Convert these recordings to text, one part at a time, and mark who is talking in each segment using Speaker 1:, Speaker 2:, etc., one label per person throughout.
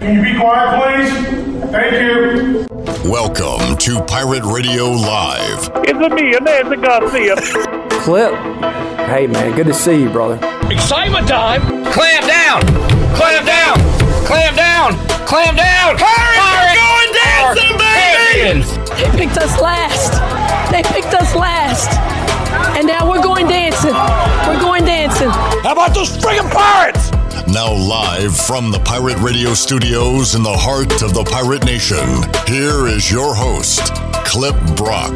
Speaker 1: Can you be quiet, please? Thank you.
Speaker 2: Welcome to Pirate Radio Live.
Speaker 3: It's a me, Nancy Garcia.
Speaker 4: Clip. Hey, man, good to see you, brother.
Speaker 5: Excitement time! Clam down! Clam down! Clam down! Clam down! Pirates,
Speaker 6: going dancing, baby!
Speaker 7: They picked us last. They picked us last. And now we're going dancing. We're going dancing.
Speaker 5: How about those friggin' pirates?
Speaker 2: Now, live from the Pirate Radio studios in the heart of the Pirate Nation, here is your host, Clip Brock.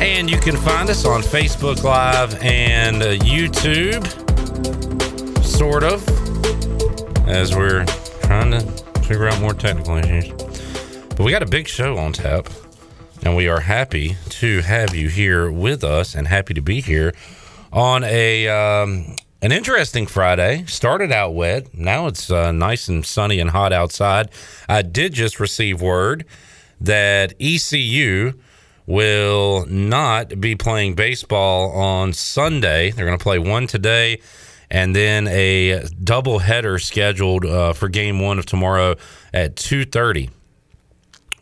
Speaker 8: And you can find us on Facebook Live and uh, YouTube, sort of, as we're trying to figure out more technical issues. But we got a big show on tap, and we are happy to have you here with us and happy to be here on a. Um, an interesting Friday. Started out wet. Now it's uh, nice and sunny and hot outside. I did just receive word that ECU will not be playing baseball on Sunday. They're going to play one today and then a double header scheduled uh, for game one of tomorrow at 2.30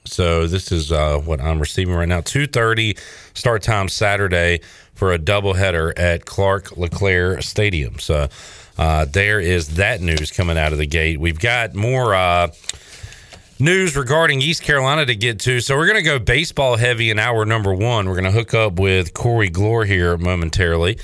Speaker 8: so this is uh, what i'm receiving right now 2.30 start time saturday for a doubleheader at Clark LeClair Stadium. So uh, there is that news coming out of the gate. We've got more uh, news regarding East Carolina to get to. So we're going to go baseball heavy in hour number one. We're going to hook up with Corey Gloor here momentarily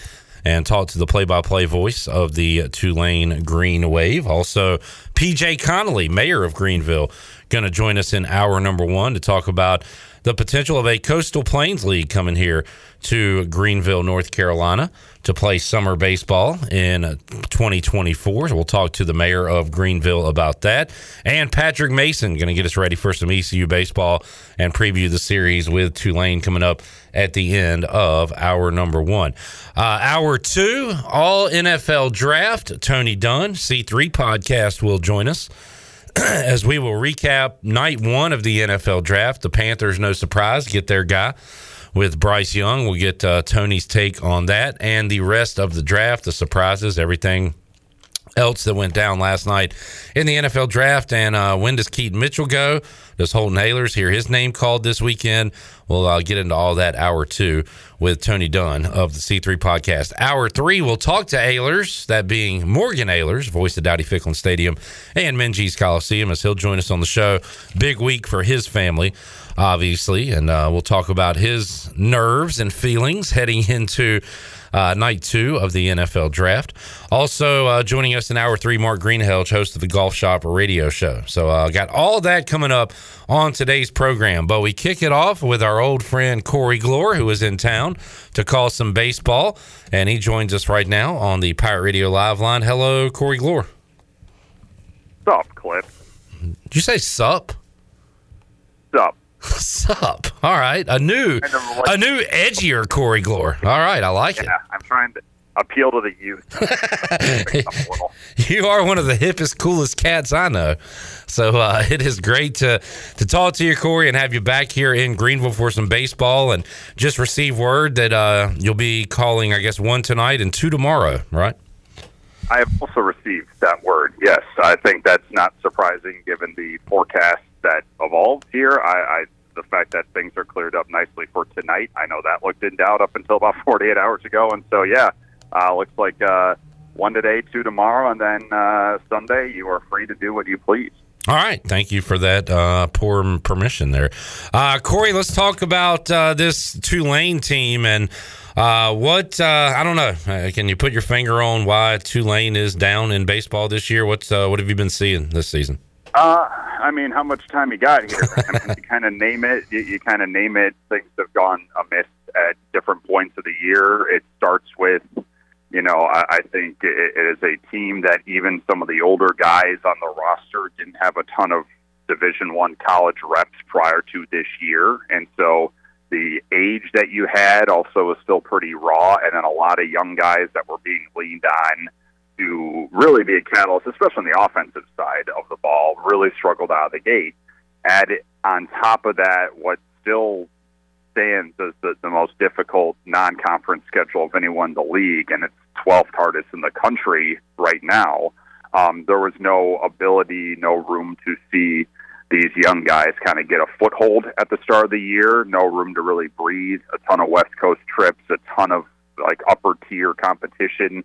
Speaker 8: and talk to the play-by-play voice of the Tulane Green Wave. Also, PJ Connelly, mayor of Greenville, going to join us in hour number one to talk about the potential of a Coastal Plains League coming here to Greenville, North Carolina to play summer baseball in 2024. we'll talk to the mayor of Greenville about that. And Patrick Mason going to get us ready for some ECU baseball and preview the series with Tulane coming up at the end of hour number one. Uh, hour two, all NFL draft. Tony Dunn, C3 podcast, will join us. as we will recap night one of the NFL draft. The Panthers, no surprise, get their guy with Bryce Young. We'll get uh, Tony's take on that and the rest of the draft, the surprises, everything else that went down last night in the NFL draft. And uh, when does Keaton Mitchell go? Does Holton Ahlers hear his name called this weekend? We'll uh, get into all that hour two with Tony Dunn of the C3 podcast. Hour three, we'll talk to Ahlers, that being Morgan Ahlers, voice of Dowdy Ficklen Stadium and Minges Coliseum, as he'll join us on the show. Big week for his family, obviously. And uh, we'll talk about his nerves and feelings heading into uh, night two of the NFL draft. Also uh, joining us in hour three, Mark Greenhalgh, host of the Golf Shop Radio Show. So uh, got all that coming up on today's program. But we kick it off with our old friend Corey Gloor, who is in town to call some baseball, and he joins us right now on the Pirate Radio Live line. Hello, Corey Gloor.
Speaker 3: Sup, Clip?
Speaker 8: Did you say sup?
Speaker 3: Sup.
Speaker 8: Sup. All right. A new a new edgier Corey Gloor. All right, I like
Speaker 3: yeah, it. I'm trying to appeal to the youth.
Speaker 8: you are one of the hippest, coolest cats I know. So uh, it is great to to talk to you, Corey, and have you back here in Greenville for some baseball. And just receive word that uh, you'll be calling, I guess, one tonight and two tomorrow, right?
Speaker 3: I have also received that word. Yes, I think that's not surprising given the forecast that evolved here. I, I the fact that things are cleared up nicely for tonight. I know that looked in doubt up until about 48 hours ago, and so yeah, uh, looks like uh, one today, two tomorrow, and then uh, Sunday you are free to do what you please.
Speaker 8: All right, thank you for that uh, poor permission there, uh, Corey. Let's talk about uh, this Tulane team and uh, what uh, I don't know. Uh, can you put your finger on why Tulane is down in baseball this year? What's what have you been seeing this season?
Speaker 3: Uh, I mean, how much time you got here? I mean, you kind of name it. You, you kind of name it. Things have gone amiss at different points of the year. It starts with, you know, I, I think it, it is a team that even some of the older guys on the roster didn't have a ton of Division One college reps prior to this year, and so the age that you had also was still pretty raw, and then a lot of young guys that were being leaned on to really be a catalyst, especially on the offensive side of the ball, really struggled out of the gate. Add on top of that, what still stands as the, the most difficult non-conference schedule of anyone in the league, and it's 12th hardest in the country right now. um, there was no ability, no room to see these young guys kind of get a foothold at the start of the year. No room to really breathe. A ton of West Coast trips, a ton of like upper tier competition,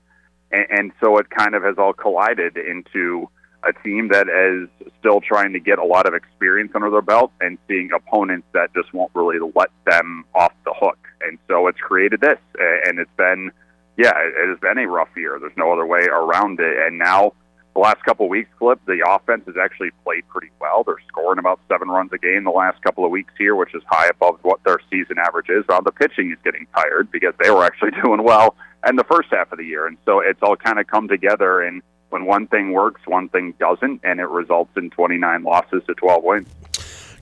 Speaker 3: and, and so it kind of has all collided into a team that is still trying to get a lot of experience under their belt and seeing opponents that just won't really let them off the hook. And so it's created this, and it's been, yeah, it has been a rough year. There's no other way around it. And now the last couple of weeks, Clip, the offense has actually played pretty well. They're scoring about seven runs a game the last couple of weeks here, which is high above what their season average is. While the pitching is getting tired because they were actually doing well in the first half of the year, and so it's all kind of come together. And when one thing works, one thing doesn't, and it results in 29 losses to 12 wins.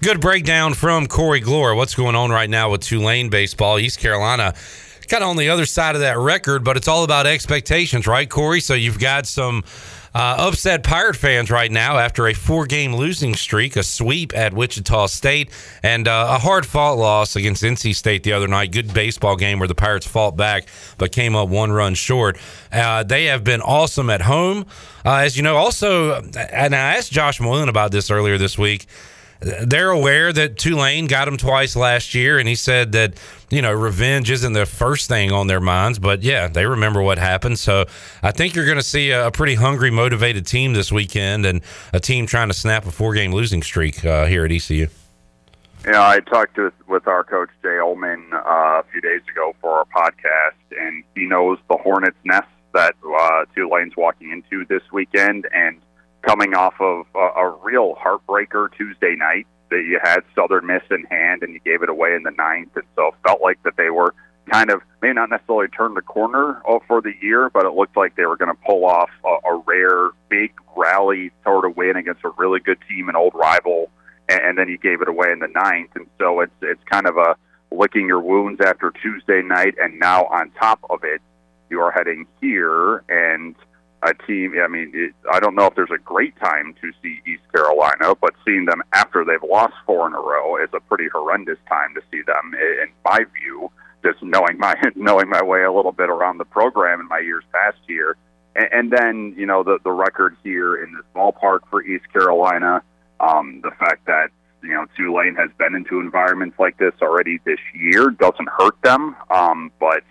Speaker 8: Good breakdown from Corey Gloor. What's going on right now with Tulane baseball? East Carolina kind of on the other side of that record, but it's all about expectations, right, Corey? So you've got some uh, upset Pirate fans right now after a four game losing streak, a sweep at Wichita State, and uh, a hard fought loss against NC State the other night. Good baseball game where the Pirates fought back but came up one run short. Uh, they have been awesome at home. Uh, as you know, also, and I asked Josh Moylan about this earlier this week they're aware that Tulane got them twice last year, and he said that you know revenge isn't the first thing on their minds, but yeah, they remember what happened. So I think you're going to see a, pretty hungry, motivated team this weekend, and a team trying to snap a four-game losing streak uh, here at ECU.
Speaker 3: Yeah, I talked with with our coach Jay Uhlman uh, a few days ago for our podcast, and he knows the hornet's nest that uh, Tulane's walking into this weekend, and coming off of a, a real heartbreaker Tuesday night that you had Southern Miss in hand and you gave it away in the ninth, and so it felt like that they were kind of may not necessarily turn the corner for the year, but it looked like they were going to pull off a, a rare big rally sort of win against a really good team, an old rival, and, and then you gave it away in the ninth, and so it's it's kind of a licking your wounds after Tuesday night, and now on top of it, you are heading here and a team. I mean, it, I don't know if there's a great time to see East Carolina, but seeing them after they've lost four in a row is a pretty horrendous time to see them, in my view. Just knowing my knowing my way a little bit around the program in my years past here, and, and then you know the the record here in this ballpark for East Carolina, um, the fact that you know Tulane has been into environments like this already this year doesn't hurt them, um, but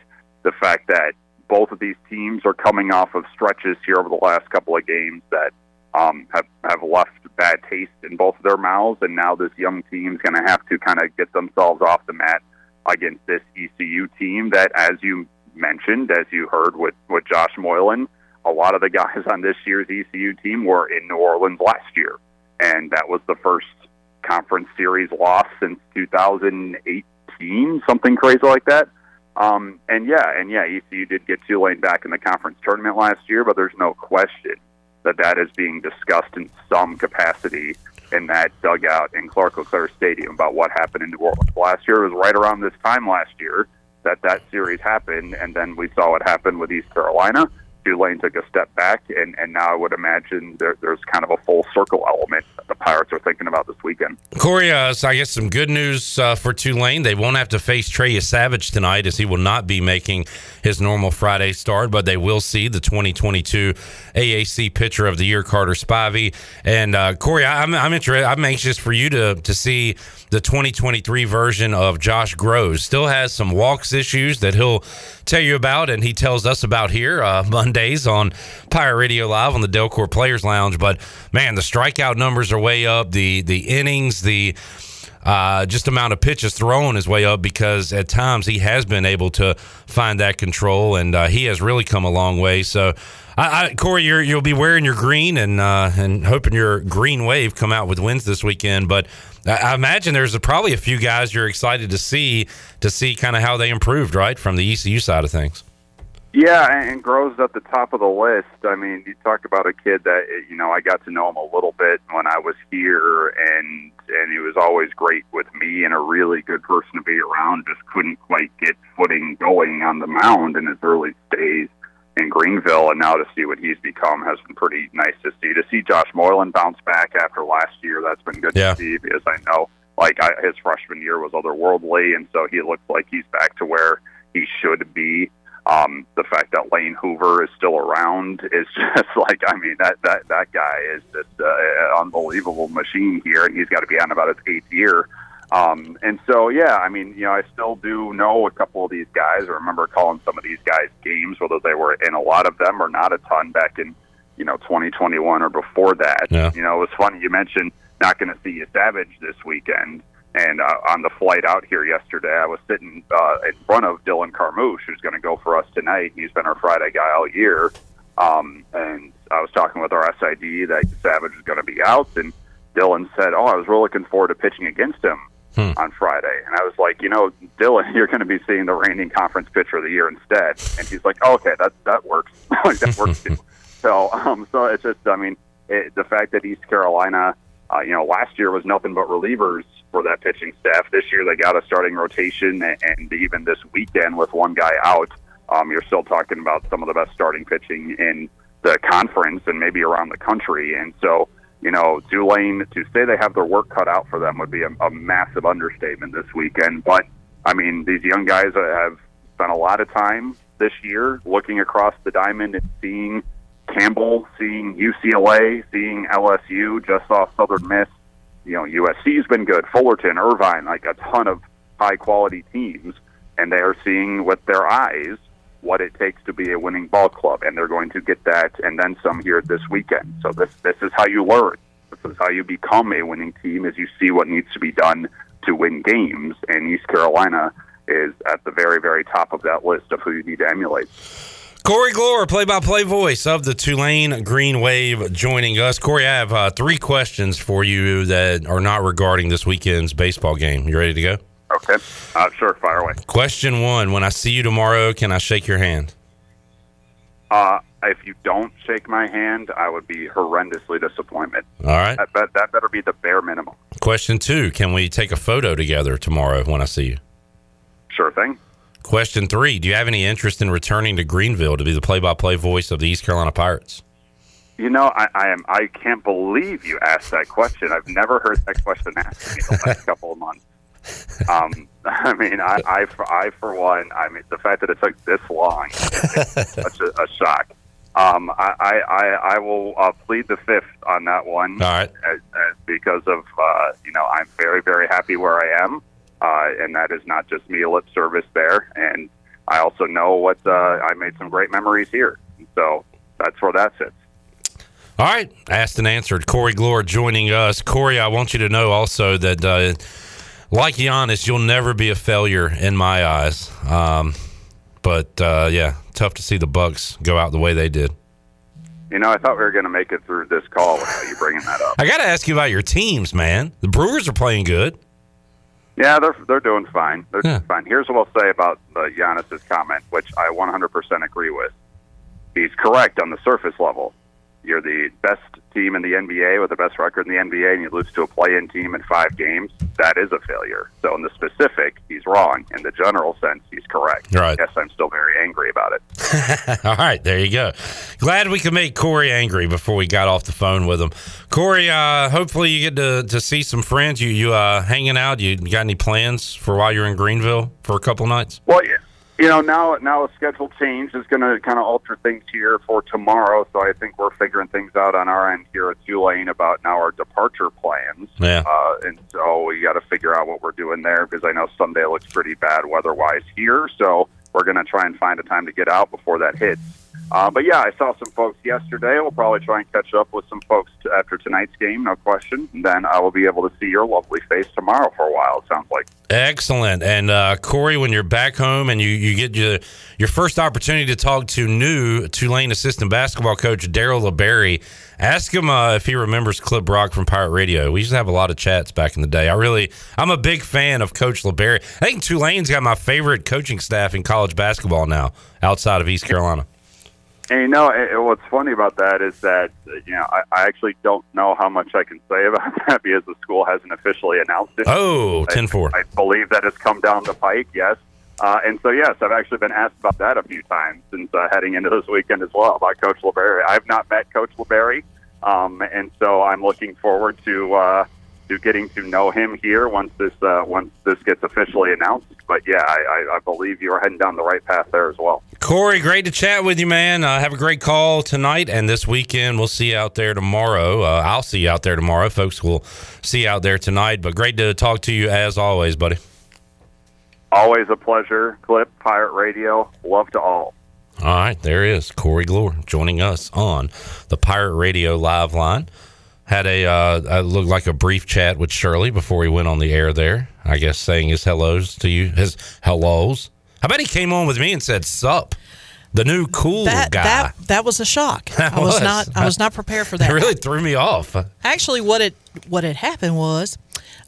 Speaker 3: the fact that both of these teams are coming off of stretches here over the last couple of games that um, have have left bad taste in both of their mouths, and now this young team's going to have to kind of get themselves off the mat against this ECU team that, as you mentioned, as you heard with with Josh Moylan, a lot of the guys on this year's ECU team were in New Orleans last year, and that was the first conference series loss since 2018, something crazy like that. Um, and yeah, and yeah, ECU did get Tulane back in the conference tournament last year, but there's no question that that is being discussed in some capacity in that dugout in Clark LeClair Stadium about what happened in New Orleans last year. It was right around this time last year that that series happened, and then we saw what happened with East Carolina. Tulane took a step back, and, and now I would imagine there, there's kind of a full circle element that the Pirates are thinking about this weekend.
Speaker 8: Corey, uh, so I guess some good news uh, for Tulane. They won't have to face Trey Yesavage tonight, as he will not be making his normal Friday start, but they will see the 2022 AAC Pitcher of the Year, Carter Spivey. And uh, Corey, I'm, I'm interested. I'm anxious for you to to see the 2023 version of Josh Grosz. Still has some walks issues that he'll tell you about, and he tells us about here uh, Mondays on Pirate Radio Live on the Delcor Players Lounge. But man, the strikeout numbers are way up. The the innings, the uh, just amount of pitches thrown is way up because at times he has been able to find that control, and uh, he has really come a long way. So. I, I, Corey, you will be wearing your green and uh, and hoping your green wave come out with wins this weekend. But I imagine there's a, probably a few guys you're excited to see to see kind of how they improved, right, from the ECU side of things.
Speaker 3: Yeah, and Grosz at the top of the list. I mean, you talk about a kid that you know I got to know him a little bit when I was here, and and he was always great with me and a really good person to be around. Just couldn't quite get footing going on the mound in his early days in Greenville, and now to see what he's become has been pretty nice to see. To see Josh Moylan bounce back after last year, that's been good yeah. to see because I know like I, his freshman year was otherworldly, and so he looks like he's back to where he should be. Um, the fact that Lane Hoover is still around is just like, I mean, that that that guy is just uh, an unbelievable machine here, and he's got to be on about his eighth year. Um, and so, yeah, I mean, you know, I still do know a couple of these guys. I remember calling some of these guys games, whether they were in a lot of them or not a ton back in, you know, 2021 or before that.
Speaker 8: Yeah.
Speaker 3: You know, it was funny. You mentioned not going to see you Savage this weekend. And uh, on the flight out here yesterday, I was sitting uh, in front of Dylan Carmouche, who's going to go for us tonight. He's been our Friday guy all year. Um, and I was talking with our SID that Savage is going to be out. And Dylan said, Oh, I was really looking forward to pitching against him
Speaker 8: Hmm.
Speaker 3: on Friday. And I was like, You know, Dylan, you're going to be seeing the reigning conference pitcher of the year instead. And he's like, oh, Okay, that, that works. like, that works too. So, um, so it's just, I mean, it, the fact that East Carolina, uh, you know, last year was nothing but relievers for that pitching staff. This year they got a starting rotation, and, even this weekend with one guy out, um, you're still talking about some of the best starting pitching in the conference and maybe around the country. And so, you know, Tulane to say they have their work cut out for them would be a, a massive understatement this weekend. But I mean, these young guys have spent a lot of time this year looking across the diamond and seeing Campbell, seeing UCLA, seeing LSU, just saw Southern Miss. You know, USC's been good, Fullerton, Irvine, like a ton of high quality teams, and they are seeing with their eyes what it takes to be a winning ball club, and they're going to get that and then some here this weekend. So this this is how you learn. This is how you become a winning team, is you see what needs to be done to win games, and East Carolina is at the very, very top of that list of who you need to emulate.
Speaker 8: Corey Gloor, play-by-play voice of the Tulane Green Wave, joining us. Corey, I have uh, three questions for you that are not regarding this weekend's baseball game. You ready to go?
Speaker 3: Okay, uh, sure, fire away.
Speaker 8: Question one: When I see you tomorrow, can I shake your hand?
Speaker 3: Uh, if you don't shake my hand, I would be horrendously disappointed.
Speaker 8: All right.
Speaker 3: That, that, that better be the bare minimum.
Speaker 8: Question two: Can we take a photo together tomorrow when I see you?
Speaker 3: Sure thing.
Speaker 8: Question three: Do you have any interest in returning to Greenville to be the play-by-play voice of the East Carolina Pirates?
Speaker 3: You know, I, I am. I can't believe you asked that question. I've never heard that question asked in the last couple of months. Um, I mean, I, I, for, I, for one, I mean, the fact that it took this long is such a, a shock. Um, I, I, I, I will uh, plead the fifth on that one.
Speaker 8: All right.
Speaker 3: As, as because of uh, you know, I'm very, very happy where I am, uh, and that is not just me lip service there. And I also know what uh, I made some great memories here, so that's where that sits.
Speaker 8: All right, asked and answered. Corey Gloor joining us. Corey, I want you to know also that, uh, like Giannis, you'll never be a failure in my eyes. Um, but uh, yeah, tough to see the Bucks go out the way they did.
Speaker 3: You know, I thought we were going to make it through this call without you bringing that up.
Speaker 8: I got to ask you about your teams, man. The Brewers are playing good.
Speaker 3: Yeah, they're they're doing fine. They're
Speaker 8: Yeah.
Speaker 3: doing fine. Here's what I'll say about uh, Giannis's comment, which I 100% agree with. He's correct on the surface level. You're the best team in the NBA with the best record in the NBA, and you lose to a play-in team in five games. That is a failure. So in the specific, he's wrong. In the general sense, he's correct.
Speaker 8: Right.
Speaker 3: Yes, I'm still very angry about it.
Speaker 8: All right, there you go. Glad we could make Corey angry before we got off the phone with him. Corey, uh, hopefully you get to, to see some friends. You you uh, hanging out? You got any plans for while you're in Greenville for a couple nights?
Speaker 3: Well, yeah. You know, now now a schedule change is going to kind of alter things here for tomorrow. So I think we're figuring things out on our end here at Tulane about now our departure plans.
Speaker 8: Yeah.
Speaker 3: Uh, and so we got to figure out what we're doing there because I know Sunday looks pretty bad weather-wise here. So we're going to try and find a time to get out before that hits. Uh, but yeah, I saw some folks yesterday. We'll probably try and catch up with some folks t- after tonight's game, no question. And then I will be able to see your lovely face tomorrow for a while. It sounds like.
Speaker 8: Excellent. And uh, Corey, when you're back home and you, you get your your first opportunity to talk to new Tulane assistant basketball coach Daryl LaBarrie, ask him uh, if he remembers Clip Brock from Pirate Radio. We used to have a lot of chats back in the day. I really, I'm a big fan of Coach LaBarrie. I think Tulane's got my favorite coaching staff in college basketball now, outside of East Carolina.
Speaker 3: And you know, it, what's funny about that is that you know I, I actually don't know how much I can say about that because the school hasn't officially announced it.
Speaker 8: Oh, 10-4.
Speaker 3: I, I believe that has come down the pike. Yes. Uh, and so, yes, I've actually been asked about that a few times since uh, heading into this weekend as well by Coach LaBarrie. I've not met Coach LaBarrie, um, and so I'm looking forward to uh, to getting to know him here once this uh, once this gets officially announced. But yeah, I, I, I believe you're heading down the right path there as well.
Speaker 8: Corey, great to chat with you, man. Uh, have a great call tonight and this weekend. We'll see you out there tomorrow. Uh, I'll see you out there tomorrow. Folks will see you out there tonight. But great to talk to you as always, buddy.
Speaker 3: Always a pleasure. Clip Pirate Radio. Love to all.
Speaker 8: All right, there is Corey Gloor joining us on the Pirate Radio live line. Had a uh, looked like a brief chat with Shirley before he went on the air. There, I guess, saying his hellos to you, his hellos. I bet he came on with me and said "sup." The new cool
Speaker 9: that,
Speaker 8: guy.
Speaker 9: That that was a shock.
Speaker 8: That
Speaker 9: I was,
Speaker 8: was.
Speaker 9: not I was not prepared for that.
Speaker 8: It really threw me off.
Speaker 9: Actually, what it what had happened was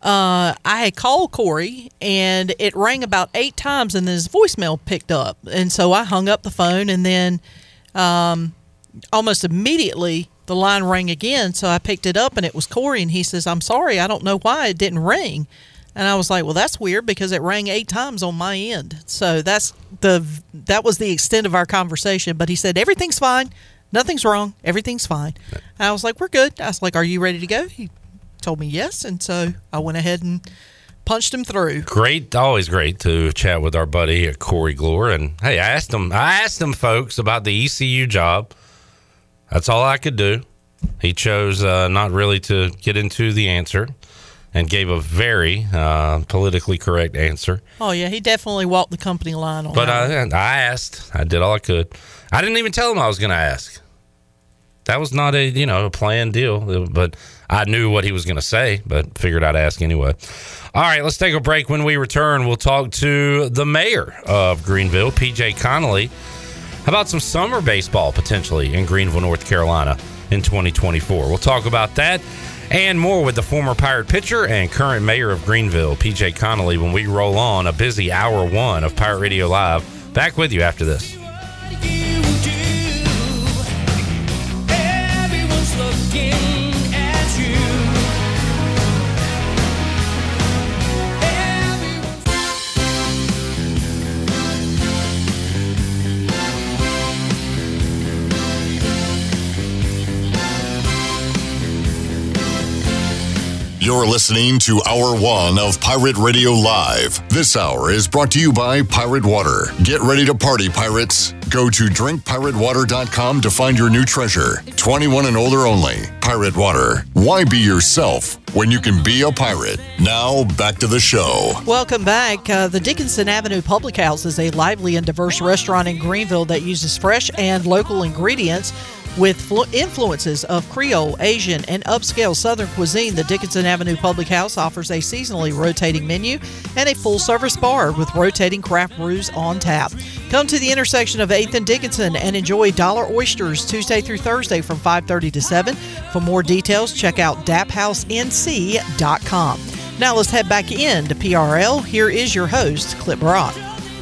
Speaker 9: uh, I had called Corey and it rang about eight times and then his voicemail picked up. And so I hung up the phone and then um, almost immediately the line rang again. So I picked it up and it was Corey and he says, I'm sorry, I don't know why it didn't ring. And I was like, well, that's weird because it rang eight times on my end. So that's the that was the extent of our conversation. But he said everything's fine, nothing's wrong, everything's fine. And I was like, we're good. I was like, are you ready to go? He told me yes, and so I went ahead and punched him through.
Speaker 8: Great, always great to chat with our buddy uh, Corey Gloor. And hey, I asked him, I asked him, folks, about the ECU job. That's all I could do. He chose uh, not really to get into the answer and gave a very uh, politically correct answer.
Speaker 9: Oh yeah, he definitely walked the company line on.
Speaker 8: But
Speaker 9: I,
Speaker 8: I asked, I did all I could. I didn't even tell him I was going to ask. That was not a you know a planned deal, but I knew what he was going to say, but figured I'd ask anyway. All right, let's take a break. When we return, we'll talk to the mayor of Greenville, PJ Connelly, about some summer baseball potentially in Greenville, North Carolina in 2024. We'll talk about that and more with the former Pirate pitcher and current mayor of Greenville, PJ Connelly, when we roll on a busy hour one of Pirate Radio Live. Back with you after this.
Speaker 2: You're listening to Hour One of Pirate Radio Live. This hour is brought to you by Pirate Water. Get ready to party, pirates. Go to drinkpiratewater.com to find your new treasure. 21 and older only. Pirate Water. Why be yourself when you can be a pirate? Now, back to the show.
Speaker 9: Welcome back. Uh, the Dickinson Avenue Public House is a lively and diverse restaurant in Greenville that uses fresh and local ingredients with flu- influences of Creole, Asian, and upscale Southern cuisine, the Dickinson Avenue Public House offers a seasonally rotating menu and a full service bar with rotating craft brews on tap. Come to the intersection of 8th and Dickinson and enjoy dollar oysters Tuesday through Thursday from 5:30 to 7. For more details, check out daphouse.nc.com. Now let's head back in to PRL. Here is your host, Clip Brock.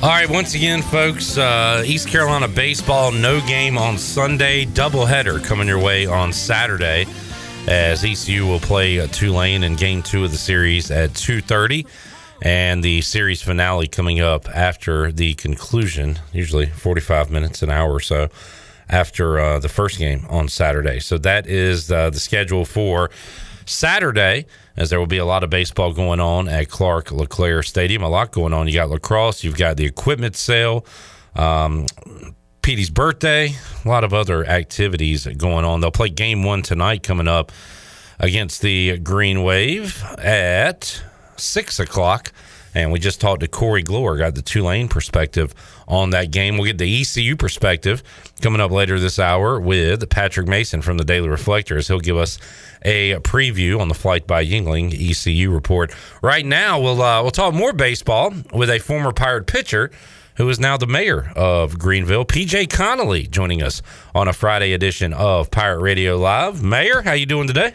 Speaker 8: All right, once again, folks, uh, East Carolina baseball, no game on Sunday, doubleheader coming your way on Saturday, as ECU will play a Tulane in Game Two of the series at two thirty, and the series finale coming up after the conclusion, usually forty five minutes, an hour or so after uh, the first game on Saturday. So that is uh, the schedule for Saturday, as there will be a lot of baseball going on at Clark LeClair Stadium. A lot going on. You got lacrosse, you've got the equipment sale, um, Petey's birthday, a lot of other activities going on. They'll play game one tonight coming up against the Green Wave at six o'clock. And we just talked to Corey Gloor, got the Tulane perspective on that game. We'll get the ECU perspective coming up later this hour with Patrick Mason from the Daily Reflector as he'll give us a preview on the flight by Yuengling ECU report. Right now, we'll uh, we'll talk more baseball with a former Pirate pitcher who is now the mayor of Greenville, PJ Connelly, joining us on a Friday edition of Pirate Radio Live. Mayor, how you doing today?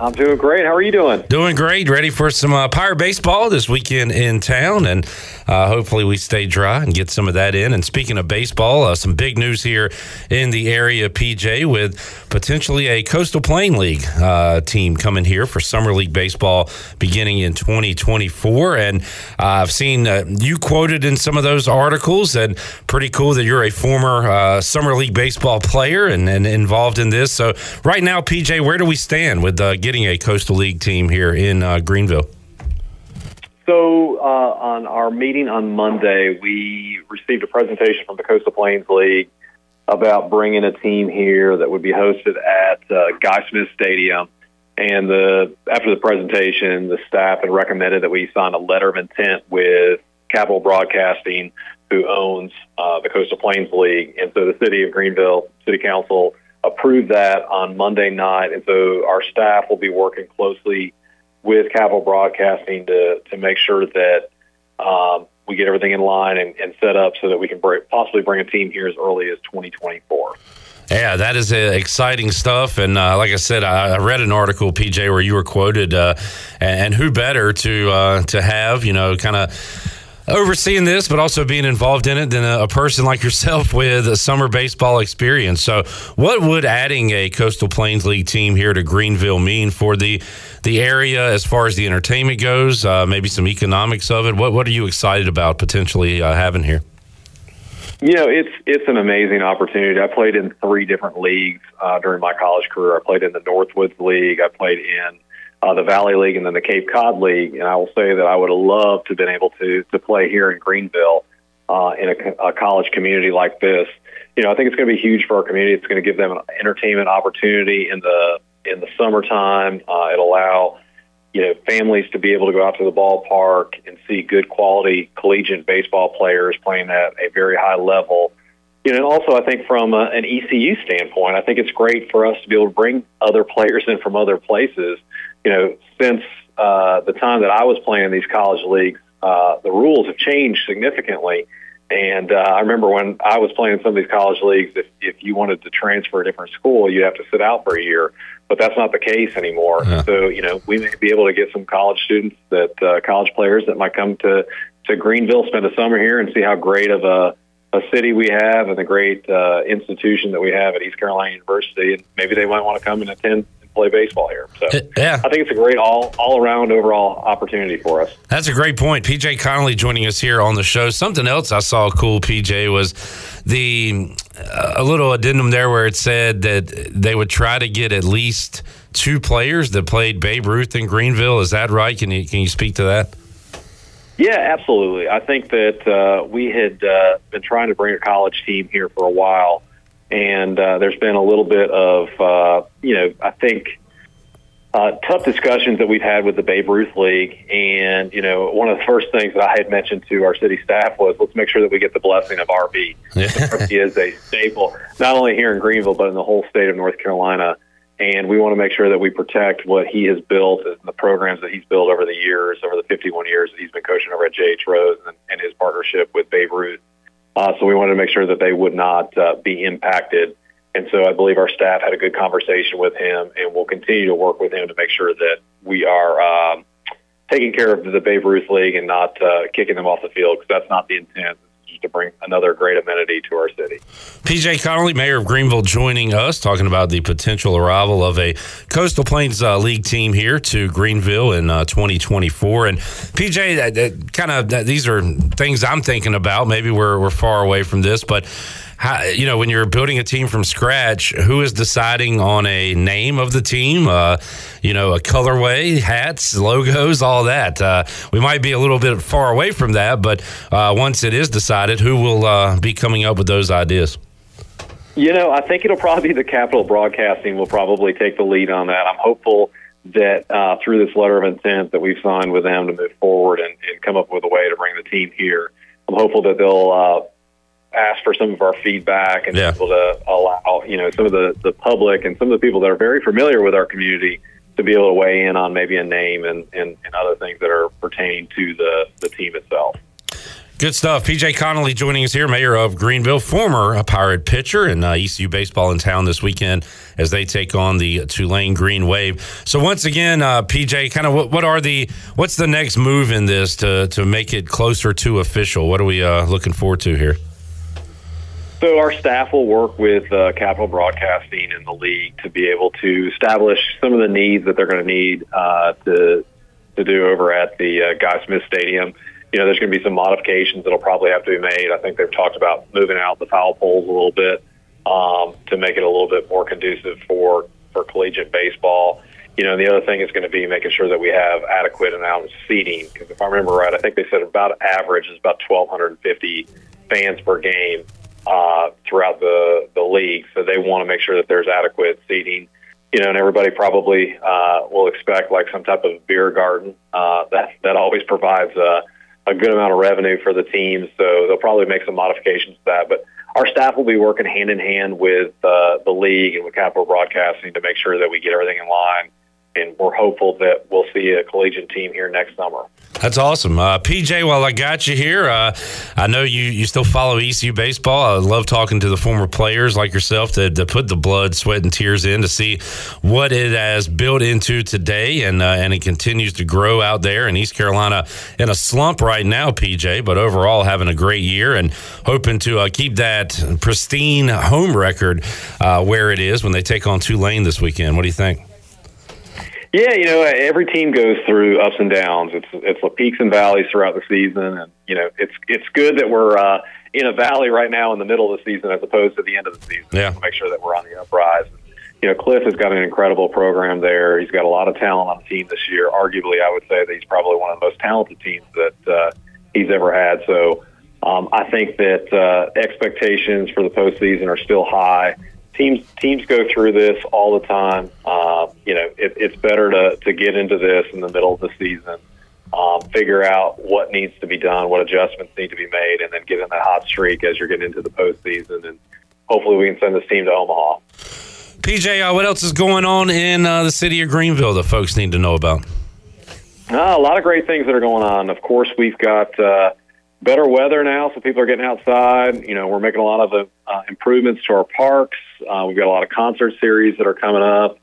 Speaker 10: I'm doing great. How are you doing?
Speaker 8: Doing great. Ready for some uh, Pirate baseball this weekend in town, and uh, hopefully we stay dry and get some of that in. And speaking of baseball, uh, some big news here in the area, PJ, with potentially a Coastal Plain League uh, team coming here for Summer League baseball beginning in 2024. And uh, I've seen uh, you quoted in some of those articles, and pretty cool that you're a former Summer League baseball player and, and, involved in this. So right now, PJ, where do we stand with getting getting a Coastal League team here in uh, Greenville?
Speaker 10: So, uh, on our meeting on Monday, we received a presentation from the Coastal Plains League about bringing a team here that would be hosted at uh, Guy Smith Stadium. And the after the presentation, the staff had recommended that we sign a letter of intent with Capital Broadcasting, who owns uh, the Coastal Plains League. And so the city of Greenville City Council approved that on Monday night. And so our staff will be working closely with Capital Broadcasting to, to make sure that um, we get everything in line and, and set up so that we can possibly bring a team here as early as 2024.
Speaker 8: Yeah, that is uh, exciting stuff. And uh, like I said, I, I, read an article, PJ, where you were quoted, uh, and, and, who better to uh, to have, you know, kind of overseeing this, but also being involved in it than a, a, person like yourself with a summer baseball experience. So, what would adding a Coastal Plains League team here to Greenville mean for the the area as far as the entertainment goes? Uh, maybe some economics of it. What What are you excited about potentially uh, having here?
Speaker 10: You know, it's it's an amazing opportunity. I played in three different leagues uh, during my college career. I played in the Northwoods League. I played in uh, the Valley League and then the Cape Cod League. And I will say that I would have loved to have been able to to play here in Greenville uh, in a, a college community like this. You know, I think it's going to be huge for our community. It's going to give them an entertainment opportunity in the in the summertime. Uh, it'll allow you know families to be able to go out to the ballpark and see good quality collegiate baseball players playing at a very high level. You know, and also I think from a, an ECU standpoint, I think it's great for us to be able to bring other players in from other places you know, since uh, the time that I was playing in these college leagues, uh, the rules have changed significantly. And uh, I remember when I was playing in some of these college leagues, if, if you wanted to transfer a different school, you'd have to sit out for a year. But that's not the case anymore. Yeah. So, you know, we may be able to get some college students that, uh, college players that might come to, to Greenville, spend a summer here and see how great of a, a city we have and the great uh, institution that we have at East Carolina University. And maybe they might want to come and attend play baseball here. So yeah. I think it's a great all all around overall opportunity for us.
Speaker 8: That's a great point. PJ Connelly joining us here on the show. Something else I saw cool, PJ, was the uh, a little addendum there where it said that they would try to get at least two players that played Babe Ruth in Greenville. Is that right? Can you can you speak to that?
Speaker 10: Yeah, absolutely. I think that uh, we had uh, been trying to bring a college team here for a while and uh, there's been a little bit of uh, you know I think uh, tough discussions that we've had with the Babe Ruth League, and you know one of the first things that I had mentioned to our city staff was let's make sure that we get the blessing of RB. RB is a staple not only here in Greenville but in the whole state of North Carolina. And we want to make sure that we protect what he has built and the programs that he's built over the years, over the 51 years that he's been coaching over at J.H. Rose and, and his partnership with Babe Ruth. Uh, so we wanted to make sure that they would not uh, be impacted. And so I believe our staff had a good conversation with him, and we'll continue to work with him to make sure that we are um, taking care of the Babe Ruth League and not uh, kicking them off the field because that's not the intent to bring another great amenity to our city.
Speaker 8: PJ Connelly, Mayor of Greenville, joining us, talking about the potential arrival of a Coastal Plains uh, League team here to Greenville in uh, 2024. And PJ, that kind of these are things I'm thinking about. Maybe we're, we're far away from this, but how, you know, when you're building a team from scratch, who is deciding on a name of the team? Uh, you know, a colorway, hats, logos, all that. Uh, we might be a little bit far away from that, but uh, once it is decided, who will uh, be coming up with those ideas?
Speaker 10: You know, I think it'll probably be the Capital Broadcasting will probably take the lead on that. I'm hopeful that uh, through this letter of intent that we've signed with them to move forward and, and come up with a way to bring the team here, I'm hopeful that they'll uh, ask for some of our feedback and yeah. able to allow you know some of the the public and some of the people that are very familiar with our community to be able to weigh in on maybe a name and, and, and other things that are pertaining to the, the team itself.
Speaker 8: Good stuff. PJ Connelly joining us here, mayor of Greenville, former a Pirate pitcher, and uh, ECU baseball in town this weekend as they take on the Tulane Green Wave. So once again, uh, PJ, kind of what, what, are the what's the next move in this to to make it closer to official? What are we uh, looking forward to here?
Speaker 10: So our staff will work with uh, Capital Broadcasting and the league to be able to establish some of the needs that they're going to need uh, to to do over at the uh, Guy Smith Stadium. You know, there's going to be some modifications that'll probably have to be made. I think they've talked about moving out the foul poles a little bit um, to make it a little bit more conducive for for collegiate baseball. you know, the other thing is going to be making sure that we have adequate amount of seating. Because if I remember right, I think they said about average is about 1,250 fans per game uh, throughout the the league. So they want to make sure that there's adequate seating. You know, and everybody probably uh, will expect like some type of beer garden. Uh, that that always provides a, a good amount of revenue for the teams. So they'll probably make some modifications to that, but our staff will be working hand in hand with uh, the league and with Capital Broadcasting to make sure that we get everything in line and we're hopeful that we'll see a collegiate team here next summer.
Speaker 8: That's awesome, uh, PJ. While I got you here, uh, I know you you still follow ECU baseball. I love talking to the former players like yourself to, put the blood, sweat, and tears in to see what it has built into today, and uh, and it continues to grow out there in East Carolina in a slump right now, PJ. But overall, having a great year and hoping to uh, keep that pristine home record uh, where it is when they take on Tulane this weekend. What do you think?
Speaker 10: Yeah, you know, every team goes through ups and downs. It's it's the peaks and valleys throughout the season, and you know, it's it's good that we're uh, in a valley right now in the middle of the season as opposed to the end of the season.
Speaker 8: Yeah,
Speaker 10: to make sure that we're on the uprise. You know, Cliff has got an incredible program there. He's got a lot of talent on the team this year. Arguably, I would say that he's probably one of the most talented teams that uh, he's ever had. So, um, I think that uh, expectations for the postseason are still high teams teams go through this all the time. Uh, you know, it, it's better to to get into this in the middle of the season, um, figure out what needs to be done, what adjustments need to be made, and then get in that hot streak as you're getting into the postseason. And hopefully, we can send this team to Omaha.
Speaker 8: PJ, uh, what else is going on in uh, the city of Greenville that folks need to know about?
Speaker 10: Uh, a lot of great things that are going on. Of course, we've got uh, better weather now, so people are getting outside. You know, we're making a lot of uh, improvements to our parks. Uh, we've got a lot of concert series that are coming up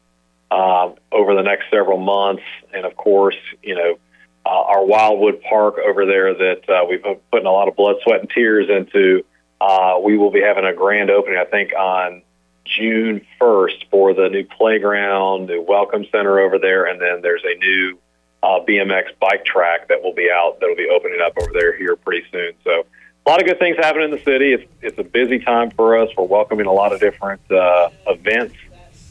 Speaker 10: uh, over the next several months, and of course, you know, uh, our Wildwood Park over there that uh, we've been putting a lot of blood, sweat, and tears into. Uh, we will be having a grand opening, I think, on June 1st for the new playground, new welcome center over there, and then there's a new uh, BMX bike track that will be out that'll be opening up over there here pretty soon. So a lot of good things happening in the city. It's it's a busy time for us. We're welcoming a lot of different uh, events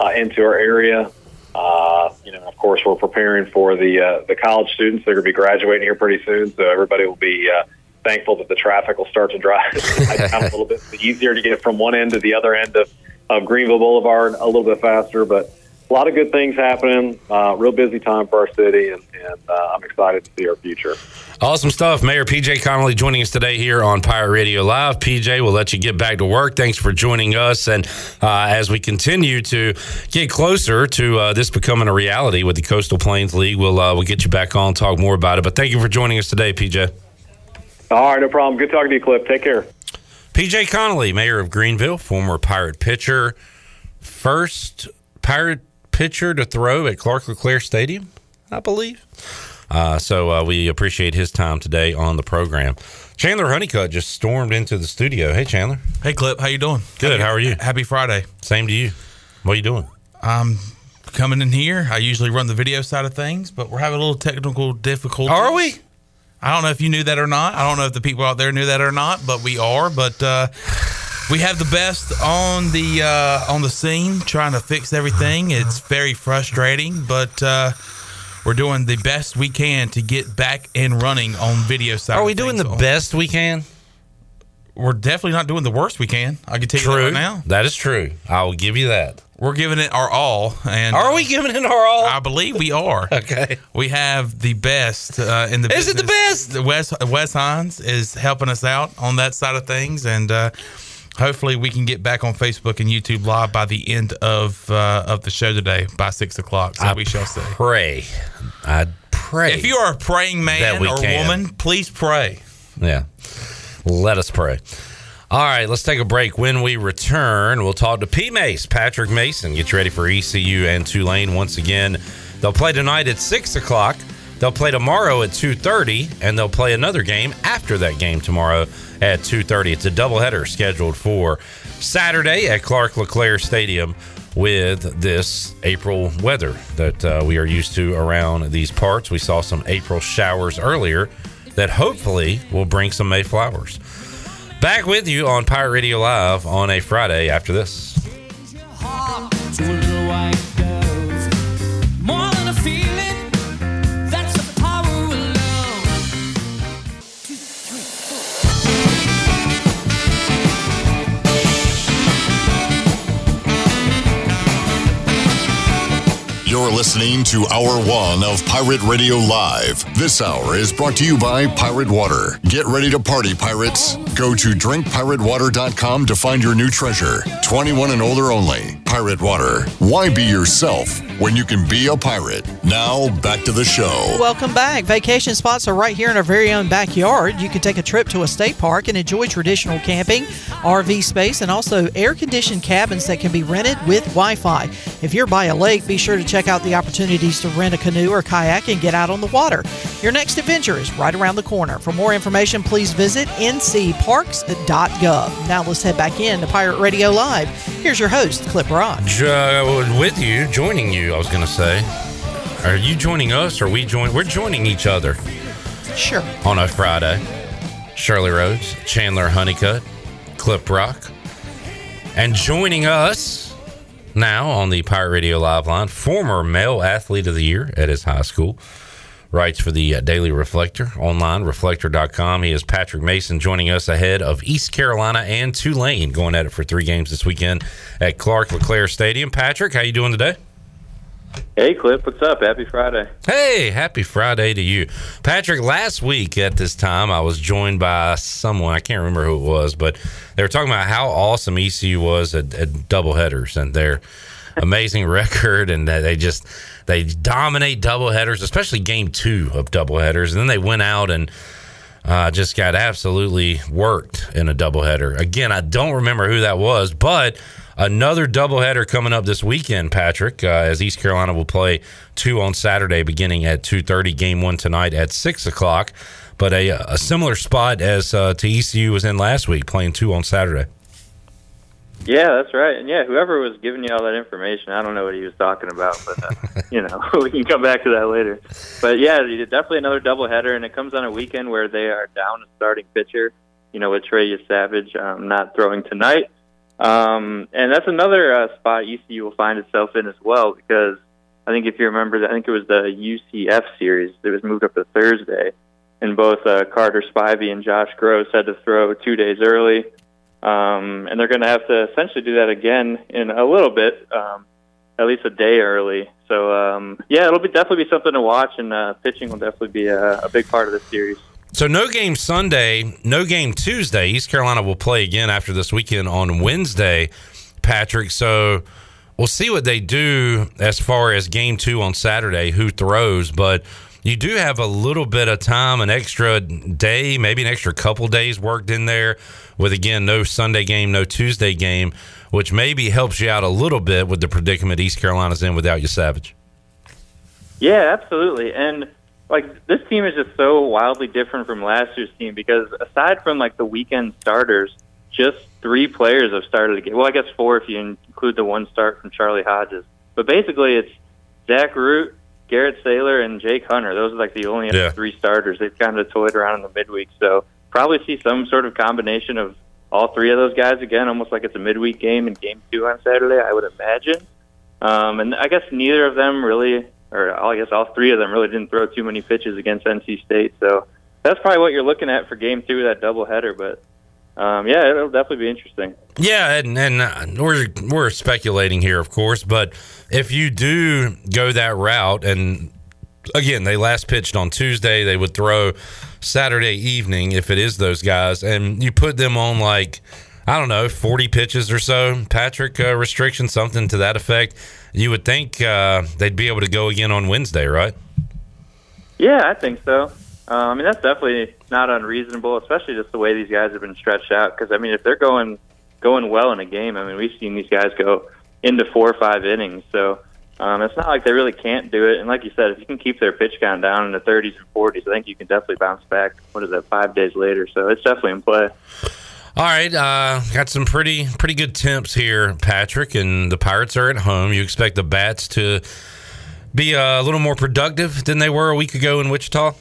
Speaker 10: uh, into our area. Uh, you know, of course, we're preparing for the uh, the college students. They're going to be graduating here pretty soon, so everybody will be uh, thankful that the traffic will start to dry down a little bit. It's easier to get from one end to the other end of, of Greenville Boulevard a little bit faster, but a lot of good things happening. Uh, real busy time for our city, and, and uh, I'm excited to see our future.
Speaker 8: Awesome stuff. Mayor PJ Connelly joining us today here on Pirate Radio Live. PJ, we'll let you get back to work. Thanks for joining us. And uh, as we continue to get closer to uh, this becoming a reality with the Coastal Plains League, we'll, uh, we'll get you back on, talk more about it. But thank you for joining us today, PJ.
Speaker 10: All right, no problem. Good talking to you, Cliff. Take care.
Speaker 8: PJ Connelly, Mayor of Greenville, former Pirate pitcher, first Pirate pitcher to throw at Clark LeClair Stadium, I believe. Uh, so uh, we appreciate his time today on the program. Chandler Honeycutt just stormed into the studio. Hey, Chandler.
Speaker 11: Hey, Clip. How you doing?
Speaker 8: Good.
Speaker 11: Happy,
Speaker 8: how are you?
Speaker 11: Happy Friday.
Speaker 8: Same to you. What are you doing?
Speaker 11: I'm coming in here. I usually run the video side of things, but we're having a little technical difficulty.
Speaker 8: Are we?
Speaker 11: I don't know if you knew that or not. I don't know if the people out there knew that or not, but we are. But uh, we have the best on the uh, on the scene trying to fix everything. It's very frustrating, but uh, we're doing the best we can to get back and running on video side.
Speaker 8: Are we doing the best we can?
Speaker 11: We're definitely not doing the worst we can. I can tell
Speaker 8: true.
Speaker 11: you that right now.
Speaker 8: That is true. I will give you that.
Speaker 11: We're giving it our all, and
Speaker 8: are we giving it our all?
Speaker 11: I believe we are.
Speaker 8: okay,
Speaker 11: we have the best uh, in the.
Speaker 8: Is
Speaker 11: business.
Speaker 8: it the best?
Speaker 11: Wes Wes Hines is helping us out on that side of things, and uh, hopefully we can get back on Facebook and YouTube live by the end of uh, of the show today by six o'clock. So
Speaker 8: I
Speaker 11: we shall see.
Speaker 8: Pray, I pray.
Speaker 11: If you are a praying man or
Speaker 8: can.
Speaker 11: woman, please pray.
Speaker 8: Yeah, let us pray. All right, let's take a break. When we return, we'll talk to P Mace, Patrick Mason. Get you ready for ECU and Tulane once again. They'll play tonight at six o'clock. They'll play tomorrow at two thirty, and they'll play another game after that game tomorrow at 2.30 it's a doubleheader scheduled for saturday at clark leclair stadium with this april weather that uh, we are used to around these parts. We saw some april showers earlier that hopefully will bring some may flowers. Back with you on pirate radio live on a friday after this.
Speaker 12: More
Speaker 2: listening to Hour One of Pirate Radio Live. This hour is brought to you by Pirate Water. Get ready to party, pirates. Go to drinkpiratewater.com to find your new treasure. 21 and older only. Pirate Water. Why be yourself when you can be a pirate? Now, back to the show.
Speaker 9: Welcome back. Vacation spots are right here in our very own backyard. You can take a trip to a state park and enjoy traditional camping, RV space, and also air conditioned cabins that can be rented with Wi Fi. If you're by a lake, be sure to check out the opportunities to rent a canoe or kayak and get out on the water. Your next adventure is right around the corner. For more information, please visit ncparks.gov. Now let's head back in to Pirate Radio Live. Here's your host, Clip Rock.
Speaker 8: Uh, with you, joining you, I was going to say. Are you joining us or we join? We're joining each other.
Speaker 9: Sure.
Speaker 8: On a Friday. Shirley Rhodes, Chandler Honeycutt, Clip Rock. And joining us now on the Pirate Radio Live line, former male athlete of the year at his high school, writes for the uh, Daily Reflector online, reflector.com. He is Patrick Mason joining us ahead of East Carolina and Tulane going at it for three games this weekend at Clark LeClair Stadium. Patrick, how you doing today?
Speaker 12: Hey, Clip, what's up? Happy Friday.
Speaker 8: Hey, happy Friday to you. Patrick, last week at this time, I was joined by someone, I can't remember who it was, but they were talking about how awesome ECU was at, at doubleheaders and their amazing record, and they just they dominate doubleheaders, especially game two of doubleheaders. And then they went out and uh, just got absolutely worked in a doubleheader. Again, I don't remember who that was, but Another doubleheader coming up this weekend, Patrick, uh, as East Carolina will play two on Saturday, beginning at two thirty. Game one tonight at six o'clock, but a, a similar spot as uh, to ECU was in last week, playing two on Saturday.
Speaker 12: Yeah, that's right. And yeah, whoever was giving you all that information, I don't know what he was talking about, but uh, you know, we can come back to that later. But yeah, definitely another doubleheader, and it comes on a weekend where they are down a starting pitcher. You know, with Trey Yesavage um, not throwing tonight. Um, and that's another uh, spot ECU will find itself in as well because I think if you remember, I think it was the UCF series that was moved up to Thursday, and both uh, Carter Spivey and Josh Grosz had to throw two days early, um, and they're going to have to essentially do that again in a little bit, um, at least a day early. So um, yeah, it'll be definitely be something to watch, and uh, pitching will definitely be a, a big part of the series.
Speaker 8: So no game Sunday, no game Tuesday. East Carolina will play again after this weekend on Wednesday, Patrick. So we'll see what they do as far as game two on Saturday, who throws, but you do have a little bit of time, an extra day, maybe an extra couple days worked in there with again no Sunday game, no Tuesday game, which maybe helps you out a little bit with the predicament East Carolina's in without Yesavage.
Speaker 12: Yeah, absolutely. And like this team is just so wildly different from last year's team because aside from like the weekend starters, just three players have started again. Well, I guess four if you include the one start from Charlie Hodges. But basically, it's Zach Root, Garrett Saylor, and Jake Hunter. Those are like the only yeah. three starters. They've kind of toyed around in the midweek, so probably see some sort of combination of all three of those guys again, almost like it's a midweek game and game two on Saturday. I would imagine. Um, and I guess neither of them really or I guess all three of them really didn't throw too many pitches against NC State. So that's probably what you're looking at for Game Two, that doubleheader. But um, yeah, it'll definitely be interesting.
Speaker 8: Yeah, and, and uh, we're we're speculating here, of course, but if you do go that route, and again, they last pitched on Tuesday, they would throw Saturday evening if it is those guys, and you put them on like I don't know, 40 pitches or so, Patrick uh, restriction, something to that effect. You would think uh, they'd be able to go again on Wednesday, right?
Speaker 12: Yeah, I think so. Uh, I mean, that's definitely not unreasonable, especially just the way these guys have been stretched out. Because I mean, if they're going going well in a game, I mean, we've seen these guys go into four or five innings. So um, it's not like they really can't do it. And like you said, if you can keep their pitch count down in the 30s and 40s, I think you can definitely bounce back. What is that? Five days later, so it's definitely in play.
Speaker 8: All right, uh, got some pretty pretty good temps here, Patrick, and the Pirates are at home. You expect the bats to be a little more productive than they were a week ago in Wichita?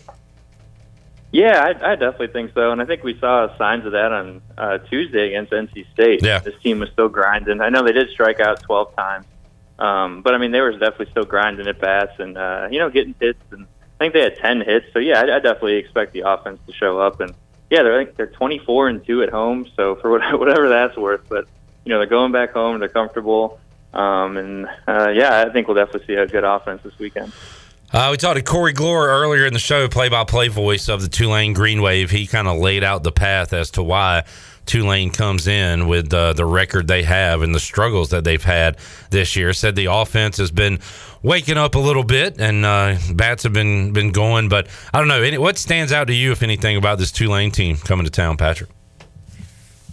Speaker 12: Yeah, I, I definitely think so, and I think we saw signs of that on uh, Tuesday against NC State.
Speaker 8: Yeah.
Speaker 12: this team was still grinding. I know they did strike out twelve times, um, but I mean they were definitely still grinding at bats and uh, you know getting hits. And I think they had ten hits, so yeah, I, I definitely expect the offense to show up and yeah, they're they're 24 and two at home. So for whatever that's worth, but you know they're going back home. They're comfortable. Um, and uh, yeah, I think we'll definitely see a good offense this weekend.
Speaker 8: Uh, we talked to Corey Gloor earlier in the show, play-by-play voice of the Tulane Green Wave. He kind of laid out the path as to why Tulane comes in with uh, the record they have and the struggles that they've had this year. Said the offense has been waking up a little bit and uh, bats have been been going, but I don't know what stands out to you, if anything, about this Tulane team coming to town, Patrick.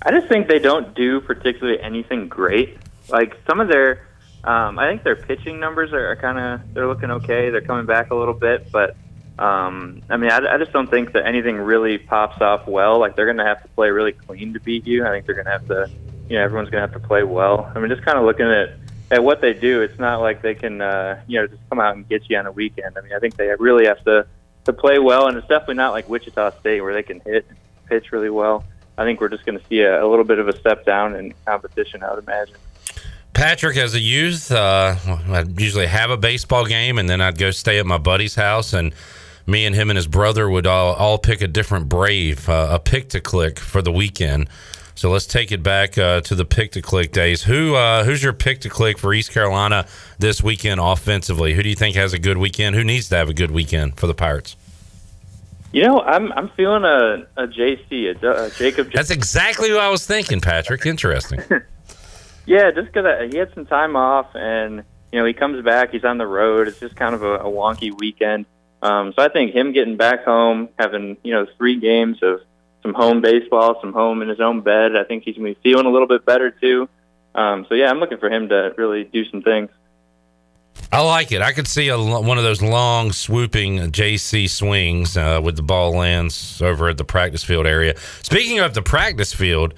Speaker 12: I just think they don't do particularly anything great. Like some of their um, I think their pitching numbers are, are kind of they're looking okay. They're coming back a little bit, but um, I mean, I, I just don't think that anything really pops off well. Like they're going to have to play really clean to beat you. I think they're going to have to, you know, everyone's going to have to play well. I mean, just kind of looking at at what they do, it's not like they can, uh, you know, just come out and get you on a weekend. I mean, I think they really have to to play well, and it's definitely not like Wichita State where they can hit pitch really well. I think we're just going to see a, a little bit of a step down in competition. I would imagine.
Speaker 8: Patrick, as a youth, uh, I'd usually have a baseball game, and then I'd go stay at my buddy's house, and me and him and his brother would all, all pick a different brave, uh, a pick to click for the weekend. So let's take it back uh, to the pick to click days. Who uh, who's your pick to click for East Carolina this weekend offensively? Who do you think has a good weekend? Who needs to have a good weekend for the Pirates?
Speaker 12: You know, I'm I'm feeling a, a JC, a, a Jacob.
Speaker 8: That's exactly who I was thinking, Patrick. Interesting.
Speaker 12: Yeah, just because he had some time off, and you know he comes back. He's on the road. It's just kind of a, a wonky weekend. Um, so I think him getting back home, having you know three games of some home baseball, some home in his own bed. I think he's gonna be feeling a little bit better too. Um, so yeah, I'm looking for him to really do some things.
Speaker 8: I like it. I could see a, one of those long swooping JC swings uh, with the ball lands over at the practice field area. Speaking of the practice field,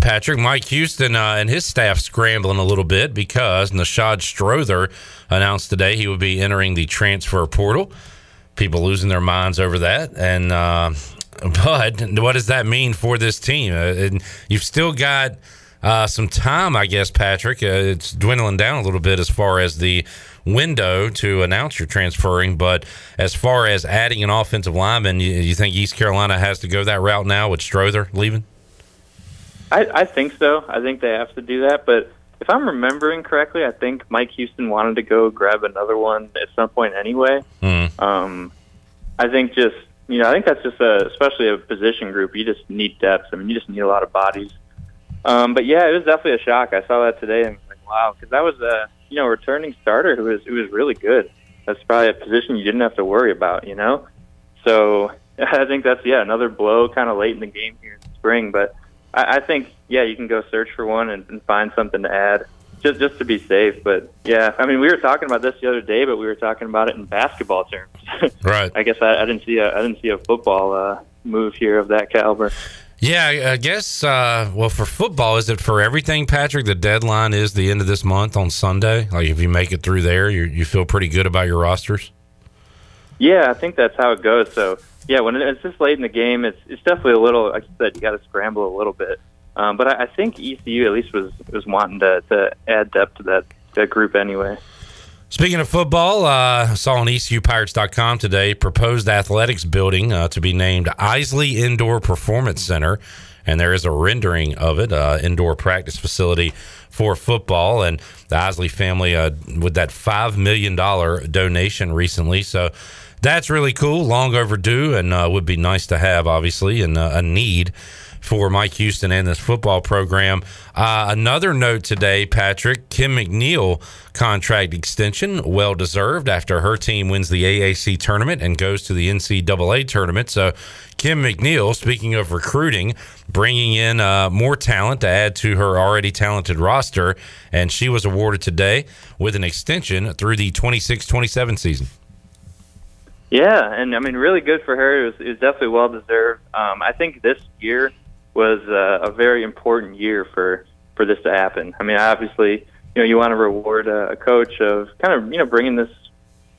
Speaker 8: Patrick. Mike Houston uh, and his staff scrambling a little bit because Nishad Strother announced today he would be entering the transfer portal. People losing their minds over that. And, uh, but what does that mean for this team? Uh, and you've still got uh, some time, I guess, Patrick. Uh, it's dwindling down a little bit as far as the window to announce you're transferring. But as far as adding an offensive lineman, you, you think East Carolina has to go that route now with Strother leaving?
Speaker 12: I, I think so. I think they have to do that. But if I'm remembering correctly, I think Mike Houston wanted to go grab another one at some point anyway.
Speaker 8: Mm.
Speaker 12: Um, I think just you know I think that's just a especially a position group. You just need depth. I mean, you just need a lot of bodies. Um, but yeah, it was definitely a shock. I saw that today and like, wow, because that was a you know returning starter who was who was really good. That's probably a position you didn't have to worry about, you know. So I think that's yeah another blow kind of late in the game here in spring, but I, I think yeah, you can go search for one and, and find something to add just just to be safe. But yeah, I mean, we were talking about this the other day, but we were talking about it in basketball terms.
Speaker 8: right.
Speaker 12: I guess I, I didn't see a I didn't see a football uh, move here of that caliber.
Speaker 8: Yeah, I guess. Uh, well, for football, is it for everything, Patrick? The deadline is the end of this month on Sunday. Like, if you make it through there, you you feel pretty good about your rosters.
Speaker 12: Yeah, I think that's how it goes. So yeah, when it's this late in the game, it's it's definitely a little. Like I said, you got to scramble a little bit. Um, but I, I think ECU at least was was wanting to, to add depth to that that group anyway.
Speaker 8: Speaking of football, uh, I saw on ECUPirates.com today proposed athletics building uh, to be named Isley Indoor Performance Center, and there is a rendering of it, uh, indoor practice facility for football. And the Isley family uh, with that five million dollar donation recently, so that's really cool, long overdue, and uh, would be nice to have, obviously, and uh, a need for Mike Houston and this football program. Uh, another note today, Patrick Kim McNeill contract extension, well deserved after her team wins the AAC tournament and goes to the NCAA tournament. So, Kim McNeill, speaking of recruiting, bringing in uh, more talent to add to her already talented roster, and she was awarded today with an extension through the 26 27 season.
Speaker 12: Yeah, and I mean, really good for her. It was, it was definitely well deserved. Um, I think this year was uh, a very important year for for this to happen. I mean, obviously, you know, you want to reward a, a coach of kind of you know bringing this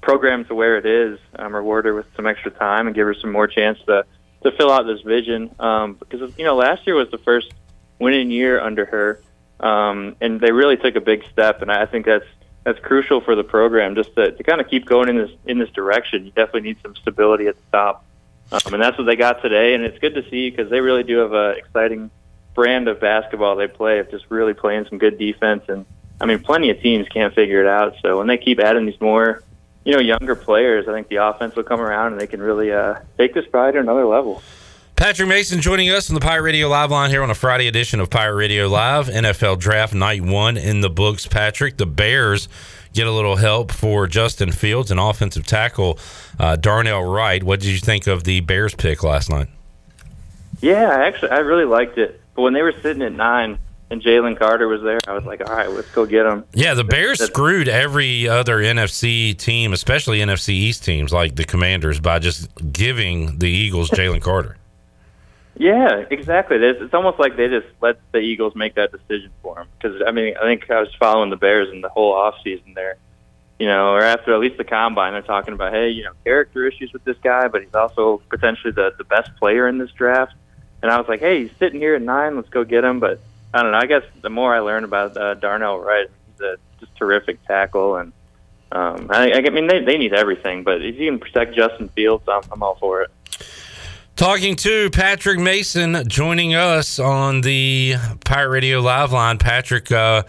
Speaker 12: program to where it is, um, reward her with some extra time and give her some more chance to to fill out this vision. Um, because you know, last year was the first winning year under her, um, and they really took a big step, and I think that's that's crucial for the program just to, to kind of keep going in this in this direction. You definitely need some stability at the top, um, and that's what they got today. And it's good to see because they really do have an exciting brand of basketball they play of just really playing some good defense and I mean, plenty of teams can't figure it out. So when they keep adding these more, you know, younger players, I think the offense will come around and they can really uh, take this probably to another level.
Speaker 8: Patrick Mason joining us on the Pirate Radio Live line here on a Friday edition of Pirate Radio Live. NFL Draft Night One in the books. Patrick, the Bears get a little help for Justin Fields and offensive tackle uh, Darnell Wright. What did you think of the Bears pick last night?
Speaker 12: Yeah, actually, I really liked it. But when they were sitting at nine and Jalen Carter was there, I was like, all right, let's go get him.
Speaker 8: Yeah, the Bears screwed every other NFC team, especially NFC East teams like the Commanders, by just giving the Eagles Jalen Carter.
Speaker 12: Yeah, exactly. It's, it's almost like they just let the Eagles make that decision for him. Because I mean, I think I was following the Bears in the whole off season there, you know, or after at least the combine, they're talking about, hey, you know, character issues with this guy, but he's also potentially the the best player in this draft. And I was like, hey, he's sitting here at nine. Let's go get him. But I don't know. I guess the more I learn about uh, Darnell Wright, he's a just terrific tackle, and um, I, I mean, they they need everything. But if you can protect Justin Fields, I'm, I'm all for it.
Speaker 8: Talking to Patrick Mason, joining us on the Pirate Radio Live line. Patrick, uh,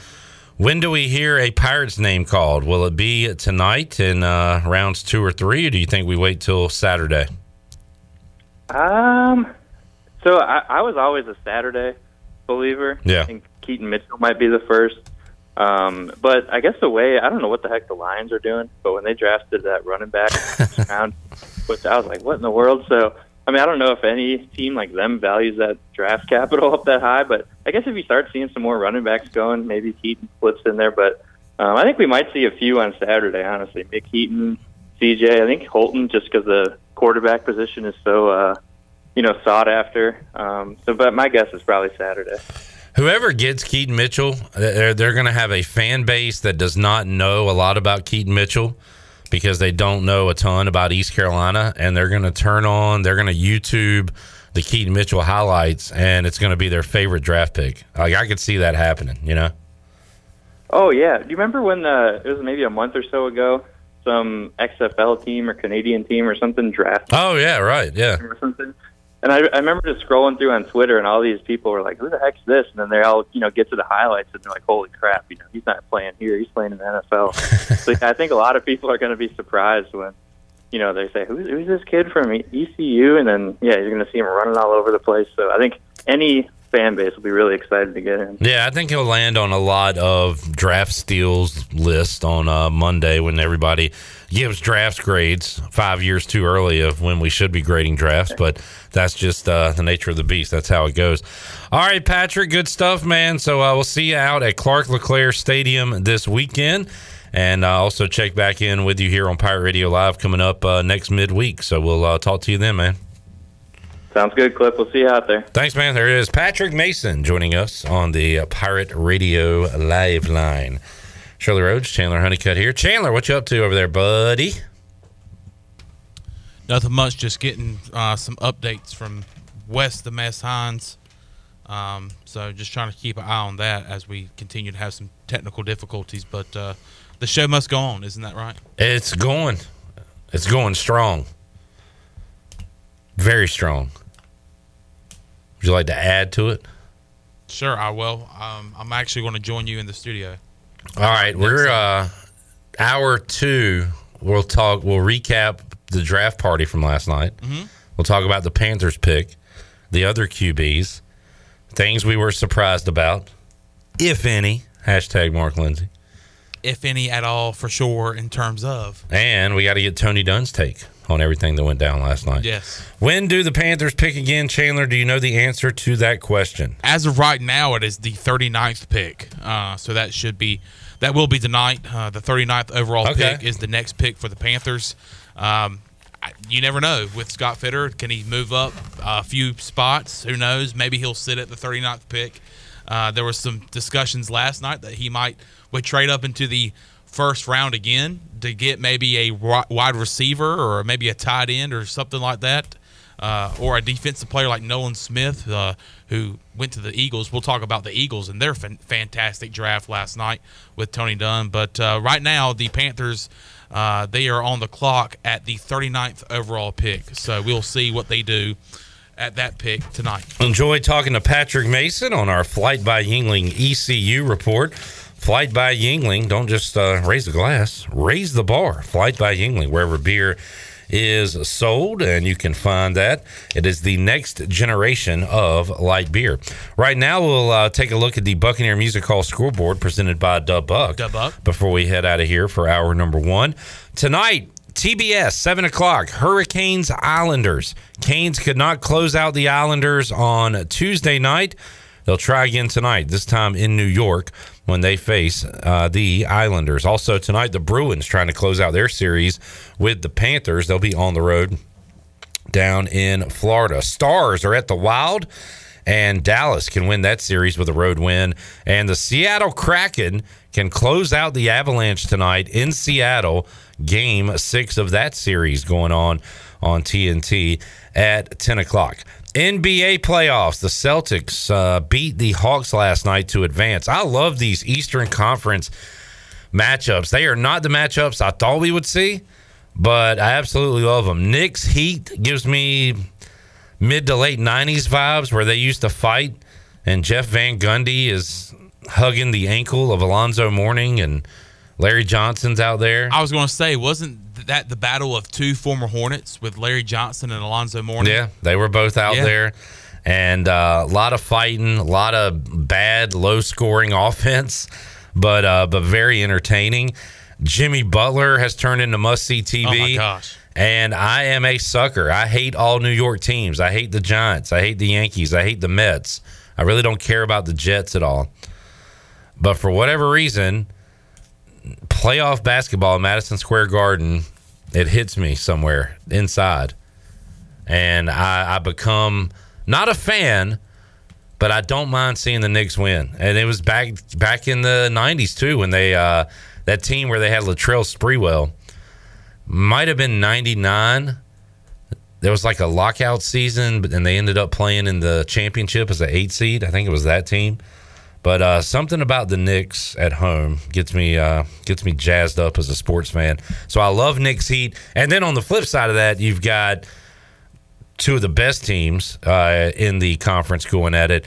Speaker 8: when do we hear a Pirate's name called? Will it be tonight in uh, rounds two or three, or do you think we wait till Saturday?
Speaker 12: Um, so I, I was always a Saturday believer.
Speaker 8: Yeah.
Speaker 12: I think Keaton Mitchell might be the first. Um, but I guess the way I don't know what the heck the Lions are doing, but when they drafted that running back round, which I was like, what in the world? So I mean, I don't know if any team like them values that draft capital up that high, but I guess if you start seeing some more running backs going, maybe Keaton flips in there. But um, I think we might see a few on Saturday. Honestly, Mick Heaton, CJ. I think Holton, just because the quarterback position is so uh, you know sought after. Um, so, but my guess is probably Saturday.
Speaker 8: Whoever gets Keaton Mitchell, they're, they're going to have a fan base that does not know a lot about Keaton Mitchell because they don't know a ton about East Carolina, and they're going to turn on, they're going to YouTube the Keaton Mitchell highlights, and it's going to be their favorite draft pick. Like I could see that happening, you know.
Speaker 12: Oh yeah, do you remember when uh, it was maybe a month or so ago? Some XFL team or Canadian team or something drafted.
Speaker 8: Oh yeah, right, yeah.
Speaker 12: Or something. And I, I remember just scrolling through on Twitter, and all these people were like, "Who the heck's this?" And then they all, you know, get to the highlights, and they're like, "Holy crap! You know, he's not playing here; he's playing in the NFL." so I think a lot of people are going to be surprised when, you know, they say, "Who's, who's this kid from ECU?" And then, yeah, you're going to see him running all over the place. So I think any fan base will be really excited to get him.
Speaker 8: Yeah, I think he'll land on a lot of draft steals list on uh, Monday when everybody gives drafts grades five years too early of when we should be grading drafts, but that's just uh, the nature of the beast. That's how it goes. All right, Patrick, good stuff, man. So uh, we'll see you out at Clark LeClair Stadium this weekend. And uh, also check back in with you here on Pirate Radio Live coming up uh, next midweek. So we'll uh, talk to you then, man.
Speaker 12: Sounds good, Cliff. We'll see you out there.
Speaker 8: Thanks, man. There is Patrick Mason joining us on the uh, Pirate Radio Live line. Shirley Rhodes, Chandler Honeycutt here. Chandler, what you up to over there, buddy?
Speaker 11: Nothing much. Just getting uh, some updates from west of Mess Hines. Um, so just trying to keep an eye on that as we continue to have some technical difficulties. But uh, the show must go on, isn't that right?
Speaker 8: It's going. It's going strong. Very strong. Would you like to add to it?
Speaker 11: Sure, I will. Um, I'm actually going to join you in the studio.
Speaker 8: All right, we're uh, hour two. We'll talk. We'll recap the draft party from last night.
Speaker 11: Mhm.
Speaker 8: We'll talk about the Panthers pick, the other QBs, things we were surprised about, if any. Hashtag Mark Lindsay.
Speaker 11: If any at all, for sure, in terms of.
Speaker 8: And we got to get Tony Dunn's take on everything that went down last night.
Speaker 11: Yes.
Speaker 8: When do the Panthers pick again, Chandler? Do you know the answer to that question?
Speaker 11: As of right now, it is the 39th pick. Uh, so that should be, that will be tonight. Uh, the 39th overall
Speaker 8: Okay.
Speaker 11: pick is the next pick for the Panthers. Um, I- you never know with Scott Fitterer. Can he move up a few spots? Who knows? Maybe he'll sit at the 39th pick. Uh, there was some discussions last night that he might would trade up into the first round again to get maybe a wide receiver or maybe a tight end or something like that, uh, or a defensive player like Nolan Smith uh, who went to the Eagles. We'll talk about the Eagles and their fan- fantastic draft last night with Tony Dunn. But uh, right now, the Panthers. Uh, they are on the clock at the 39th overall pick. So we'll see what they do at that pick tonight.
Speaker 8: Enjoy talking to Patrick Mason on our Flight by Yuengling ECU report. Flight by Yuengling. Don't just uh, raise the glass, raise the bar. Flight by Yuengling, wherever beer is sold, and you can find that. It is the next generation of light beer. Right now, we'll uh, take a look at the Buccaneer Music Hall scoreboard presented by Dub Buck.
Speaker 11: Dub Buck.
Speaker 8: Before we head out of here for hour number one. Tonight, TBS, 7 o'clock, Hurricanes Islanders. Canes could not close out the Islanders on Tuesday night. They'll try again tonight, this time in New York when they face uh, the Islanders. Also, tonight, the Bruins trying to close out their series with the Panthers. They'll be on the road down in Florida. Stars are at the Wild, and Dallas can win that series with a road win. And the Seattle Kraken can close out the Avalanche tonight in Seattle. Game six of that series going on on TNT at 10 o'clock. NBA playoffs. The Celtics uh, beat the Hawks last night to advance. I love these Eastern Conference matchups. They are not the matchups I thought we would see, but I absolutely love them. Knicks Heat gives me mid to late 90s vibes where they used to fight, and Jeff Van Gundy is hugging the ankle of Alonzo Mourning, and Larry Johnson's out there.
Speaker 11: I was going to say, wasn't that the battle of two former Hornets with Larry Johnson and Alonzo Mourning?
Speaker 8: Yeah, they were both out
Speaker 11: Yeah.
Speaker 8: there. And uh, a lot of fighting, a lot of bad, low scoring offense, but uh, but very entertaining. Jimmy Butler has turned into must see TV.
Speaker 11: Oh my gosh.
Speaker 8: And I am a sucker. I hate all New York teams. I hate the Giants. I hate the Yankees. I hate the Mets. I really don't care about the Jets at all. But for whatever reason, playoff basketball in Madison Square Garden, it hits me somewhere inside. And I, I become not a fan, but I don't mind seeing the Knicks win. And it was back back in the '90s too, when they uh, that team where they had Latrell Sprewell might have been '99. There was like a lockout season, but then they ended up playing in the championship as an eight seed. I think it was that team. But uh, something about the Knicks at home gets me uh, gets me jazzed up as a sports fan. So I love Knicks Heat. And then on the flip side of that, you've got two of the best teams uh, in the conference going at it,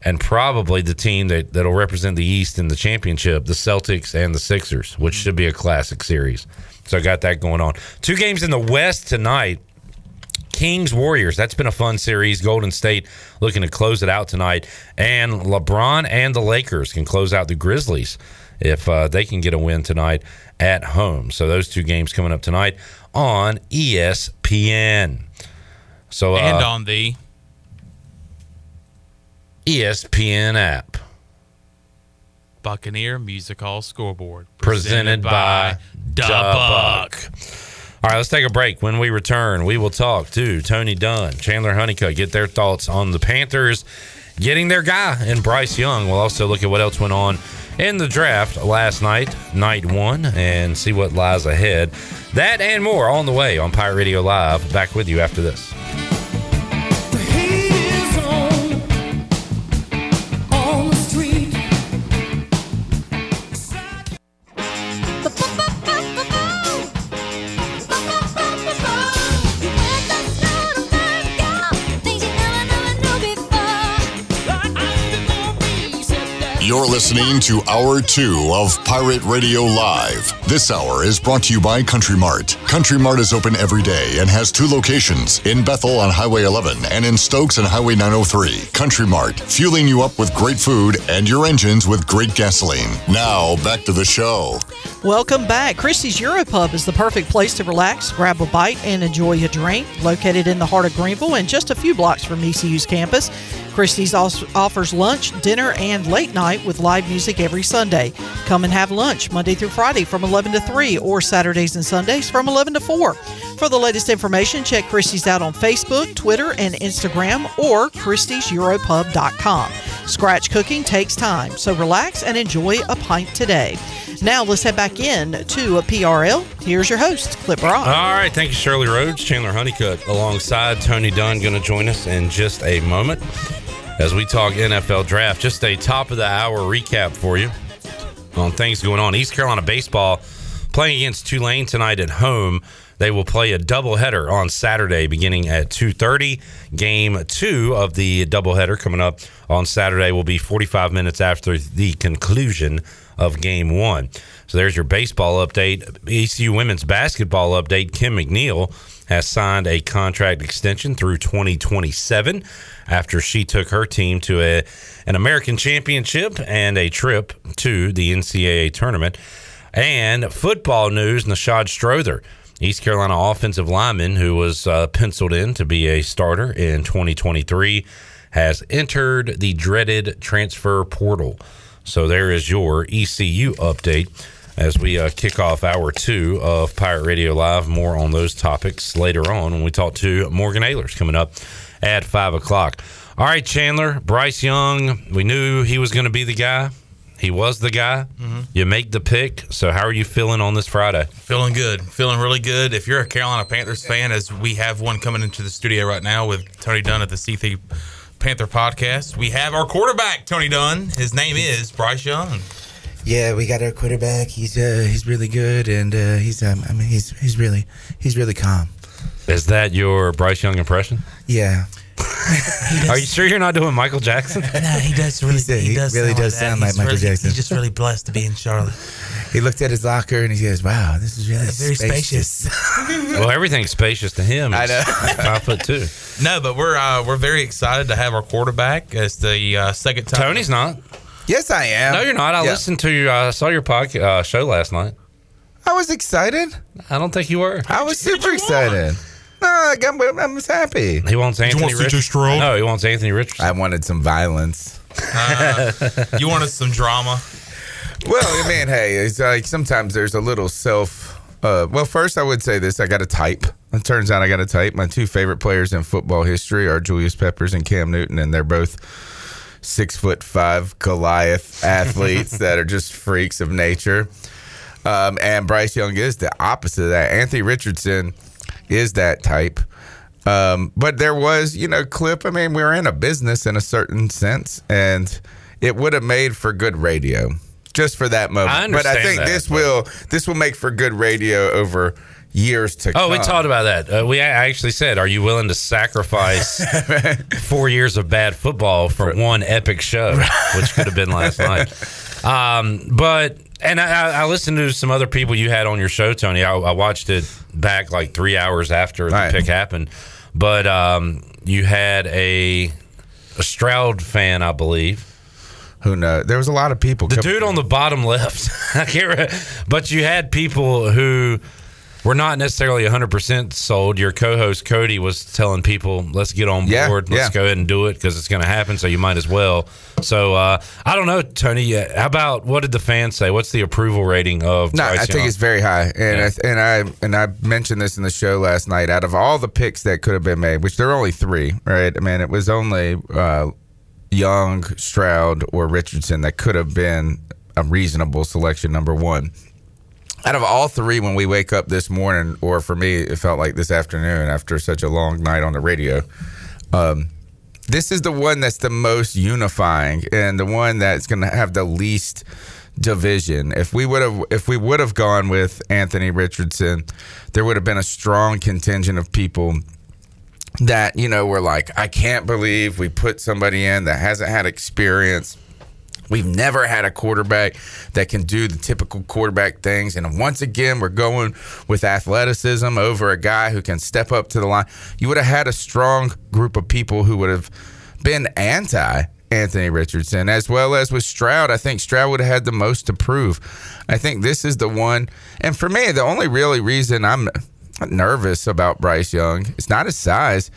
Speaker 8: and probably the team that that'll represent the East in the championship, the Celtics and the Sixers, which should be a classic series. So I got that going on. Two games in the West tonight. Kings Warriors. That's been a fun series. Golden State looking to close it out tonight, and LeBron and the Lakers can close out the Grizzlies if uh, they can get a win tonight at home. So those two games coming up tonight on ESPN. So uh,
Speaker 11: and on the
Speaker 8: ESPN app
Speaker 11: Buccaneer Music Hall scoreboard
Speaker 8: presented by
Speaker 11: Dubuck.
Speaker 8: Dubuck. All right, let's take a break. When we return, we will talk to Tony Dunn, Chandler Honeycutt, get their thoughts on the Panthers getting their guy, and Bryce Young. We'll also look at what else went on in the draft last night, night one, and see what lies ahead. That and more on the way on Pirate Radio Live. Back with you after this.
Speaker 2: You're listening to Hour 2 of Pirate Radio Live. This hour is brought to you by Country Mart. Country Mart is open every day and has two locations in Bethel on Highway 11 and in Stokes on Highway 903. Country Mart, fueling you up with great food and your engines with great gasoline. Now, back to the show.
Speaker 9: Welcome back. Christie's Europub is the perfect place to relax, grab a bite, and enjoy a drink. Located in the heart of Greenville and just a few blocks from ECU's campus, Christie's offers lunch, dinner, and late night with live music every Sunday. Come and have lunch Monday through Friday from 11 to 3 or Saturdays and Sundays from 11 to 4. For the latest information, check Christie's out on Facebook, Twitter, and Instagram or christieseuropub.com. Scratch cooking takes time, so relax and enjoy a pint today. Now let's head back in to a PRL. Here's your host, Clip Rock.
Speaker 8: All right, thank you, Shirley Rhodes. Chandler Honeycutt alongside Tony Dunn going to join us in just a moment as we talk NFL draft. Just a top of the hour recap for you on things going on. East Carolina baseball playing against Tulane tonight at home. They will play a doubleheader on Saturday beginning at 2:30. Game 2 of the doubleheader coming up on Saturday will be 45 minutes after the conclusion of game 1. So there's your baseball update. ECU women's basketball update. Kim McNeill has signed a contract extension through 2027 after she took her team to a an American championship and a trip to the NCAA tournament. And football news: Nishad Strother, East Carolina offensive lineman who was uh, penciled in to be a starter in 2023, has entered the dreaded transfer portal. So there is your ECU update as we uh, kick off hour two of Pirate Radio Live. More on those topics later on when we talk to Morgan Ahlers coming up at five o'clock. All right, Chandler, Bryce Young, we knew he was going to be the guy. He was the guy.
Speaker 11: Mhm.
Speaker 8: You make the pick. So, how are you feeling on this Friday?
Speaker 11: Feeling good. Feeling really good. If you're a Carolina Panthers fan, as we have one coming into the studio right now with Tony Dunn at the C3 Panther podcast, we have our quarterback, Tony Dunn. His name is Bryce Young.
Speaker 13: Yeah, we got our quarterback. He's uh he's really good, and uh, he's um I mean he's he's really he's really calm.
Speaker 8: Is that your Bryce Young impression?
Speaker 13: Yeah.
Speaker 8: Are you sure you're not doing Michael Jackson?
Speaker 13: No, he does really.
Speaker 8: He
Speaker 13: He,
Speaker 8: does
Speaker 13: really
Speaker 8: sound
Speaker 13: does
Speaker 8: like that.
Speaker 13: sound like
Speaker 8: He's
Speaker 13: Michael
Speaker 8: really-
Speaker 13: Jackson.
Speaker 8: he's
Speaker 13: just really blessed to be in Charlotte. He looked at his locker and he says, "Wow, this is really
Speaker 11: Very
Speaker 13: spacious."
Speaker 8: well, everything's spacious to him.
Speaker 11: I
Speaker 8: It's
Speaker 11: know.
Speaker 8: Five foot two.
Speaker 11: No, but we're uh, we're very excited to have our quarterback. It's the uh, second time.
Speaker 8: Tony's not.
Speaker 13: Yes, I am.
Speaker 8: No, you're not. I
Speaker 13: Yeah.
Speaker 8: listened to your. I saw your podcast uh, show last night.
Speaker 13: I was excited.
Speaker 8: I don't think you were.
Speaker 13: I was super excited. No, I'm, I'm just happy.
Speaker 8: He wants Anthony
Speaker 11: want C.J.
Speaker 8: Richardson.
Speaker 11: Stroud?
Speaker 8: No, he wants Anthony Richardson.
Speaker 13: I wanted some violence.
Speaker 11: Uh, you wanted some drama.
Speaker 13: Well, I mean, hey, it's like sometimes there's a little self. Uh, well, first I would say this: I got a type. It turns out I got a type. My two favorite players in football history are Julius Peppers and Cam Newton, and they're both six foot five Goliath athletes that are just freaks of nature. Um, and Bryce Young is the opposite of that. Anthony Richardson is that type. Um, but there was, you know, clip. I mean, we were in a business in a certain sense, and it would have made for good radio just for that moment.
Speaker 8: I
Speaker 13: but I think
Speaker 8: that,
Speaker 13: this will this will make for good radio over years to come.
Speaker 8: Oh,
Speaker 13: come.
Speaker 8: we talked about that. Uh, we a- actually said, "Are you willing to sacrifice four years of bad football for one epic show, which could have been last night?" Um, but and I, I I listened to some other people you had on your show, Tony. I, I watched it back like three hours after the
Speaker 13: Right.
Speaker 8: pick happened, but um, you had a a Stroud fan, I believe.
Speaker 13: Who knows? There was a lot of people.
Speaker 8: The dude on the bottom left, I can't. Re- but you had people who were not necessarily 100% sold. Your co-host Cody was telling people, "Let's get on
Speaker 13: Yeah,
Speaker 8: board. Let's
Speaker 13: yeah.
Speaker 8: go ahead and do it because it's going to happen. So you might as well." So uh, I don't know, Tony. How about what did the fans say? What's the approval rating of?
Speaker 13: No,
Speaker 8: Bryce
Speaker 13: I think
Speaker 8: Young?
Speaker 13: it's very high, and I, and I and I mentioned this in the show last night. Out of all the picks that could have been made, which there are only three, right? I mean, it was only uh, Young, Stroud, or Richardson that could have been a reasonable selection. Number one. Out of all three, when we wake up this morning, or for me, it felt like this afternoon after such a long night on the radio. Um, this is the one that's the most unifying and the one that's going to have the least division. If we would have if we would have gone with Anthony Richardson, there would have been a strong contingent of people that, you know, were like, I can't believe we put somebody in that hasn't had experience. We've never had a quarterback that can do the typical quarterback things. And once again, we're going with athleticism over a guy who can step up to the line. You would have had a strong group of people who would have been anti Anthony Richardson, as well as with Stroud. I think Stroud would have had the most to prove. I think this is the one. And for me, the only really reason I'm nervous about Bryce Young, it's not his size.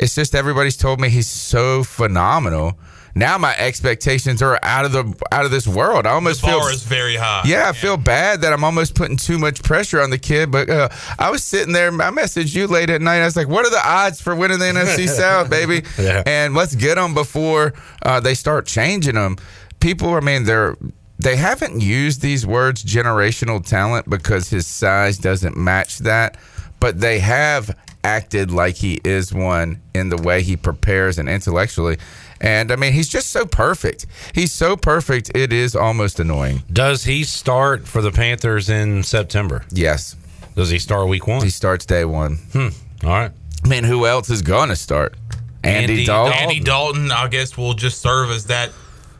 Speaker 13: It's just everybody's told me he's so phenomenal. Now my expectations are out of the out of this world. I almost
Speaker 11: The bar
Speaker 13: feel
Speaker 11: is very high.
Speaker 13: yeah, I feel bad that I'm almost putting too much pressure on the kid. But uh, I was sitting there. I messaged you late at night. I was like, "What are the odds for winning the NFC South, baby?"
Speaker 8: Yeah.
Speaker 13: And let's get them before uh, they start changing them. People, I mean, they're they haven't used these words generational talent because his size doesn't match that, but they have acted like he is one in the way he prepares and intellectually. And I mean, he's just so perfect. He's so perfect. It is almost annoying.
Speaker 8: Does he start for the Panthers in September?
Speaker 13: Yes.
Speaker 8: Does he start week one?
Speaker 13: He starts day one.
Speaker 8: Hmm. All right.
Speaker 13: I mean, who else is going to start? Andy,
Speaker 11: Andy
Speaker 13: Dalton.
Speaker 11: Andy Dalton, I guess, will just serve as that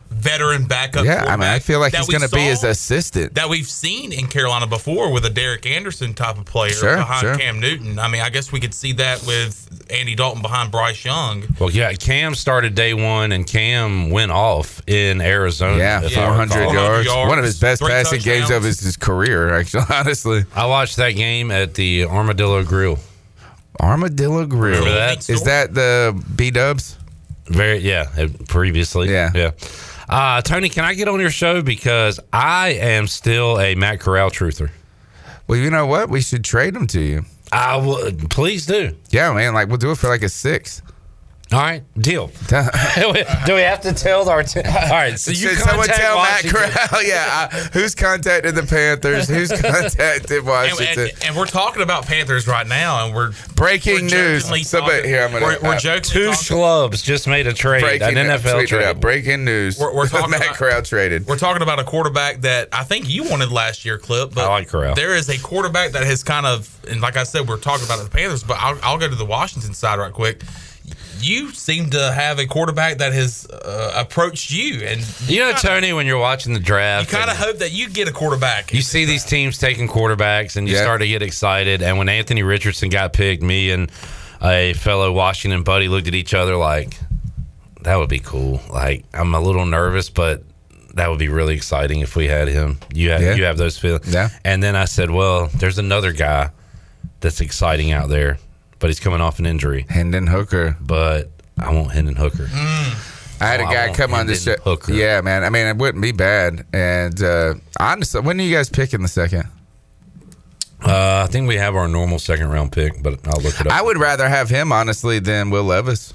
Speaker 11: veteran backup.
Speaker 13: Yeah, I mean, I feel like he's going to be his assistant.
Speaker 11: that we've seen in Carolina before with a Derek Anderson type of player
Speaker 13: Sure,
Speaker 11: behind
Speaker 13: sure.
Speaker 11: Cam Newton. I mean, I guess we could see that with Andy Dalton behind Bryce Young.
Speaker 8: Well, yeah, Cam started day one, and Cam went off in Arizona.
Speaker 13: Yeah,
Speaker 8: if I
Speaker 13: 400
Speaker 8: recall.
Speaker 13: yards. One of his best
Speaker 8: three
Speaker 13: passing games of his, his career, actually, honestly.
Speaker 8: I watched that game at the Armadillo Grill.
Speaker 13: Armadillo Grill.
Speaker 8: Remember that?
Speaker 13: Is that the B Dubs?
Speaker 8: Very, yeah. Previously,
Speaker 13: Yeah.
Speaker 8: yeah. Uh, Tony, can I get on your show because I am still a Matt Corral truther.
Speaker 13: Well, you know what? We should trade him to you.
Speaker 8: I will. Please do.
Speaker 13: Yeah, man. Like we'll do it for like a six.
Speaker 8: All right, deal. do we have to tell our? T- All right, so you
Speaker 13: Should someone tell
Speaker 8: Washington.
Speaker 13: Matt Corral? yeah, uh, who's contacted the Panthers? Who's contacted
Speaker 11: And,
Speaker 13: Washington?
Speaker 11: and, and we're talking about Panthers right now, and we're
Speaker 13: Breaking
Speaker 11: we're
Speaker 13: news.
Speaker 11: jokingly
Speaker 13: Somebody here. I'm gonna.
Speaker 11: We're, we're
Speaker 13: uh,
Speaker 11: joking.
Speaker 8: Two schlubs just made a trade,
Speaker 13: breaking
Speaker 8: an NFL
Speaker 13: tweet
Speaker 8: trade.
Speaker 13: out. Breaking news.
Speaker 11: We're- we're talking
Speaker 13: Matt
Speaker 11: about-
Speaker 13: Corral traded.
Speaker 11: We're talking about a quarterback that I think you wanted last year, Clip. But
Speaker 8: I like Corral.
Speaker 11: There is a quarterback that has kind of, and like I said, we're talking about the Panthers, but I'll, I'll go to the Washington side right quick. You seem to have a quarterback that has uh, approached you, and
Speaker 8: You know, Tony, when you're watching the draft, you
Speaker 11: kind of hope that you get a quarterback.
Speaker 8: you see these teams taking quarterbacks, and you
Speaker 13: Yeah.
Speaker 8: start to get excited. And when Anthony Richardson got picked, me and a fellow Washington buddy looked at each other like, "That would be cool." Like, I'm a little nervous, but that would be really exciting if we had him. You have
Speaker 13: Yeah.
Speaker 8: you have those feelings.
Speaker 13: Yeah.
Speaker 8: And then I said, "Well, there's another guy that's exciting out there, but he's coming off an injury.
Speaker 13: Hendon Hooker.
Speaker 8: But I want Hendon Hooker."
Speaker 13: I had a
Speaker 8: Oh, I
Speaker 13: guy
Speaker 8: want
Speaker 13: come on
Speaker 8: this
Speaker 13: show.
Speaker 8: Hooker.
Speaker 13: Yeah, man. I mean, it wouldn't be bad. And uh, honestly, when are you guys picking the second?
Speaker 8: Uh, I think we have our normal second round pick, but I'll look it up.
Speaker 13: I would rather have him honestly than Will Levis.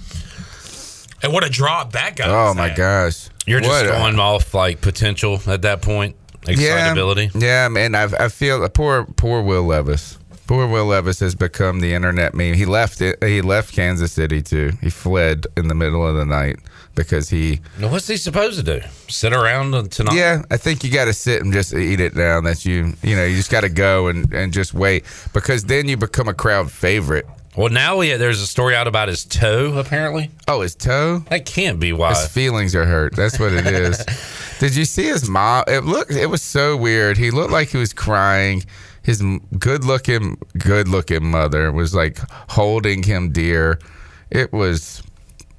Speaker 11: and what a drop that guy.
Speaker 13: Oh my
Speaker 11: at.
Speaker 13: gosh,
Speaker 8: You're just
Speaker 13: What a-
Speaker 8: going off like potential at that point, excitability.
Speaker 13: Yeah, yeah, man. I, I feel poor, poor Will Levis. Poor Will Levis has become the internet meme. He left it. He left Kansas City too. He fled in the middle of the night because he.
Speaker 8: Now, what's he supposed to do? Sit around tonight?
Speaker 13: Yeah, I think you got to sit and just eat it down. That you, you know, you just got to go and and just wait because then you become a crowd favorite.
Speaker 8: Well, now there's a story out about his toe. Apparently,
Speaker 13: Oh, his toe.
Speaker 8: that can't be why.
Speaker 13: His feelings are hurt. That's what it is. Did you see his mom? It looked. It was so weird. He looked like he was crying. His good looking, good looking mother was like holding him dear. It was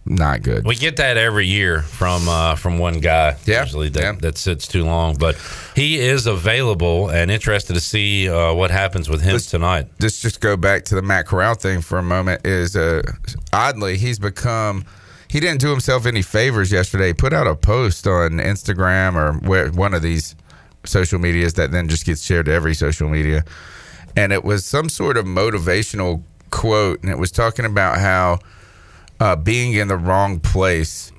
Speaker 13: not good.
Speaker 8: We get that every year from uh, from one guy.
Speaker 13: Yeah,
Speaker 8: usually that,
Speaker 13: yeah.
Speaker 8: that sits too long, but he is available and interested to see uh, what happens with him
Speaker 13: Let's-
Speaker 8: tonight.
Speaker 13: Let's just go back to the Matt Corral thing for a moment. Is uh, oddly he's become. He didn't do himself any favors yesterday. He put out a post on Instagram or where, one of these social medias that then just gets shared to every social media, and it was some sort of motivational quote, and it was talking about how uh, being in the wrong place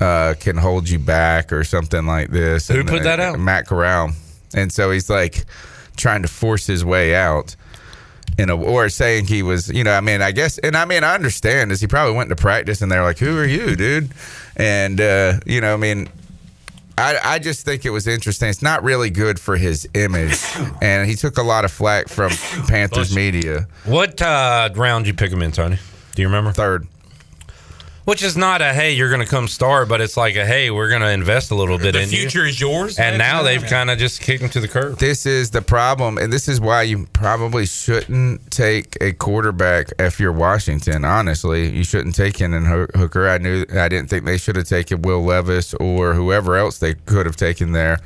Speaker 13: uh, can hold you back or something like this.
Speaker 8: Who
Speaker 13: And,
Speaker 8: put that
Speaker 13: uh,
Speaker 8: out?
Speaker 13: Matt Corral, and so he's like trying to force his way out. In a, or saying he was, you know, I mean, I guess, and I mean, I understand is he probably went to practice and they're like, "Who are you, dude?" And uh, you know, I mean, I, I just think it was interesting. It's not really good for his image, and he took a lot of flack from Panthers media.
Speaker 8: What uh, round you pick him in, Tony? Do you remember?
Speaker 13: Third.
Speaker 8: Which is not a hey, you're going to come start, but it's like a hey, we're going to invest a little bit
Speaker 11: The
Speaker 8: in you.
Speaker 11: The future is yours.
Speaker 8: And now
Speaker 11: Actually,
Speaker 8: they've kind of just kicked him to the curb.
Speaker 13: This is the problem, and this is why you probably shouldn't take a quarterback if you're Washington. Honestly, you shouldn't take Hendon Hoo- Hooker. I knew I didn't think they should have taken Will Levis or whoever else they could have taken there,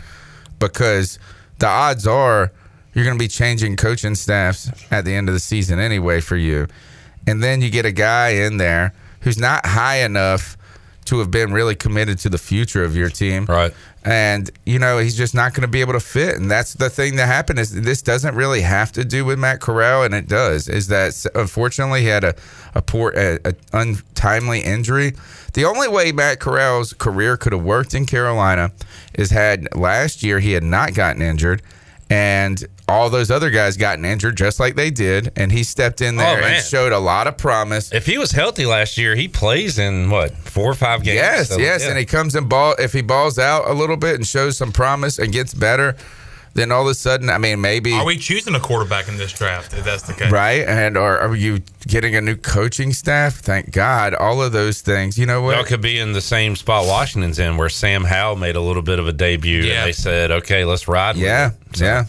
Speaker 13: because the odds are you're going to be changing coaching staffs at the end of the season anyway for you, and then you get a guy in there who's not high enough to have been really committed to the future of your team.
Speaker 8: Right.
Speaker 13: And you know he's just not going to be able to fit, and that's the thing that happened. Is this doesn't really have to do with Matt Corral, and it does. Is that unfortunately he had a a poor, a, a untimely injury. The only way Matt Corral's career could have worked in Carolina is had last year he had not gotten injured, and all those other guys gotten injured just like they did, and he stepped in there
Speaker 8: Oh,
Speaker 13: and showed a lot of promise.
Speaker 8: If he was healthy last year, he plays in what four or five games.
Speaker 13: Yes,
Speaker 8: So,
Speaker 13: yes,
Speaker 8: yeah.
Speaker 13: and he comes and ball. If he balls out a little bit and shows some promise and gets better, then all of a sudden, I mean, maybe
Speaker 11: Are we choosing a quarterback in this draft? If that's the case,
Speaker 13: right, and or are you getting a new coaching staff? Thank God, all of those things. You know what?
Speaker 8: Y'all could be in the same spot Washington's in, where Sam Howell made a little bit of a debut,
Speaker 13: Yeah.
Speaker 8: and they said, "Okay, let's ride."
Speaker 13: Yeah.
Speaker 8: So,
Speaker 13: yeah.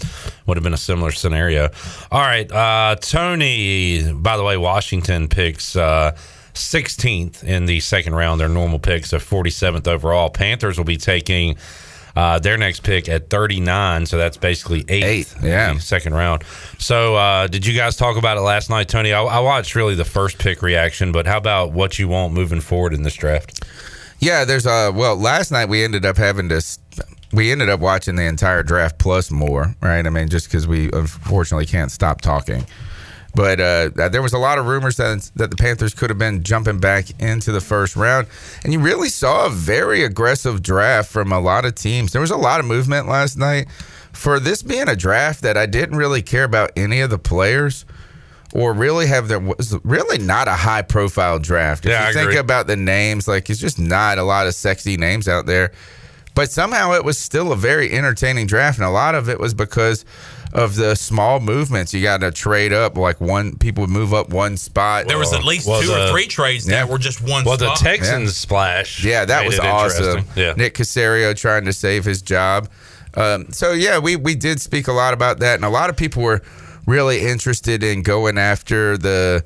Speaker 8: would have been a similar scenario. All right, uh, Tony. By the way, Washington picks uh, 16th in the second round. Their normal pick, of 47th overall. Panthers will be taking. Uh, their next pick at 39, so that's basically eighth,
Speaker 13: yeah.
Speaker 8: second round. So, uh, did you guys talk about it last night, Tony? I, I watched really the first pick reaction, but how about what you want moving forward in this draft?
Speaker 13: Yeah, there's a well. Last night we ended up having to. We ended up watching the entire draft plus more, right? I mean, just because we unfortunately can't stop talking. But uh, there was a lot of rumors that that the Panthers could have been jumping back into the first round, and you really saw a very aggressive draft from a lot of teams. There was a lot of movement last night for this being a draft that I didn't really care about any of the players or really have there was really not a high profile draft. If
Speaker 8: Yeah,
Speaker 13: you
Speaker 8: I
Speaker 13: think
Speaker 8: agree.
Speaker 13: about the names, like it's just not a lot of sexy names out there. But somehow it was still a very entertaining draft, and a lot of it was because of the small movements. You got to trade up, like one people would move up one spot.
Speaker 11: There was at least
Speaker 8: Well,
Speaker 11: two
Speaker 8: the-
Speaker 11: or three trades that were just one. Spot.
Speaker 8: Well, the
Speaker 11: spot.
Speaker 8: Texans splash.
Speaker 13: Yeah, that was awesome.
Speaker 8: Yeah.
Speaker 13: Nick Caserio trying to save his job. Um, so yeah, we we did speak a lot about that, and a lot of people were really interested in going after the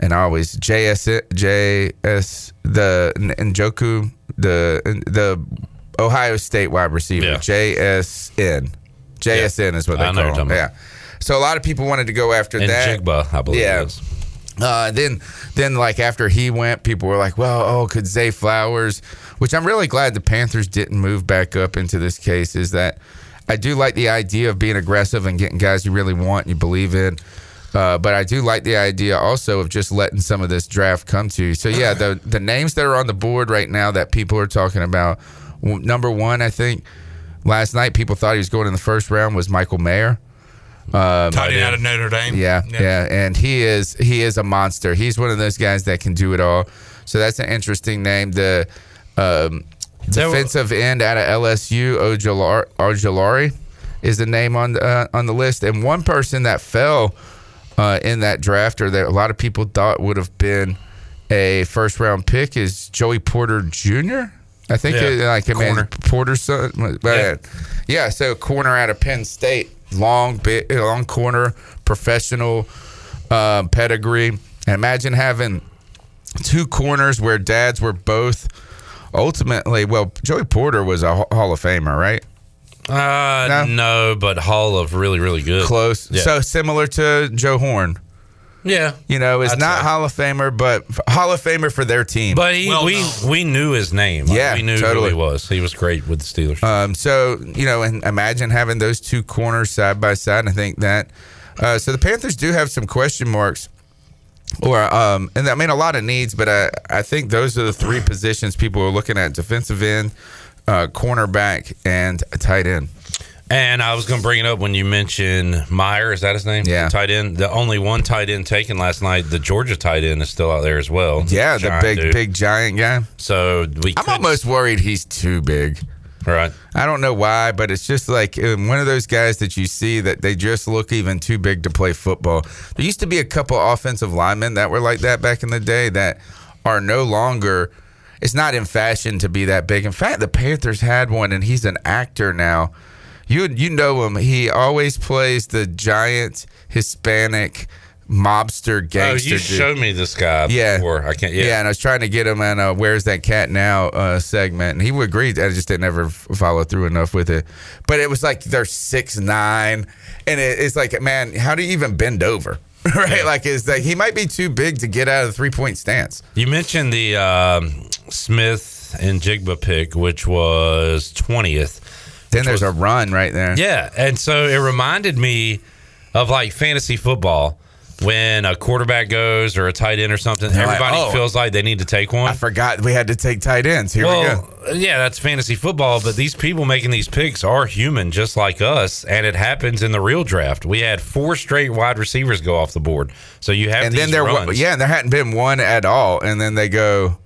Speaker 13: and always JS JS the N- Njoku the the Ohio State wide receiver
Speaker 8: Yeah.
Speaker 13: JSN JSN is what they
Speaker 8: I
Speaker 13: call him. Yeah. So a lot of people wanted to go after
Speaker 8: And
Speaker 13: that.
Speaker 8: Jigba, I believe
Speaker 13: Yeah.
Speaker 8: is.
Speaker 13: Uh, then, then like after he went, people were like, "Well, oh, could Zay Flowers?" Which I'm really glad the Panthers didn't move back up into this case. Is that I do like the idea of being aggressive and getting guys you really want, and you believe in. Uh, but I do like the idea also of just letting some of this draft come to you. So yeah, the the names that are on the board right now that people are talking about. w- Number one, I think last night people thought he was going in the first round was Michael Mayer. Um,
Speaker 11: Tight out of Notre Dame.
Speaker 13: yeah, yeah, and he is he is a monster. He's one of those guys that can do it all. So that's an interesting name. The um,
Speaker 8: There were-
Speaker 13: defensive end out of LSU, Ojalar- Ojulari, is the name on the, uh, on the list. And one person that fell uh, in that draft, or that a lot of people thought would have been a first round pick, is Joey Porter Jr. I think
Speaker 8: Yeah,
Speaker 13: it, like I mean
Speaker 8: corner.
Speaker 13: Porter's son.
Speaker 8: Yeah.
Speaker 13: yeah, so corner out of Penn State, long bit, long corner, professional um, pedigree. And imagine having two corners where dads were both ultimately. Well, Joey Porter was a Hall of Famer, right?
Speaker 8: Uh, no? but Hall of really, really good.
Speaker 13: Close.
Speaker 8: Yeah.
Speaker 13: So similar to Joe Horn.
Speaker 8: Yeah.
Speaker 13: You know, is
Speaker 8: I'd
Speaker 13: not
Speaker 8: say.
Speaker 13: Hall of Famer, but Hall of Famer for their team.
Speaker 8: But he, we we knew his name. Like,
Speaker 13: Yeah,
Speaker 8: we knew
Speaker 13: totally.
Speaker 8: who he was. He was great with the Steelers.
Speaker 13: Um, so you know, and imagine having those two corners side by side. I think that. Uh, so the Panthers do have some question marks, or um, and I mean a lot of needs, but I I think those are the three positions people are looking at: defensive end, uh, cornerback, and a tight end.
Speaker 8: And I was going to bring it up when you mentioned Mayer. Is that his name?
Speaker 13: Yeah.
Speaker 8: The tight end. The only one tight end taken last night. The Georgia tight end is still out there as well.
Speaker 13: Yeah, the
Speaker 8: Giant
Speaker 13: big
Speaker 8: dude.
Speaker 13: big giant guy.
Speaker 8: So we.
Speaker 13: I'm almost worried he's too big.
Speaker 8: Right.
Speaker 13: I don't know why, but it's just like um, one of those guys that you see that they just look even too big to play football. There used to be a couple offensive linemen that were like that back in the day that are no longer. It's not in fashion to be that big. In fact, the Panthers had one, and he's an actor now. You you know him. He always plays the giant Hispanic mobster gangster.
Speaker 8: Oh,
Speaker 13: you
Speaker 8: showed me this guy
Speaker 13: Yeah.
Speaker 8: before. I can't. Yeah.
Speaker 13: Yeah. and I was trying to get him on a "Where's That Cat Now" uh, segment, and he would agree. I just didn't ever follow through enough with it. But it was like they're six nine, and it, it's like, man, how do you even bend over? right? Like, it's like he might be too big to get out of the three point stance.
Speaker 8: You mentioned the um, Smith-Njigba pick, which was twentieth.
Speaker 13: Then there's a run right there.
Speaker 8: Yeah, and so it reminded me of like fantasy football when a quarterback goes or a tight end or something.
Speaker 13: They're like,
Speaker 8: everybody
Speaker 13: "Oh,
Speaker 8: feels like they need to take one.
Speaker 13: I forgot we had to take tight ends. Here we go.
Speaker 8: yeah, that's fantasy football, but these people making these picks are human just like us, and it happens in the real draft. We had four straight wide receivers go off the board, so you have
Speaker 13: And then there,
Speaker 8: runs.
Speaker 13: yeah, and there hadn't been one at all, and then they go.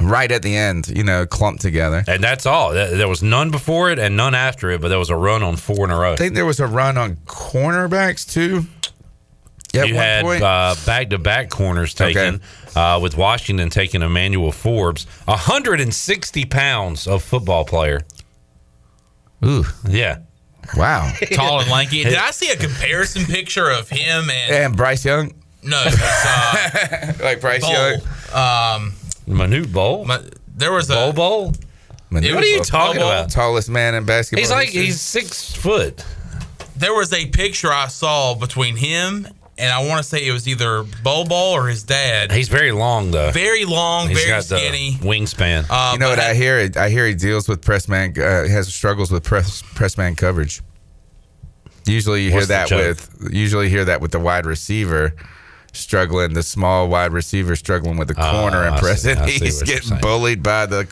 Speaker 13: Right at the end, you know, clumped together.
Speaker 8: And that's all. There there was none before it and none after it, but there was a run on four in a row.
Speaker 13: I think there was a run on cornerbacks too. At
Speaker 8: you had uh, back-to-back corners taken, uh, with Washington taking Emmanuel Forbes, 160 pounds of football player.
Speaker 13: Ooh,
Speaker 8: yeah,
Speaker 13: wow,
Speaker 11: Tall and lanky. Did I see a comparison picture of him and
Speaker 13: and Bryce Young,
Speaker 11: no, uh,
Speaker 13: like Bryce
Speaker 11: Bowl.
Speaker 13: Young,
Speaker 11: Um,
Speaker 8: Manute Bol.
Speaker 11: there was a
Speaker 8: Bol Bol.
Speaker 13: What
Speaker 8: are you talking about?
Speaker 13: Tallest man in basketball.
Speaker 8: He's like
Speaker 13: history.
Speaker 8: he's six foot.
Speaker 11: There was a picture I saw between him and I want to say it was either Bol Bol or his dad.
Speaker 8: He's very long though.
Speaker 11: Very long,
Speaker 8: He's
Speaker 11: very
Speaker 8: got
Speaker 11: skinny.
Speaker 8: the wingspan.
Speaker 11: Uh,
Speaker 13: you know what I hear? I hear he deals with press man, uh, has struggles with press press man coverage. Usually, you hear
Speaker 8: What's the
Speaker 13: that with usually hear that with the wide receiver struggling, the small wide receiver struggling with the corner
Speaker 8: Oh,
Speaker 13: and
Speaker 8: I see-
Speaker 13: pressing. He's getting bullied by the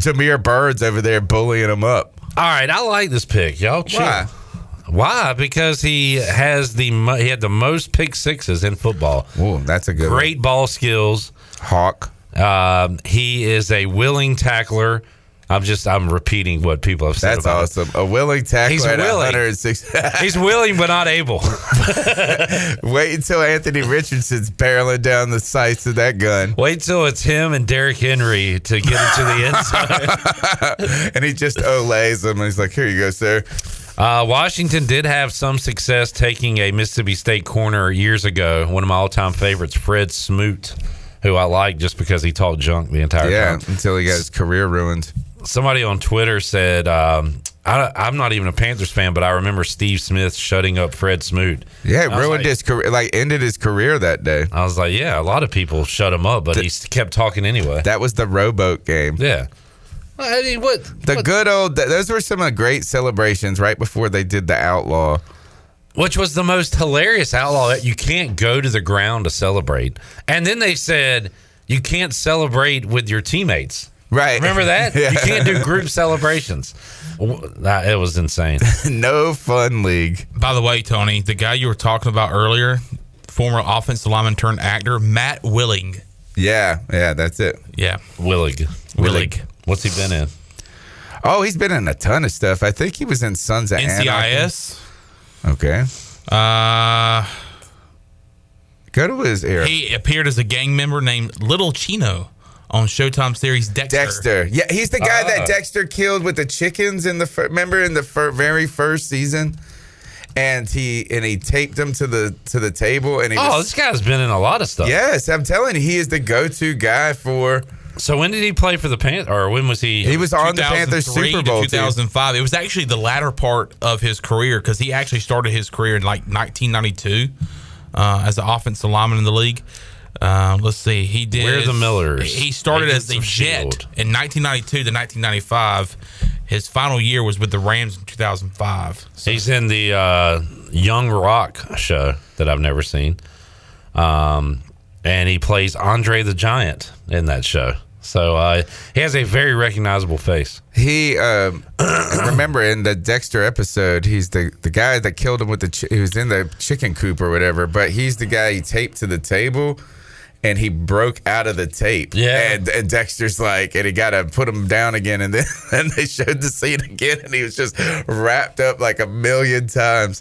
Speaker 13: Jameer Birds over there bullying him up.
Speaker 8: All right, I like this pick, y'all. Chill.
Speaker 13: Why?
Speaker 8: Why? Because he has the he had the most pick sixes in football.
Speaker 13: Ooh, that's a good one.
Speaker 8: Great ball skills.
Speaker 13: Hawk.
Speaker 8: Um, he is a willing tackler. I'm just I'm repeating what people have said.
Speaker 13: That's
Speaker 8: him.
Speaker 13: awesome. A willing tackle
Speaker 8: He's willing.
Speaker 13: 106.
Speaker 8: He's willing but not able.
Speaker 13: Wait until Anthony Richardson's barreling down the sights of that gun.
Speaker 8: Wait till it's him and Derrick Henry to get into the end zone.
Speaker 13: and he just olays him. And he's like, here you go, sir.
Speaker 8: Uh, Washington did have some success taking a Mississippi State corner years ago. One of my all-time favorites, Fred Smoot, who I like just because he talked junk the entire
Speaker 13: Yeah,
Speaker 8: time.
Speaker 13: until he got his career ruined.
Speaker 8: Somebody on Twitter said, um, I, "I'm not even a Panthers fan, but I remember Steve Smith shutting up Fred Smoot."
Speaker 13: Yeah, it ruined
Speaker 8: like-
Speaker 13: his career, like ended his career that day.
Speaker 8: I was like, "Yeah, a lot of people shut him up, but he kept talking anyway."
Speaker 13: That was the rowboat game.
Speaker 8: Yeah. I mean, what?
Speaker 13: The good old, those were some uh, great celebrations right before they did the outlaw.
Speaker 8: Which was the most hilarious outlaw that you can't go to the ground to celebrate. And then they said you can't celebrate with your teammates.
Speaker 13: Right.
Speaker 8: Remember that?
Speaker 13: Yeah.
Speaker 8: You can't do group celebrations. That- It was insane.
Speaker 13: no fun league.
Speaker 11: By the way, Tony, the guy you were talking about earlier, former offensive lineman turned actor, Matt Willig.
Speaker 13: Yeah, yeah, that's it.
Speaker 11: Yeah.
Speaker 8: Willig.
Speaker 11: Willig.
Speaker 8: What's he been in?
Speaker 13: Oh, he's been in a ton of stuff. I think he was in Sons of Anarchy.
Speaker 11: NCIS.
Speaker 13: Okay.
Speaker 11: Uh,
Speaker 13: Go to his era.
Speaker 11: he appeared as a gang member named Little Chino on Showtime series Dexter.
Speaker 13: Dexter. Yeah, he's the guy
Speaker 8: Ah.
Speaker 13: that Dexter killed with the chickens in the fir- remember in the fir- very first season, and he and he taped them to the to the table and he
Speaker 8: Oh,
Speaker 13: was,
Speaker 8: this guy's been in a lot of stuff.
Speaker 13: yes, I'm telling you, he is the go-to guy for.
Speaker 8: So when did he play for the Panthers? Or when was he?
Speaker 13: He was on the Panthers
Speaker 11: 2003
Speaker 13: Super Bowl team.
Speaker 11: 2005. It was actually the latter part of his career because he actually started his career in like 1992 uh, as an offensive lineman in the league. Uh, let's see. He did.
Speaker 8: We're the Millers.
Speaker 11: He started as a
Speaker 8: Agents
Speaker 11: Jet
Speaker 8: S.H.I.E.L.D..
Speaker 11: in 1992 to 1995. His final year was with the Rams in 2005.
Speaker 8: He's in the uh, Young Rock show that I've never seen. Um, and he plays Andre the Giant in that show. So uh, he has a very recognizable face.
Speaker 13: He um, remember in the Dexter episode, he's the the guy that killed him with the chi- he was in the chicken coop or whatever. But he's the guy he taped to the table. And he broke out of the tape.
Speaker 8: Yeah.
Speaker 13: And, and Dexter's like, and he got to put him down again. And then and they showed the scene again. And he was just wrapped up like a million times.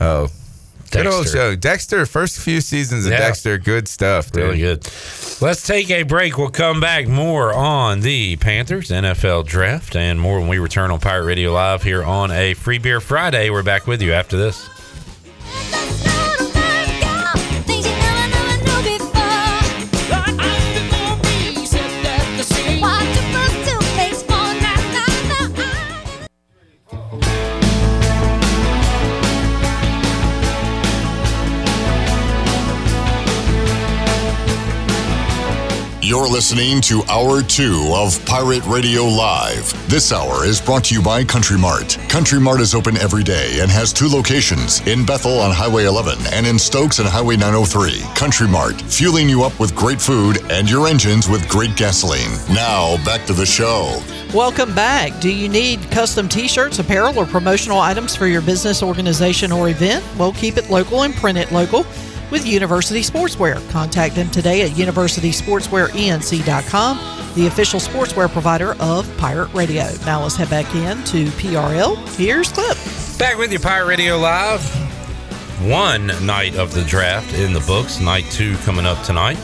Speaker 13: Oh, good old show. Dexter, first few seasons of
Speaker 8: Yeah.
Speaker 13: Dexter, good stuff. Dude.
Speaker 8: Really good. Let's take a break. We'll come back more on the Panthers NFL draft and more when we return on Pirate Radio Live here on a Free Beer Friday. We're back with you after this.
Speaker 2: You're listening to Hour 2 of Pirate Radio Live. This hour is brought to you by Country Mart. Country Mart is open every day and has two locations in Bethel on Highway 11 and in Stokes on Highway 903. Country Mart, fueling you up with great food and your engines with great gasoline. Now, back to the show.
Speaker 9: Welcome back. Do you need custom t shirts, apparel, or promotional items for your business, organization, or event? Well, keep it local and print it local with University Sportswear. Contact them today at universitysportswearenc.com, the official sportswear provider of Pirate Radio. Now let's head back in to PRL. Here's Clip.
Speaker 8: Back with you, Pirate Radio Live. One night of the draft in the books, night two coming up tonight.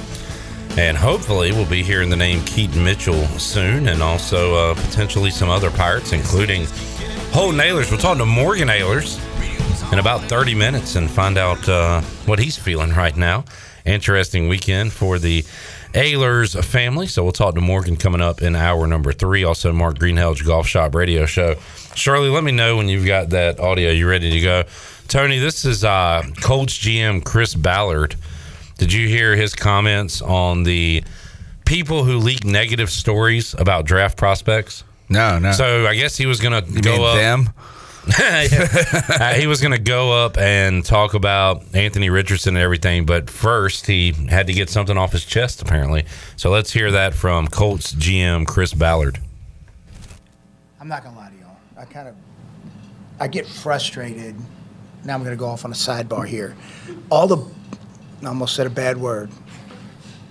Speaker 8: And hopefully, we'll be hearing the name Keaton Mitchell soon, and also uh, potentially some other Pirates, including Holton Ahlers. We're talking to Morgan Ahlers in about 30 minutes and find out uh, what he's feeling right now. Interesting weekend for the Ahlers family. So we'll talk to Morgan coming up in hour number three. Also, Mark Greenhalgh Golf Shop Radio Show. Shirley, let me know when you've got that audio. You ready to go? Tony, this is uh, Colts GM Chris Ballard. Did you hear his comments on the people who leak negative stories about draft prospects?
Speaker 13: No, no.
Speaker 8: So I guess he was going to go up.
Speaker 13: them?
Speaker 8: Uh, he was going to go up and talk about Anthony Richardson and everything, but first he had to get something off his chest, apparently. So let's hear that from Colts GM Chris Ballard.
Speaker 14: I'm not gonna lie to y'all. I kind of, I get frustrated. Now I'm gonna go off on a sidebar here. All the, I almost said a bad word.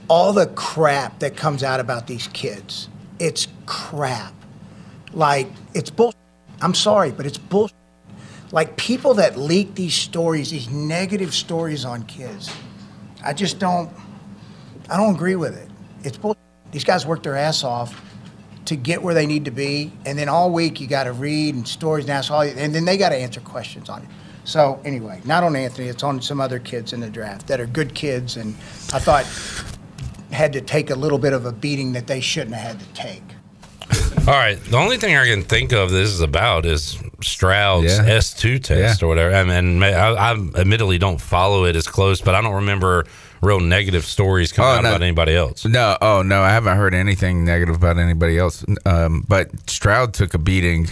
Speaker 14: All the crap that comes out about these kids, it's crap. Like it's bull. I'm sorry, but it's bull. Like people that leak these stories, these negative stories on kids. I just don't. I don't agree with it. It's bull. These guys work their ass off to get where they need to be, and then all week you got to read and stories and ask all, and then they got to answer questions on it. So anyway, not on Anthony, it's on some other kids in the draft that are good kids, and I thought had to take a little bit of a beating that they shouldn't have had to take.
Speaker 8: All right. The only thing I can think of this is about is Stroud's
Speaker 13: Yeah.
Speaker 8: S2 test or whatever. I mean, I, I admittedly don't follow it as close, but I don't remember real negative stories coming
Speaker 13: Oh,
Speaker 8: out
Speaker 13: no.
Speaker 8: about anybody else.
Speaker 13: No, oh no, I haven't heard anything negative about anybody else. Um, but Stroud took a beating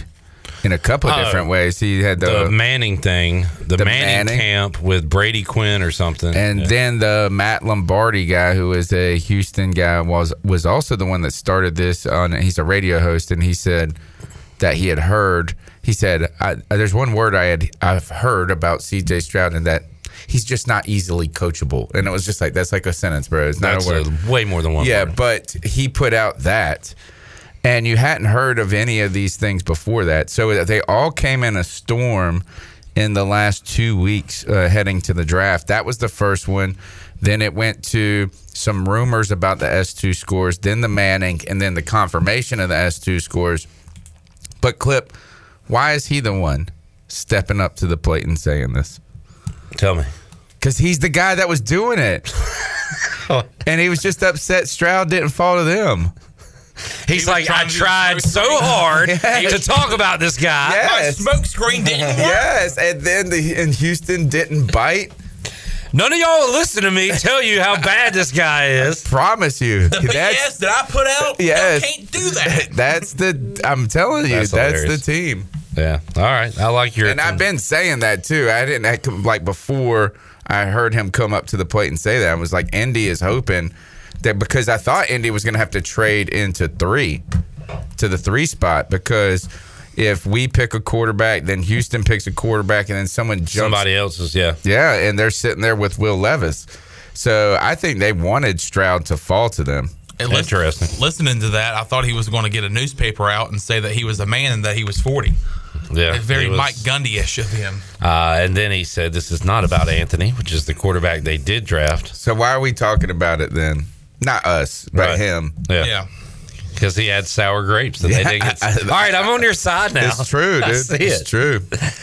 Speaker 13: in a couple of
Speaker 8: Oh,
Speaker 13: different ways. He had the,
Speaker 8: The Manning thing, the,
Speaker 13: the
Speaker 8: Manning,
Speaker 13: Manning.
Speaker 8: camp with Brady Quinn or something.
Speaker 13: and
Speaker 8: Yeah.
Speaker 13: then the Matt Lombardi guy, who is a Houston guy, was was also the one that started this. On he's a radio host, and he said that he had heard. He said, I, "There's one word I had I've heard about C.J. Stroud, and that." He's just not easily coachable, and it was just like that's like a sentence, bro. It's not
Speaker 8: That's
Speaker 13: a word.
Speaker 8: a- way more than one
Speaker 13: Yeah,
Speaker 8: word.
Speaker 13: but he put out that, and you hadn't heard of any of these things before that. So they all came in a storm in the last two weeks uh, heading to the draft. That was the first one. Then it went to some rumors about the S2 scores, then the Manning, and then the confirmation of the S2 scores. But Clip, why is he the one stepping up to the plate and saying this?
Speaker 8: Tell me.
Speaker 13: Because he's the guy that was doing it. and he was just upset Stroud didn't fall to them.
Speaker 8: He's like, I tried so hard to talk about this guy.
Speaker 13: Yes.
Speaker 11: Smoke screen didn't work.
Speaker 13: Yes, and then the and Houston didn't bite.
Speaker 8: None of y'all listen to me tell you how bad this guy is.
Speaker 13: Promise you.
Speaker 11: The BS that I put out,
Speaker 13: Yes.
Speaker 11: I can't do that.
Speaker 13: That's the I'm telling you,
Speaker 8: That's
Speaker 13: that's, the team.
Speaker 8: Yeah. All right. I like your.
Speaker 13: And I've been saying that too. I didn't act like before I heard him come up to the plate and say that. I was like, Indy is hoping that because I thought Indy was going to have to trade into three to the three spot because if we pick a quarterback, then Houston picks a quarterback, and then someone jumps.
Speaker 8: Somebody else's, yeah.
Speaker 13: Yeah, and they're sitting there with Will Levis. So I think they wanted Stroud to fall to them.
Speaker 11: And
Speaker 8: Interesting.
Speaker 11: Listening to that, I thought he was going to get a newspaper out and say that he was a man and that he was 40.
Speaker 8: Yeah.
Speaker 11: It's very
Speaker 8: was-
Speaker 11: Mike Gundy-ish of him.
Speaker 8: Uh, and then he said, "This is not about Anthony, which is the quarterback they did draft."
Speaker 13: So why are we talking about it then? Not us, but
Speaker 8: Right.
Speaker 13: him.
Speaker 8: Yeah. yeah. Because he had sour grapes and they
Speaker 13: Yeah,
Speaker 8: didn't get.
Speaker 13: I-
Speaker 8: All right, I'm on your side now.
Speaker 13: It's true,
Speaker 8: I
Speaker 13: dude.
Speaker 8: see
Speaker 13: It's
Speaker 8: it.
Speaker 13: true.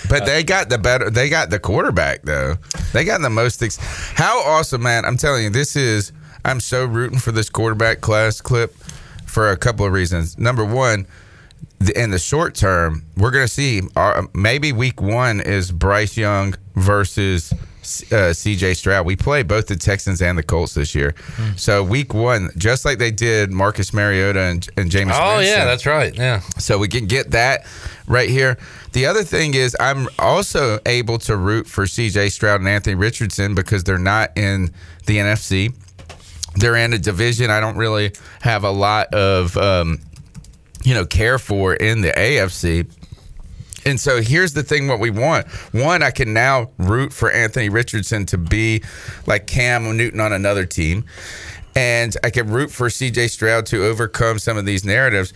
Speaker 13: But they got the better. They got the quarterback though. They got the most. Ex- How awesome, man! I'm telling you, this is. I'm so rooting for this quarterback class clip for a couple of reasons. Number one, the, in the short term, we're going to see our, maybe week one is Bryce Young versus uh, CJ Stroud. We play both the Texans and the Colts this year. So week one, just like they did Marcus Mariota and, and Jameis.
Speaker 8: Oh yeah, that's right. Yeah.
Speaker 13: So we can get that right here. The other thing is, I'm also able to root for CJ Stroud and Anthony Richardson because they're not in the NFC. They're in a division I don't really have a lot of, um, you know, care for in the AFC. And so here's the thing what we want. One, I can now root for Anthony Richardson to be like Cam Newton on another team. And I can root for CJ Stroud to overcome some of these narratives.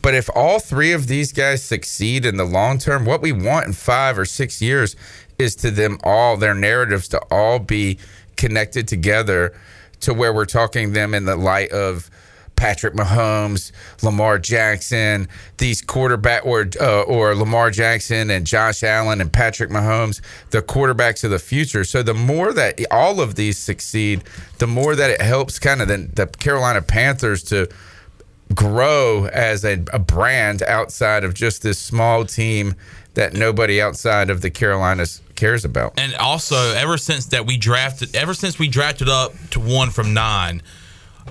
Speaker 13: But if all three of these guys succeed in the long term, what we want in five or six years is to them all, their narratives to all be connected together to where we're talking them in the light of Patrick Mahomes, Lamar Jackson, these quarterback or uh, or Lamar Jackson and Josh Allen and Patrick Mahomes, the quarterbacks of the future. So the more that all of these succeed, the more that it helps kind of the, the Carolina Panthers to grow as a, a brand outside of just this small team that nobody outside of the Carolinas cares about.
Speaker 11: And also, ever since that we drafted, ever since we drafted up to one from nine,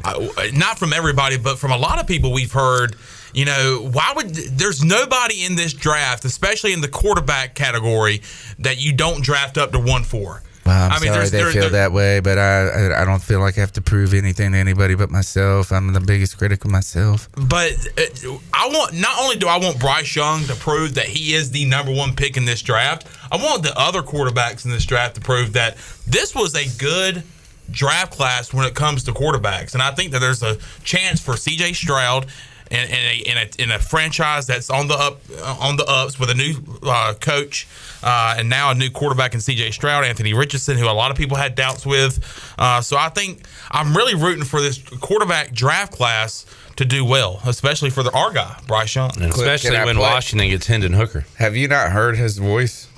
Speaker 11: I, not from everybody, but from a lot of people we've heard. You know, why would there's nobody in this draft, especially in the quarterback category, that you don't draft up to one four.
Speaker 13: Well, I'm
Speaker 11: I mean,
Speaker 13: sorry
Speaker 11: there's-
Speaker 13: they
Speaker 11: there-
Speaker 13: feel
Speaker 11: there-
Speaker 13: that way, but I, I I don't feel like I have to prove anything to anybody but myself. I'm the biggest critic of myself.
Speaker 11: But uh, I want not only do I want Bryce Young to prove that he is the number one pick in this draft, I want the other quarterbacks in this draft to prove that this was a good draft class when it comes to quarterbacks. And I think that there's a chance for C.J. Stroud. In, in, a, in, a, in a franchise that's on the up uh, on the ups with a new uh, coach uh, and now a new quarterback in C.J. Stroud, Anthony Richardson, who a lot of people had doubts with. Uh, so I think I'm really rooting for this quarterback draft class to do well, especially for the our guy Bryce Young,
Speaker 8: And especially when Washington gets Hendon Hooker.
Speaker 13: Have you not heard his voice?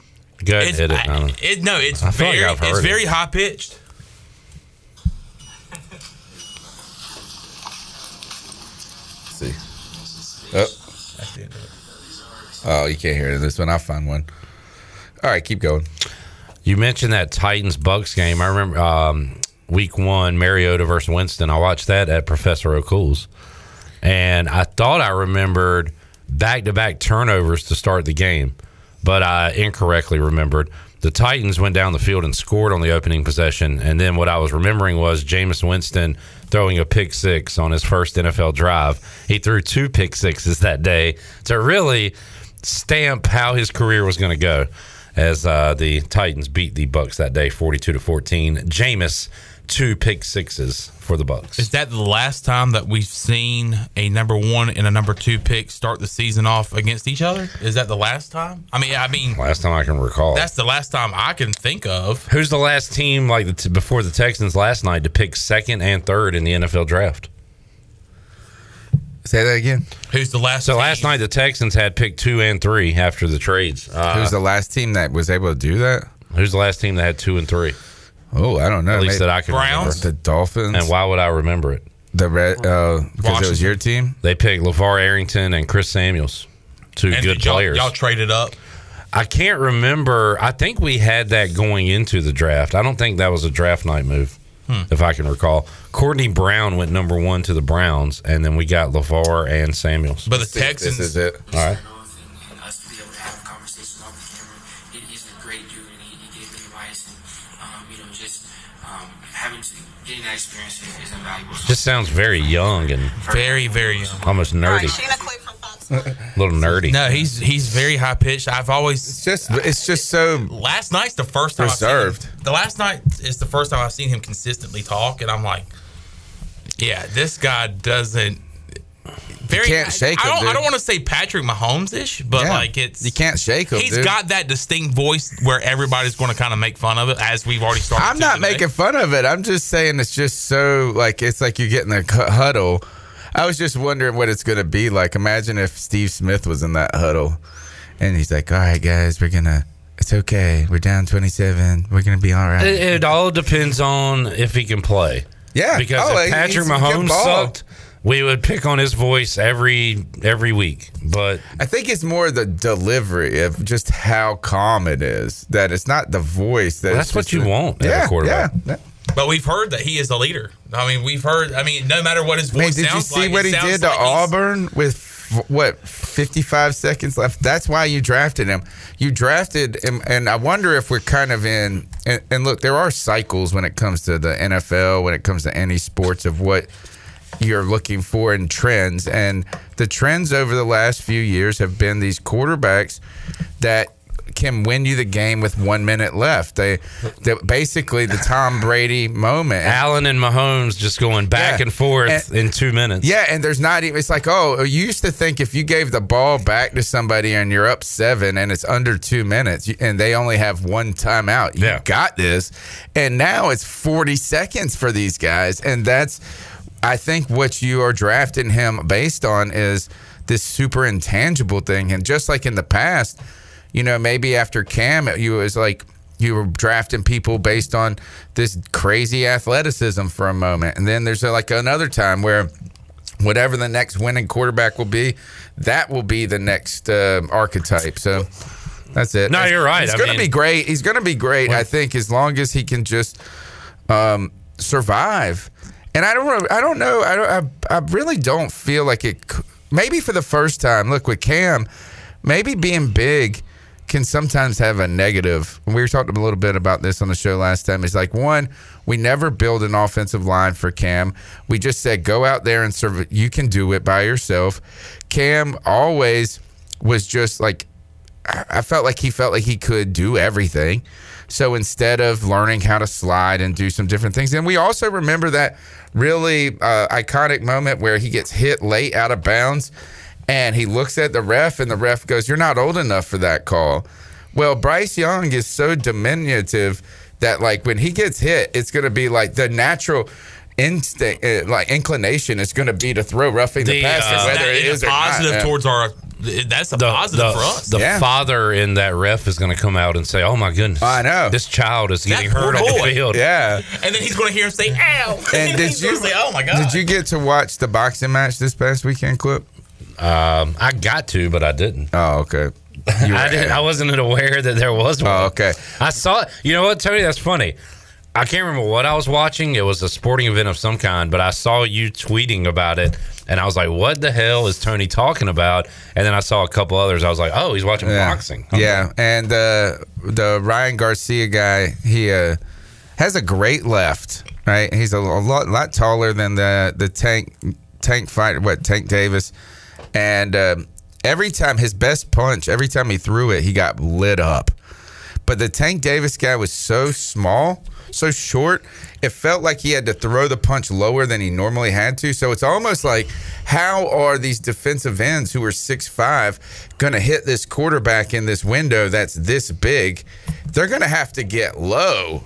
Speaker 8: Go ahead,
Speaker 11: It's,
Speaker 8: hit it. Donna.
Speaker 11: it, no, it's
Speaker 8: I feel like
Speaker 11: very it's
Speaker 8: it.
Speaker 11: very high pitched.
Speaker 13: see. Oh. Oh, you can't hear this one. I'll find one. All right, keep going.
Speaker 8: You mentioned that Titans Bucks game. I remember um, week one, Mariota versus Winston. I watched that at Professor O'Cool's, and I thought I remembered back to back turnovers to start the game, but I incorrectly remembered. The Titans went down the field and scored on the opening possession, and then what I was remembering was Jameis Winston throwing a pick six on his first NFL drive. He threw two pick sixes that day to really stamp how his career was going to go as uh, the Titans beat the Bucks that day, forty-two to fourteen. Jameis two pick sixes for the Bucks.
Speaker 11: Is that the last time that we've seen a number one and a number two pick start the season off against each other? Is that the last time? I mean, I mean,
Speaker 8: Last time I can recall.
Speaker 11: that's the last time I can think of.
Speaker 8: Who's the last team like the t- before the Texans last night to pick second and third in the NFL draft?
Speaker 13: Say that again.
Speaker 11: Who's the last?
Speaker 8: So last night the Texans had picked two and three after the trades. Uh,
Speaker 13: Who's the last team that was able to do that?
Speaker 8: Who's the last team that had two and three?
Speaker 13: Oh, I don't know.
Speaker 8: At least
Speaker 13: Maybe-
Speaker 8: that I can remember.
Speaker 13: The Dolphins.
Speaker 8: And why would I remember it?
Speaker 13: The red uh, because it was your team.
Speaker 8: They picked LeVar Arrington and Chris Samuels, two
Speaker 11: And
Speaker 8: good
Speaker 11: did y'all,
Speaker 8: players.
Speaker 11: Y'all traded up.
Speaker 8: I can't remember. I think we had that going into the draft. I don't think that was a draft night move,
Speaker 11: Hmm.
Speaker 8: if I can recall. Courtney Brown went number one to the Browns, and then we got LeVar and Samuels.
Speaker 11: But the Texans.
Speaker 13: This is it.
Speaker 8: All right.
Speaker 6: us to be able to have a conversation off the camera. He, he's a great dude, and he, he gave me advice, and um, you know, just um, having to getting that experience is, is invaluable.
Speaker 8: Just sounds very young and
Speaker 11: very, very young.
Speaker 8: almost nerdy. A little nerdy.
Speaker 11: No, he's he's very high pitched. I've always
Speaker 13: it's just it's just so.
Speaker 11: Last night's the first time I've seen him-
Speaker 13: Reserved.
Speaker 11: the last night is the first time I've seen him consistently talk, and I'm like, yeah, this guy doesn't. Very,
Speaker 13: can't shake
Speaker 11: I,
Speaker 13: him,
Speaker 11: don't. I don't want to say Patrick Mahomes ish, but
Speaker 13: Yeah.
Speaker 11: like it's
Speaker 13: You can't shake him,
Speaker 11: He's
Speaker 13: dude.
Speaker 11: got that distinct voice where everybody's going to kind of make fun of it, as we've already started.
Speaker 13: I'm not
Speaker 11: today.
Speaker 13: making fun of it. I'm just saying it's just so like it's like you get in a huddle. I was just wondering what it's gonna be like. Imagine if Steve Smith was in that huddle, and he's like, "All right, guys, we're gonna. It's okay. We're down 27. We're gonna be all right."
Speaker 8: It, it all depends on if he can play.
Speaker 13: Yeah.
Speaker 8: Because
Speaker 13: Oh,
Speaker 8: if Patrick Mahomes sucked, we would pick on his voice every every week. But
Speaker 13: I think it's more the delivery of just how calm it is. That it's not the voice. That
Speaker 8: Well, that's what you
Speaker 13: the-
Speaker 8: want in a
Speaker 13: Yeah,
Speaker 8: quarterback.
Speaker 13: Yeah,
Speaker 11: But we've heard that he is a leader. I mean, we've heard. I mean, no matter what his voice
Speaker 13: Man, did you see
Speaker 11: like,
Speaker 13: what he did to
Speaker 11: like
Speaker 13: Auburn with what 55 seconds left? That's why you drafted him. You drafted him, and I wonder if we're kind of in. And, and look, there are cycles when it comes to the NFL, when it comes to any sports of what you're looking for in trends. And the trends over the last few years have been these quarterbacks that can win you the game with one minute left. They, they basically the Tom Brady moment.
Speaker 8: Allen and Mahomes just going back
Speaker 13: Yeah.
Speaker 8: and forth
Speaker 13: And-
Speaker 8: in two minutes.
Speaker 13: Yeah, and there's not even. It's like, oh, you used to think if you gave the ball back to somebody and you're up seven and it's under two minutes and they only have one timeout, you got this. And now it's 40 seconds for these guys, and that's, I think, what you are drafting him based on is this super intangible thing. And just like in the past, you know, maybe after Cam, you was like you were drafting people based on this crazy athleticism for a moment, and then there's like another time where whatever the next winning quarterback will be, that will be the next uh, archetype. So that's it.
Speaker 8: No, you're right.
Speaker 13: He's going to be great. He's going to be great. I think as long as he can just um, survive. And I don't. know- I don't know. I don't. I, I really don't feel like it. Maybe for the first time, look with Cam, maybe being big can sometimes have a negative. We were talking a little bit about this on the show last time. It's like one, we never build an offensive line for Cam. We just said go out there and serve. You can do it by yourself. Cam always was just like I I felt like he felt like he could do everything. So instead of learning how to slide and do some different things, and we also remember that really uh, iconic moment where he gets hit late out of bounds and he looks at the ref and the ref goes, You're not old enough for that call. Well, Bryce Young is so diminutive that, like, when he gets hit, it's going to be like the natural instinct, uh, like inclination is going to be to throw roughing the,
Speaker 8: The,
Speaker 13: passer,
Speaker 8: uh,
Speaker 13: whether
Speaker 11: That
Speaker 13: it
Speaker 11: is
Speaker 13: is
Speaker 11: a
Speaker 13: or not.
Speaker 11: positive towards our. That's a positive for us.
Speaker 8: The father in that ref is going to come out and say, "Oh my goodness, I
Speaker 13: know
Speaker 8: this child is getting
Speaker 11: poor
Speaker 8: hurt on the field."
Speaker 13: Yeah.
Speaker 11: and then he's going to hear him say "ow,"
Speaker 13: And
Speaker 11: then
Speaker 13: did
Speaker 11: he's
Speaker 13: you
Speaker 11: say, "Oh my god!"
Speaker 13: Did you get to watch the boxing match this past weekend, Clip?
Speaker 8: Um, I got to, but I didn't.
Speaker 13: Oh, okay.
Speaker 8: I didn't. I wasn't aware that there was one.
Speaker 13: Oh, okay.
Speaker 8: I saw. it. You know what, Tony? That's funny. I can't remember what I was watching. It was a sporting event of some kind, but I saw you tweeting about it, and I was like, "What the hell is Tony talking about?" And then I saw a couple others. I was like, "Oh, he's watching
Speaker 13: Yeah.
Speaker 8: boxing."
Speaker 13: Yeah, and uh, the Ryan Garcia guy, he uh, has a great left. Right, he's a, a lot, lot taller than the the tank tank fighter. What Tank Davis, and um, every time his best punch, every time he threw it, he got lit up. But the Tank Davis guy was so small, so short, it felt like he had to throw the punch lower than he normally had to. So it's almost like, how are these defensive ends who are 6'5 going to hit this quarterback in this window that's this big? They're going to have to get low.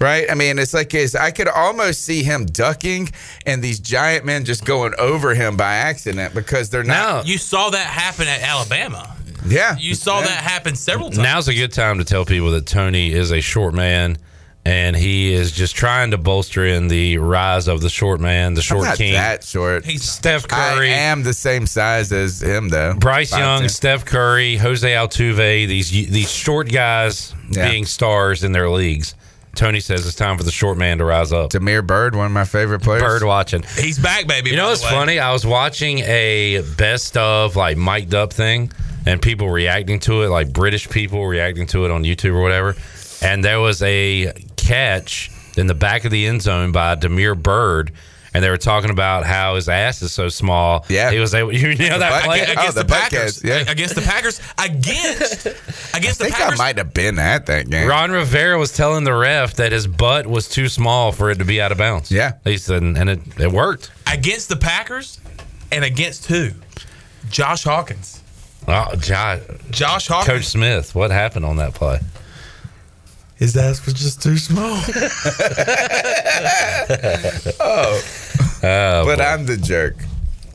Speaker 13: Right? I mean, it's like is I could almost see him ducking and these giant men just going over him by accident because they're not.
Speaker 11: You saw that happen at Alabama.
Speaker 13: Yeah.
Speaker 11: You saw that happen several times.
Speaker 8: Now's a good time to tell people that Tony is a short man. And he is just trying to bolster in the rise of the short man, the short
Speaker 13: I'm not
Speaker 8: king.
Speaker 13: that short.
Speaker 11: He's
Speaker 8: Steph Curry.
Speaker 13: I am the same size as him, though.
Speaker 8: Bryce
Speaker 13: Five,
Speaker 8: Young,
Speaker 13: ten.
Speaker 8: Steph Curry, Jose Altuve, these these short guys
Speaker 13: Yeah.
Speaker 8: being stars in their leagues. Tony says it's time for the short man to rise up.
Speaker 13: Damiere Byrd, one of my favorite players.
Speaker 8: Bird watching.
Speaker 11: He's back, baby.
Speaker 8: You know
Speaker 11: by
Speaker 8: what's funny? I was watching a best of like mic'd up thing and people reacting to it, like British people reacting to it on YouTube or whatever. And there was a catch in the back of the end zone by Damiere Byrd. And they were talking about how his ass is so small. Yeah, he was able. You know that play?
Speaker 11: Against, against the, Packers. Yeah. Against the Packers. Against against
Speaker 13: I
Speaker 11: the
Speaker 13: think
Speaker 11: Packers.
Speaker 13: I might have been at that game.
Speaker 8: Ron Rivera was telling the ref that his butt was too small for it to be out of bounds.
Speaker 13: Yeah,
Speaker 8: he said, and it, it worked.
Speaker 11: against the Packers and against who? Josh Hawkins.
Speaker 8: Oh, Josh,
Speaker 11: Josh Hawkins.
Speaker 8: Coach Smith, what happened on that play?
Speaker 11: His ass was just too small.
Speaker 13: oh,
Speaker 8: Oh,
Speaker 13: but
Speaker 8: boy.
Speaker 13: I'm the jerk.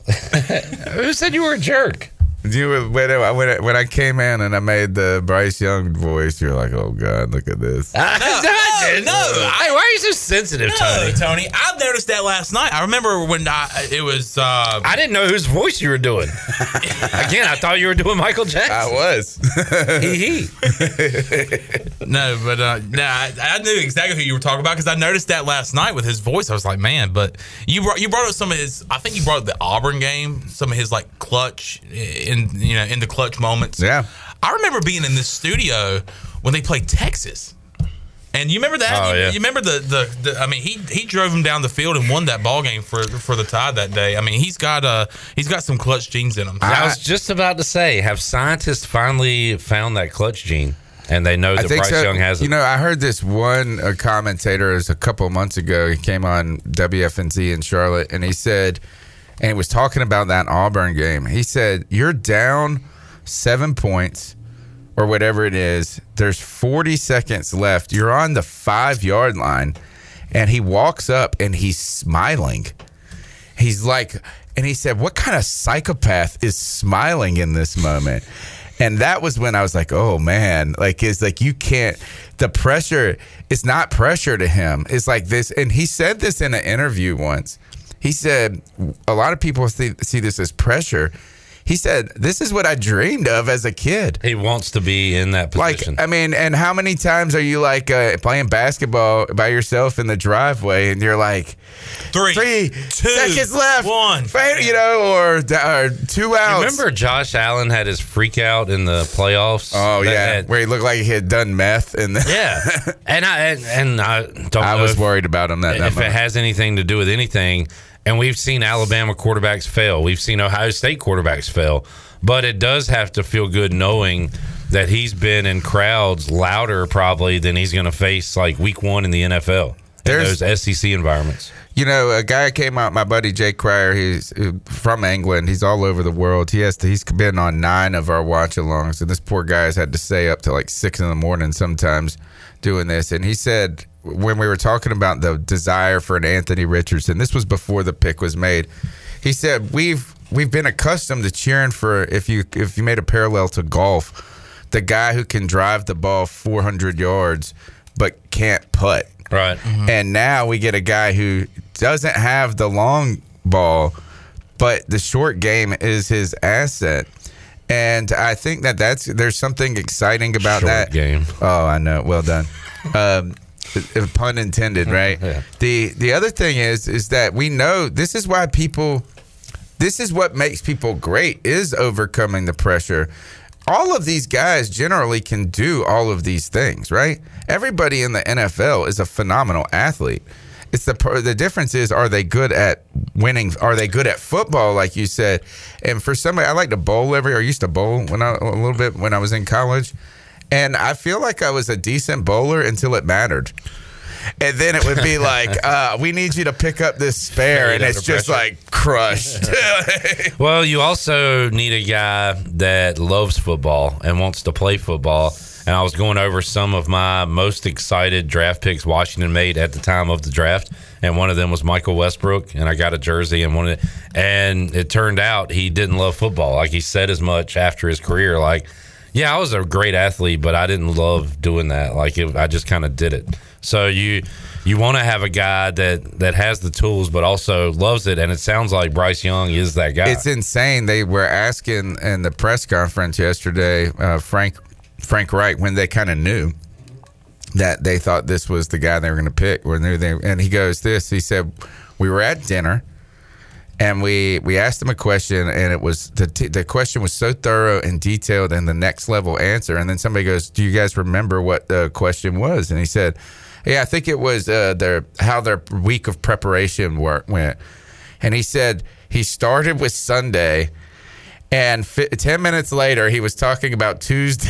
Speaker 8: Who said you were a jerk?
Speaker 13: You when, I, when, I, when I came in and I made the Bryce Young voice, you're like, oh God, look at this.
Speaker 11: no, no,
Speaker 8: Hey, why are you so sensitive,
Speaker 11: no,
Speaker 8: Tony?
Speaker 11: Tony. I noticed that last night. I remember when I, it was. Uh,
Speaker 8: I didn't know whose voice you were doing. Again, I thought you were doing Michael Jackson.
Speaker 13: I was.
Speaker 8: he. hee.
Speaker 11: no, but uh, no, I, I knew exactly who you were talking about because I noticed that last night with his voice. I was like, man, but you brought you brought up some of his. I think you brought up the Auburn game, some of his like clutch in you know in the clutch moments.
Speaker 13: Yeah.
Speaker 11: I remember being in this studio when they played Texas. And you remember that?
Speaker 8: Oh,
Speaker 11: you,
Speaker 8: yeah.
Speaker 11: you remember the, the the I mean, he he drove him down the field and won that ball game for for the tie that day. I mean, he's got uh he's got some clutch genes in him.
Speaker 8: I was just about to say, have scientists finally found that clutch gene? And they know that Bryce Young has it.
Speaker 13: You know, I heard this one uh, commentator it was a couple months ago. He came on WFNZ in Charlotte, and he said, and was talking about that Auburn game. He said, "You're down seven points, or whatever it is. There's 40 seconds left. You're on the five yard line, and he walks up and he's smiling. He's like, and he said, "What kind of psychopath is smiling in this moment?" And that was when I was like, "Oh man!" Like, it's like you can't. The pressure. It's not pressure to him. It's like this, and he said this in an interview once. He said a lot of people see, see this as pressure. He said, "This is what I dreamed of as a kid."
Speaker 8: He wants to be in that position.
Speaker 13: Like, I mean, and how many times are you like uh, playing basketball by yourself in the driveway, and you're like,
Speaker 11: three,
Speaker 13: three
Speaker 11: two,
Speaker 13: seconds left,
Speaker 11: one,
Speaker 13: you know, or, or two outs.
Speaker 8: Remember Josh Allen had his freak out in the playoffs?
Speaker 13: Oh
Speaker 8: That
Speaker 13: yeah,
Speaker 8: had-
Speaker 13: where he looked like he had done meth, and
Speaker 8: yeah, and I and, and I don't.
Speaker 13: I
Speaker 8: know
Speaker 13: was
Speaker 8: if-
Speaker 13: worried about him that, that
Speaker 8: if it has anything to do with anything. And we've seen Alabama quarterbacks fail. We've seen Ohio State quarterbacks fail. But it does have to feel good knowing that he's been in crowds louder probably than he's going to face like week one in the NFL. In
Speaker 13: There's-
Speaker 8: those SEC environments.
Speaker 13: You know, a guy came out, my buddy Jake Cryer. He's uh, from England. He's all over the world. He has to, he's been on nine of our watch alongs, and this poor guy has had to stay up to like six in the morning sometimes doing this. And he said when we were talking about the desire for an Anthony Richardson, this was before the pick was made. He said we've we've been accustomed to cheering for if you if you made a parallel to golf, the guy who can drive the ball 400 yards but can't putt.
Speaker 8: Right.
Speaker 13: And now we get a guy who doesn't have the long ball, but the short game is his asset. And I think that that's there's something exciting about
Speaker 8: Short
Speaker 13: that
Speaker 8: game.
Speaker 13: Oh, I know. Well done. Um, if pun intended, right? The the other thing is is that we know this is why people this is what makes people great is overcoming the pressure. All of these guys generally can do all of these things, right? Everybody in the NFL is a phenomenal athlete. It's the the difference is are they good at winning? Are they good at football, like you said? And for somebody, I like to bowl every. Or used to bowl when I a little bit when I was in college, and I feel like I was a decent bowler until it mattered. And then it would be like, uh, "We need you to pick up this spare," and it's just
Speaker 8: pressure.
Speaker 13: like crushed.
Speaker 8: Well, you also need a guy that loves football and wants to play football. And I was going over some of my most excited draft picks Washington made at the time of the draft, and one of them was Michael Westbrook, and I got a jersey and one of it, and it turned out he didn't love football. Like he said as much after his career, like, yeah, I was a great athlete, but I didn't love doing that. Like it, I just kind of did it. So you you want to have a guy that that has the tools, but also loves it, and it sounds like Bryce Young is that guy.
Speaker 13: It's insane. They were asking in the press conference yesterday, uh, Frank Frank Reich, when they kind of knew that they thought this was the guy they were going to pick. When they, they, and he goes, "This." He said, "We were at dinner." And we, we asked him a question, and it was the the question was so thorough and detailed, and the next level answer. And then somebody goes, "Do you guys remember what the question was?" And he said, "Yeah, I think it was uh, their how their week of preparation work went." And he said he started with Sunday, and fi- ten minutes later he was talking about Tuesday,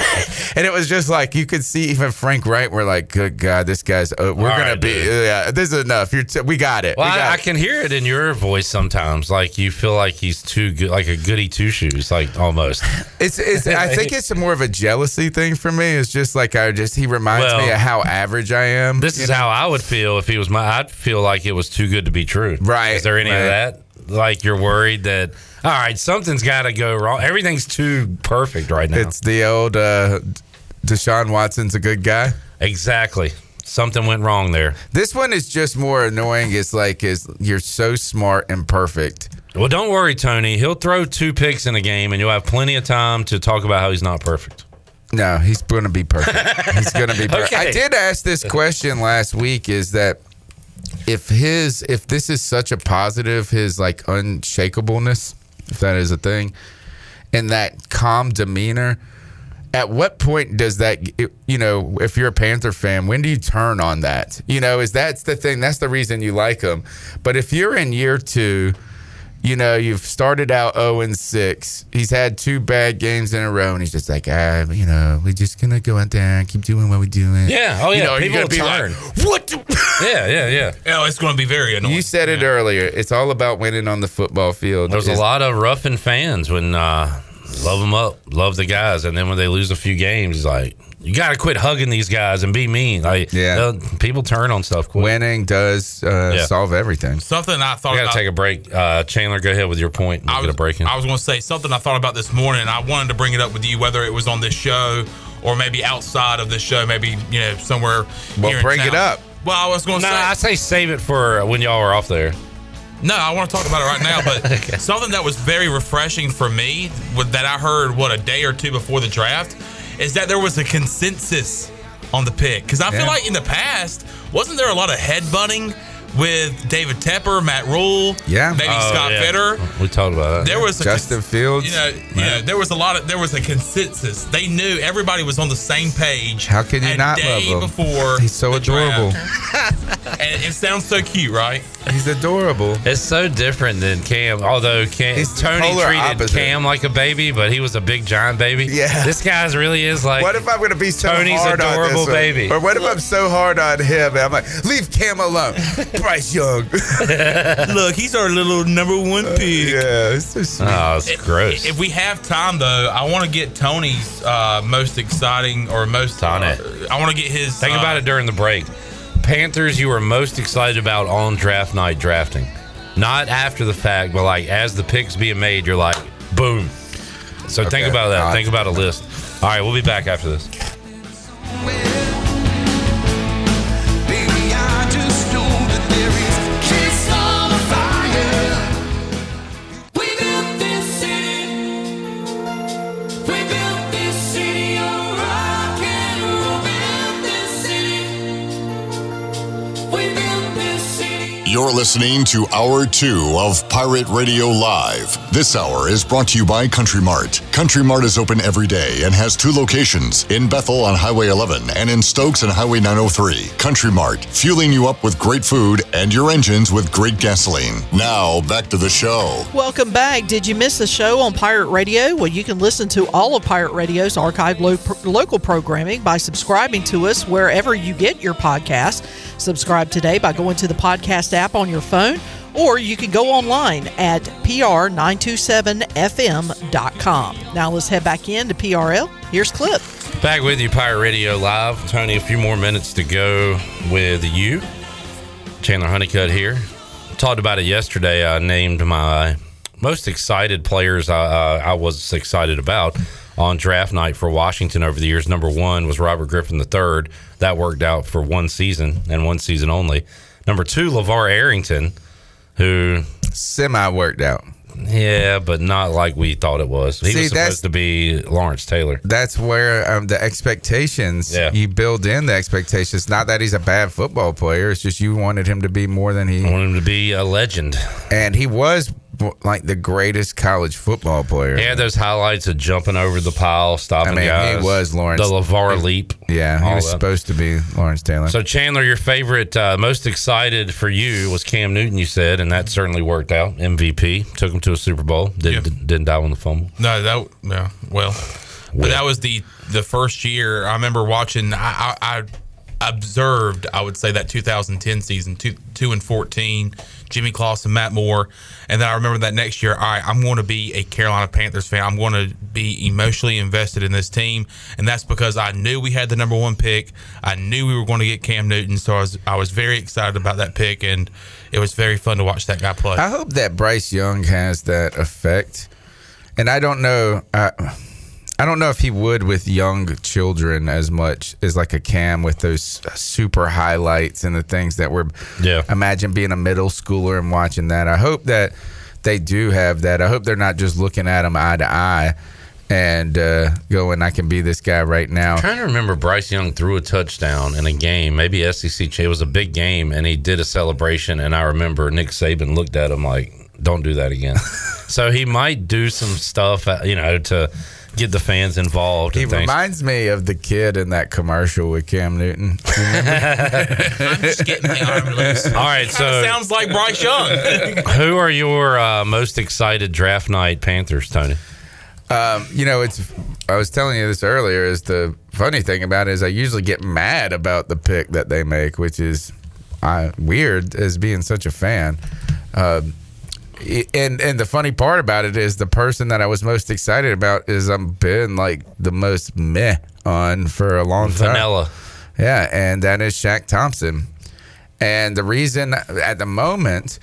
Speaker 13: and it was just like you could see even Frank Reich. We're like, "Good God, this guy's uh, we're
Speaker 8: All
Speaker 13: gonna be
Speaker 8: dude.
Speaker 13: yeah, this is enough. You're t- we got it.
Speaker 8: Well,
Speaker 13: we got
Speaker 8: I, I can hear it in your voice sometimes. Like you feel like he's too good, like a goody two shoes, like almost.
Speaker 13: It's, it's I think it's more of a jealousy thing for me. It's just like I just he reminds me of how average I am.
Speaker 8: This is
Speaker 13: know?
Speaker 8: how I would feel if he was my. I'd feel like it was too good to be true.
Speaker 13: Right,
Speaker 8: Is there any
Speaker 13: right.
Speaker 8: of that? Like you're worried that all right, something's got to go wrong. Everything's too perfect right now.
Speaker 13: It's the old uh, Deshaun Watson's a good guy.
Speaker 8: exactly something went wrong there.
Speaker 13: This one is just more annoying. It's like is you're so smart and perfect.
Speaker 8: Well, don't worry, Tony. He'll throw two picks in a game, and you'll have plenty of time to talk about how he's not perfect.
Speaker 13: No, he's going to be perfect. he's going to be perfect.
Speaker 8: Okay.
Speaker 13: I did ask this question last week is that if his if this is such a positive his like unshakableness if that is a thing. And that calm demeanor at what point does that you know if you're a panther fan when do you turn on that? You know is that's the thing? That's the reason you like him but if you're in year two you know you've started out 0 and 6 he's had two bad games in a row and he's just like ah you know we're just gonna go out there and keep doing what we're doing
Speaker 8: Yeah. Oh
Speaker 13: You
Speaker 8: yeah.
Speaker 13: know, are you
Speaker 8: People
Speaker 13: gonna
Speaker 8: will
Speaker 13: be
Speaker 8: turn.
Speaker 13: like, what the-
Speaker 8: yeah. Yeah. Yeah.
Speaker 11: Oh, it's going to be very annoying.
Speaker 13: you said it earlier it's all about winning on the football field
Speaker 8: There's a lot of roughing fans when uh, love them up, love the guys, and then when they lose a few games, it's like you got to quit hugging these guys and be mean. Like yeah, people turn on stuff quick.
Speaker 13: winning does uh, solve everything
Speaker 11: Something I thought
Speaker 8: We got
Speaker 11: about.
Speaker 8: to take a break. Uh, Chandler, go ahead with your point. We'll get a break in.
Speaker 11: I was going to say something I thought about this morning. I wanted to bring it up with you, whether it was on this show or maybe outside of this show, maybe you know somewhere.
Speaker 8: Well,
Speaker 11: here in
Speaker 8: bring it up.
Speaker 11: Well, I was going to
Speaker 8: Nah,
Speaker 11: say.
Speaker 8: I say save it for when y'all are off there.
Speaker 11: No, I want to talk about it right now. But something that was very refreshing for me, that I heard what a day or two before the draft, is that there was a consensus on the pick. Because I
Speaker 13: Yeah.
Speaker 11: feel like in the past, wasn't there a lot of headbutting with David Tepper, Matt Rhule,
Speaker 13: Yeah.
Speaker 11: maybe
Speaker 8: Oh,
Speaker 11: Scott
Speaker 8: yeah.
Speaker 11: Fitter?
Speaker 8: We talked about that.
Speaker 11: There was a
Speaker 13: Justin Fields
Speaker 11: You know, you know, there was a lot of there was a consensus. They knew everybody was on the same page.
Speaker 13: how can you not
Speaker 11: day
Speaker 13: love him
Speaker 11: before
Speaker 13: he's so
Speaker 11: the
Speaker 13: adorable
Speaker 11: and it sounds so cute, right?
Speaker 13: he's adorable
Speaker 8: It's so different than Cam. Although Cam,
Speaker 13: He's
Speaker 8: Tony
Speaker 13: polar
Speaker 8: treated
Speaker 13: opposite.
Speaker 8: Cam like a baby, but he was a big giant baby.
Speaker 13: Yeah.
Speaker 8: this guy's really is like.
Speaker 13: what if I'm going to be so
Speaker 8: Tony's
Speaker 13: hard on
Speaker 8: adorable
Speaker 13: this one?
Speaker 8: baby.
Speaker 13: Or what if I'm so hard on him? And I'm like, leave Cam alone. Bryce Young.
Speaker 11: Look, he's our little number one pick.
Speaker 13: yeah, it's so sweet.
Speaker 8: Oh, it's
Speaker 11: If-
Speaker 8: gross.
Speaker 11: If we have time, though, I want to get Tony's uh, most exciting or most.
Speaker 8: On
Speaker 11: uh. I want to get his.
Speaker 8: Think
Speaker 11: uh,
Speaker 8: about it during the break. Panthers, you were most excited about on draft night drafting, not after the fact, but like as the picks being made, you're like, boom. So think about that.
Speaker 13: Uh,
Speaker 8: think about a list. All right, we'll be back after this.
Speaker 2: You're listening to Hour 2 of Pirate Radio Live. This hour is brought to you by Country Mart. Country Mart is open every day and has two locations in Bethel on Highway 11 and in Stokes on Highway 903. Country Mart, fueling you up with great food and your engines with great gasoline. Now, back to the show.
Speaker 9: Welcome back. Did you miss the show on Pirate Radio? Well, you can listen to all of Pirate Radio's archived lo- local programming by subscribing to us wherever you get your podcasts. Subscribe today by going to the podcast app on your phone, or you can go online at pr927fm.com. Now let's head back into PRL. Here's Clip.
Speaker 8: Back with you, Pirate Radio Live. Tony, a few more minutes to go with you. Chandler Honeycutt here. Talked about it yesterday. I named my most excited players I, uh, I was excited about on draft night for Washington over the years. Number one was Robert Griffin III. That worked out for one season and one season only. Number two, LaVar Arrington, who
Speaker 13: Semi worked out.
Speaker 8: yeah, but not like we thought it was. He
Speaker 13: See,
Speaker 8: was supposed to be Lawrence Taylor.
Speaker 13: That's where um, the expectations,
Speaker 8: Yeah.
Speaker 13: you build in the expectations. Not that he's a bad football player. It's just you wanted him to be more than he.
Speaker 8: I want him to be a legend.
Speaker 13: And he was like the greatest college football player.
Speaker 8: He had those highlights of jumping over the pile, stopping
Speaker 13: I mean,
Speaker 8: guys.
Speaker 13: he was Lawrence.
Speaker 8: The LaVar leap.
Speaker 13: Yeah, he was
Speaker 8: that.
Speaker 13: supposed to be Lawrence Taylor.
Speaker 8: So Chandler, your favorite, uh, most excited for you was Cam Newton. You said, and that certainly worked out. MVP took him to a Super Bowl. Didn't didn't die on the fumble.
Speaker 11: No, that yeah, well, but that was the the first year. I remember watching. I, I, I observed. I would say that 2010 season, two two and 14, Jimmy Clausen, Matt Moore, and then I remember that next year. All right, I'm going to be a Carolina Panthers fan. I'm going to be emotionally invested in this team, and that's because I knew we had the number one pick. I knew we were going to get Cam Newton, so I was I was very excited about that pick, and it was very fun to watch that guy play.
Speaker 13: I hope that Bryce Young has that effect. And I don't know. I, I don't know if he would with young children as much as like a Cam with those super highlights and the things that we're.
Speaker 8: Yeah.
Speaker 13: Imagine being a middle schooler and watching that. I hope that they do have that. I hope they're not just looking at him eye to eye and uh, going, "I can be this guy right now."
Speaker 8: I'm trying to remember Bryce Young threw a touchdown in a game, maybe SEC. It was a big game, and he did a celebration. And I remember Nick Saban looked at him like, "Don't do that again." so he might do some stuff, uh, you know, to get the fans involved.
Speaker 13: He
Speaker 8: and things.
Speaker 13: reminds me of the kid in that commercial with Cam Newton.
Speaker 11: I'm just getting my arm loose.
Speaker 8: All right, so
Speaker 11: sounds like Bryce Young.
Speaker 8: who are your uh, most excited draft night Panthers, Tony?
Speaker 13: Um, you know, it's. I was telling you this earlier. Is the funny thing about it is I usually get mad about the pick that they make, which is uh, weird as being such a fan. Um, i- and and the funny part about it is the person that I was most excited about is I'm been like the most meh on for a long time.
Speaker 8: Vanilla.
Speaker 13: Yeah, and that is Shaq Thompson. And the reason at the moment,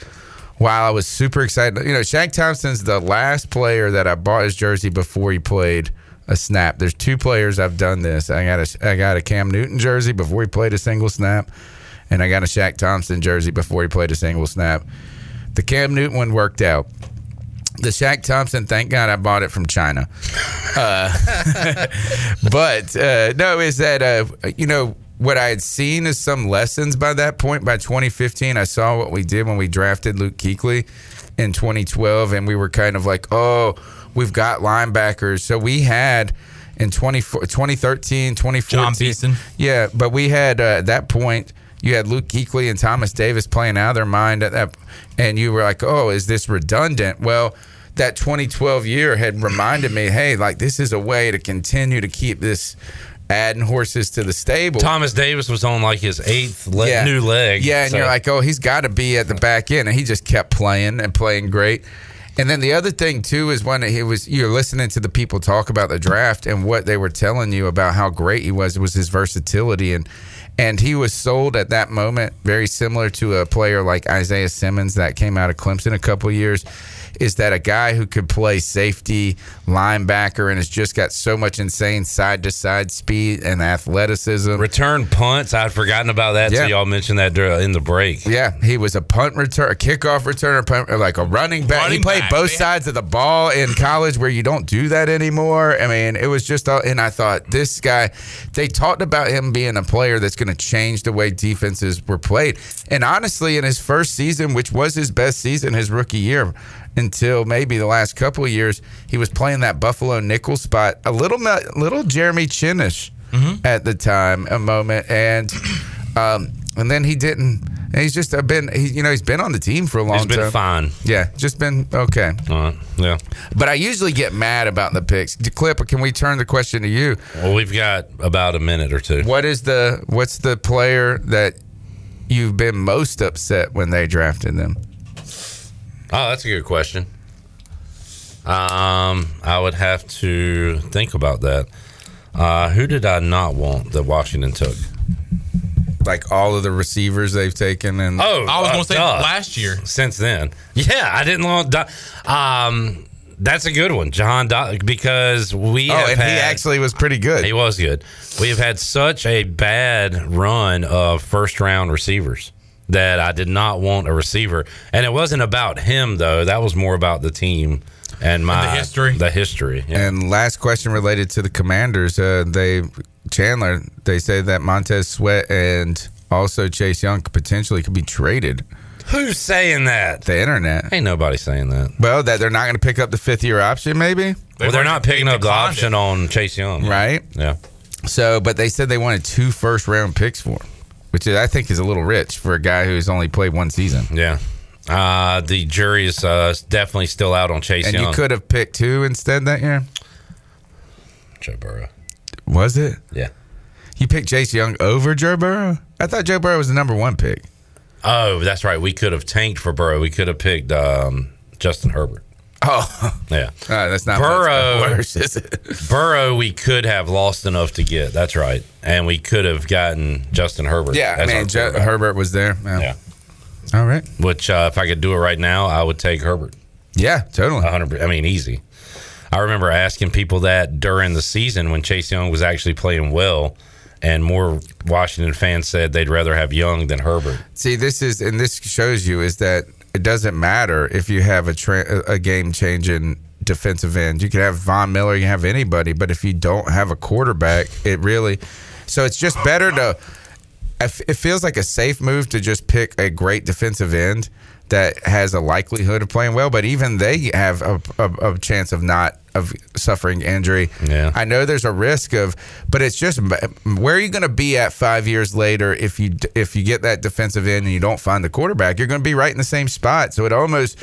Speaker 13: while I was super excited, you know, Shaq Thompson's the last player that I bought his jersey before he played a snap. There's two players I've done this. I got a I got a Cam Newton jersey before he played a single snap, and I got a Shaq Thompson jersey before he played a single snap. The Cam Newton one worked out. The Shaq Thompson, thank God I bought it from China. Uh, but uh, no, is that uh, you know what I had seen is some lessons by that point. By 2015, I saw what we did when we drafted Luke Kuechly in 2012, and we were kind of like, oh, we've got linebackers. So we had in 20, 2013, 2014.
Speaker 11: Jon Beason.
Speaker 13: Yeah, but we had uh, at that point you had Luke Kuechly and Thomas Davis playing out of their mind at that, and you were like, "Oh, is this redundant?" Well, that 2012 year had reminded me, "Hey, like this is a way to continue to keep this adding horses to the stable."
Speaker 8: Thomas Davis was on like his eighth le- new leg.
Speaker 13: Yeah, and
Speaker 8: so-
Speaker 13: you're like, oh, he's got to be at the back end, and he just kept playing and playing great. And then the other thing too is when he was you're listening to the people talk about the draft and what they were telling you about how great he was was his versatility and and he was sold at that moment very similar to a player like Isaiah Simmons that came out of Clemson a couple years is that a guy who could play safety, linebacker, and has just got so much insane side to side speed and athleticism.
Speaker 8: Return punts. I'd forgotten about that
Speaker 13: Yeah.
Speaker 8: till y'all mentioned that in the break.
Speaker 13: Yeah, he was a punt return, a kickoff returner, punt, like a running back. he played
Speaker 11: back,
Speaker 13: both
Speaker 11: yeah.
Speaker 13: sides of the ball in college, where you don't do that anymore. I mean, it was just, all, and I thought this guy. They talked about him being a player that's going to change the way defenses were played, and honestly, in his first season, which was his best season, his rookie year, until maybe the last couple of years, he was playing that Buffalo nickel spot, a little, little Jeremy Chinn-ish
Speaker 11: Mm-hmm.
Speaker 13: at the time, a moment, and um, and then he didn't. He's just uh, been, he, you know, he's been on the team for a long
Speaker 8: He's been
Speaker 13: time.
Speaker 8: fine.
Speaker 13: Yeah, just been okay.
Speaker 8: Yeah.
Speaker 13: But I usually get mad about the picks. Clip, can we turn the question to you?
Speaker 8: Well, we've got about a minute or two.
Speaker 13: What is the what's the player that you've been most upset when they drafted them?
Speaker 8: Oh, that's a good question. Um, I would have to think about that. Uh, who did I not want that Washington took?
Speaker 13: Like all of the receivers they've taken, and
Speaker 8: Oh,
Speaker 11: I was
Speaker 8: uh,
Speaker 11: going to say
Speaker 8: duh.
Speaker 11: last year.
Speaker 8: Since then, yeah, I didn't want. Do- um, that's a good one, John, Do- because we.
Speaker 13: oh,
Speaker 8: have
Speaker 13: and he actually was pretty good.
Speaker 8: He was good. We have had such a bad run of first round receivers that I did not want a receiver. And it wasn't about him though. That was more about the team and my
Speaker 11: the history.
Speaker 8: The history. Yeah.
Speaker 13: And last question related to the Commanders. Uh, they Chandler. They say that Montez Sweat and also Chase Young potentially could be traded.
Speaker 8: Who's saying that?
Speaker 13: The internet.
Speaker 8: Ain't nobody saying that.
Speaker 13: Well, that they're not going to pick up the fifth year option, maybe.
Speaker 8: well, they're not picking up the
Speaker 11: declined
Speaker 8: option on Chase Young.
Speaker 13: Right.
Speaker 8: Yeah.
Speaker 13: So, but they said they wanted two first round picks for him, which I think is a little rich for a guy who's only played one season.
Speaker 8: Yeah. Uh, the jury is uh, definitely still out on Chase
Speaker 13: And
Speaker 8: Young.
Speaker 13: you could have picked two instead that year.
Speaker 8: Joe Burrow.
Speaker 13: Was it?
Speaker 8: Yeah.
Speaker 13: You picked Chase Young over Joe Burrow? I thought Joe Burrow was the number one pick.
Speaker 8: Oh, that's right. We could have tanked for Burrow. We could have picked um, Justin Herbert.
Speaker 13: Oh,
Speaker 8: Yeah.
Speaker 13: uh, that's not
Speaker 8: Burrow.
Speaker 13: worse, is it?
Speaker 8: Burrow, we could have lost enough to get. That's right, and we could have gotten Justin Herbert.
Speaker 13: Yeah, I mean. Herbert was there. Yeah.
Speaker 8: Yeah.
Speaker 13: All right.
Speaker 8: Which, uh, if I could do it right now, I would take Herbert.
Speaker 13: Yeah, totally.
Speaker 8: hundred. I mean, easy. I remember asking people that during the season when Chase Young was actually playing well, and more Washington fans said they'd rather have Young than Herbert.
Speaker 13: See, this is, and this shows you is that it doesn't matter if you have a tra- a game changing defensive end. You can have Von Miller, you can have anybody, but if you don't have a quarterback, it really. So it's just better to. It feels like a safe move to just pick a great defensive end that has a likelihood of playing well, but even they have a, a, a chance of not of suffering injury.
Speaker 8: Yeah.
Speaker 13: I know there's a risk of, but it's just where are you going to be at five years later if you if you get that defensive end and you don't find the quarterback? You're going to be right in the same spot. So it almost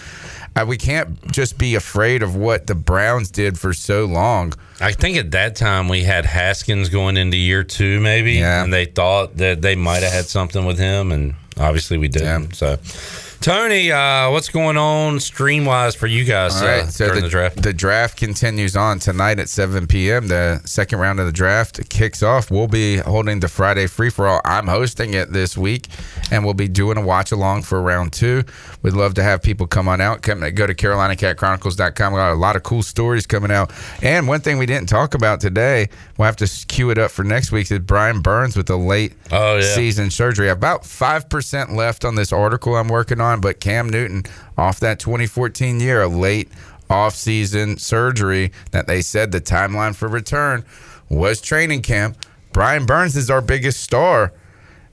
Speaker 13: uh, we can't just be afraid of what the Browns did for so long.
Speaker 8: I think at that time we had Haskins going into year two, maybe, yeah. and they thought that they might have had something with him, and obviously we didn't. Yeah. So. Tony, uh, what's going on stream wise for you guys uh, so during
Speaker 13: the,
Speaker 8: the, draft?
Speaker 13: The draft continues on tonight at 7 p.m. The second round of the draft kicks off. We'll be holding the Friday free for all. I'm hosting it this week, and we'll be doing a watch along for round two. We'd love to have people come on out. Come go to CarolinaCatChronicles.com. We got a lot of cool stories coming out. And one thing we didn't talk about today, we'll have to queue it up for next week, is Brian Burns with a late
Speaker 8: oh, yeah.
Speaker 13: season surgery. About 5% left on this article I'm working on, but Cam Newton off that 2014 year, a late off-season surgery that they said the timeline for return was training camp. Brian Burns is our biggest star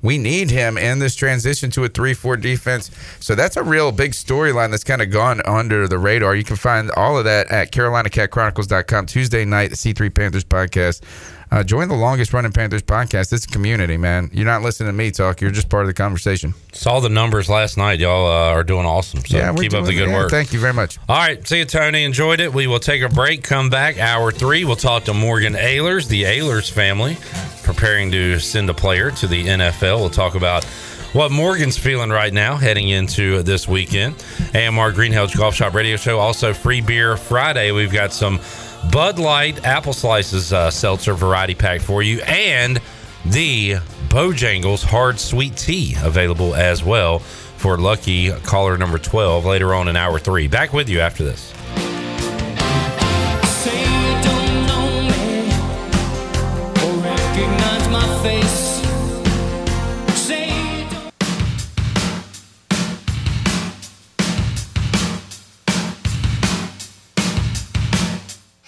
Speaker 13: we need him in this transition to a 3 4 defense. So that's a real big storyline that's kind of gone under the radar. You can find all of that at CarolinaCatChronicles.com Tuesday night, the C3 Panthers podcast. Uh, join the longest running Panthers podcast. It's a community, man. You're not listening to me talk. You're just part of the conversation.
Speaker 8: Saw the numbers last night. Y'all uh, are doing awesome. So yeah, keep up the good
Speaker 13: yeah,
Speaker 8: work.
Speaker 13: Thank you very much.
Speaker 8: All right. See you, Tony. Enjoyed it. We will take a break. Come back. Hour three. We'll talk to Morgan Ahlers, the Ahlers family, preparing to send a player to the NFL. We'll talk about what Morgan's feeling right now heading into this weekend. AMR Greenhalgh Golf Shop Radio Show. Also, Free Beer Friday. We've got some Bud Light Apple Slices uh, Seltzer Variety Pack for you, and the Bojangles Hard Sweet Tea available as well for lucky caller number 12 later on in hour three. Back with you after this.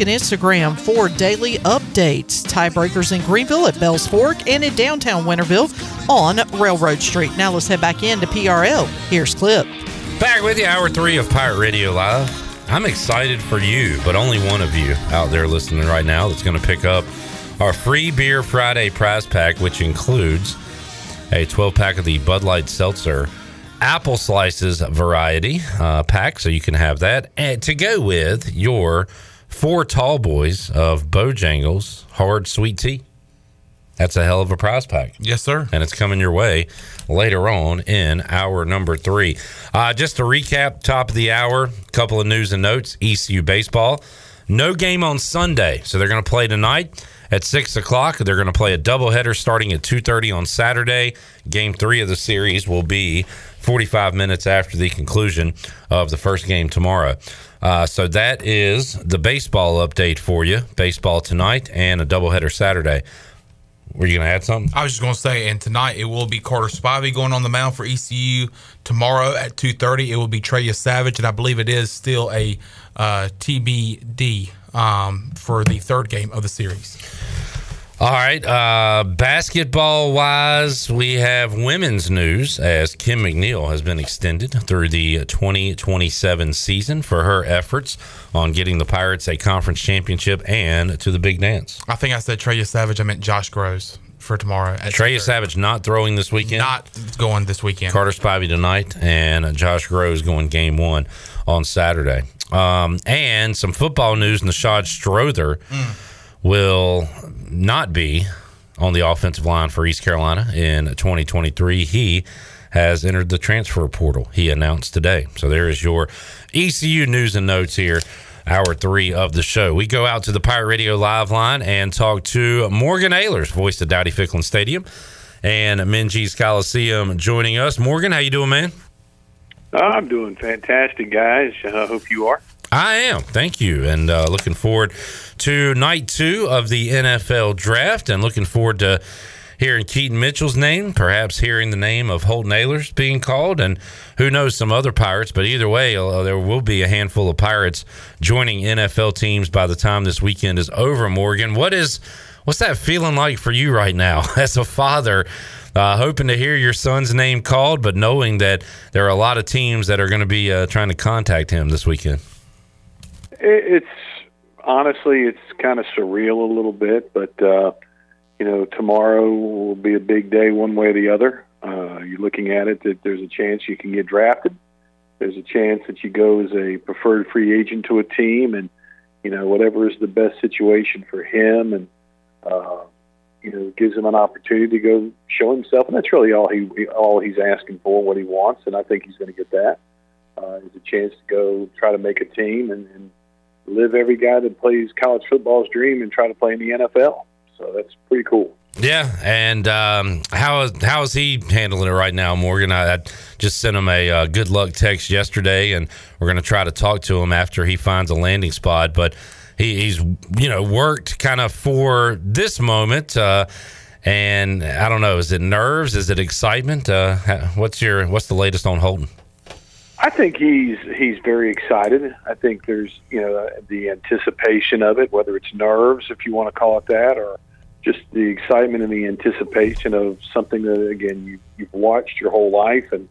Speaker 9: and Instagram for daily updates. Tiebreakers in Greenville at Bells Fork and in downtown Winterville on Railroad Street. Now let's head back into PRL. Here's Clip.
Speaker 8: Back with you, hour three of Pirate Radio Live. I'm excited for you, but only one of you out there listening right now that's going to pick up our free Beer Friday prize pack, which includes a 12 pack of the Bud Light Seltzer apple slices variety uh, pack, so you can have that. And to go with your four tall boys of Bojangles hard sweet tea. That's a hell of a prize pack.
Speaker 11: Yes, sir.
Speaker 8: And it's coming your way later on in hour number three. Uh, just to recap, top of the hour, a couple of news and notes. ECU baseball, no game on Sunday, so they're going to play tonight at six o'clock. They're going to play a doubleheader starting at two thirty on Saturday. Game three of the series will be forty five minutes after the conclusion of the first game tomorrow. Uh, so that is the baseball update for you. Baseball tonight and a doubleheader Saturday. Were you going to add something?
Speaker 11: I was just going to say, and tonight it will be Carter Spivey going on the mound for ECU. Tomorrow at two thirty, it will be Trey Yesavage, and I believe it is still a uh, TBD um, for the third game of the series.
Speaker 8: All right. Uh, basketball wise, we have women's news as Kim McNeill has been extended through the 2027 season for her efforts on getting the Pirates a conference championship and to the big dance.
Speaker 11: I think I said Trey Yesavage. I meant Josh Grosz for tomorrow.
Speaker 8: Trey Yesavage not throwing this weekend.
Speaker 11: Not going this weekend.
Speaker 8: Carter Spivey tonight and Josh Grosz going game one on Saturday. Um, and some football news: Nishad Strother mm. Will not be on the offensive line for East Carolina in 2023. He has entered the transfer portal. He announced today. So there is your ECU news and notes here. Hour three of the show. We go out to the Pirate Radio live line and talk to Morgan Ahlers voice of Dowdy Ficklen Stadium, and Minges Coliseum joining us. Morgan, how you doing, man?
Speaker 15: I'm doing fantastic, guys. I hope you are.
Speaker 8: I am. Thank you. And uh, looking forward to night two of the NFL draft and looking forward to hearing Keaton Mitchell's name, perhaps hearing the name of Holton Ahlers being called, and who knows some other Pirates. But either way, uh, there will be a handful of Pirates joining NFL teams by the time this weekend is over. Morgan, what is what's that feeling like for you right now as a father? Uh, hoping to hear your son's name called, but knowing that there are a lot of teams that are going to be uh, trying to contact him this weekend.
Speaker 15: It's honestly, it's kind of surreal a little bit, but uh, you know, tomorrow will be a big day one way or the other. Uh, you're looking at it that there's a chance you can get drafted. There's a chance that you go as a preferred free agent to a team, and you know whatever is the best situation for him, and uh, you know gives him an opportunity to go show himself, and that's really all he all he's asking for, what he wants, and I think he's going to get that. Uh, is a chance to go try to make a team and, and live every guy that plays college football's dream and try to play in the NFL. So that's pretty cool.
Speaker 8: Yeah, and um, how is how is he handling it right now, Morgan? I, I just sent him a uh, good luck text yesterday, and we're going to try to talk to him after he finds a landing spot. But he, he's you know worked kind of for this moment, uh, and I don't know, is it nerves? Is it excitement? Uh, what's your what's the latest on Holton?
Speaker 15: I think he's he's very excited. I think there's you know the anticipation of it, whether it's nerves, if you want to call it that, or just the excitement and the anticipation of something that again you you've watched your whole life, and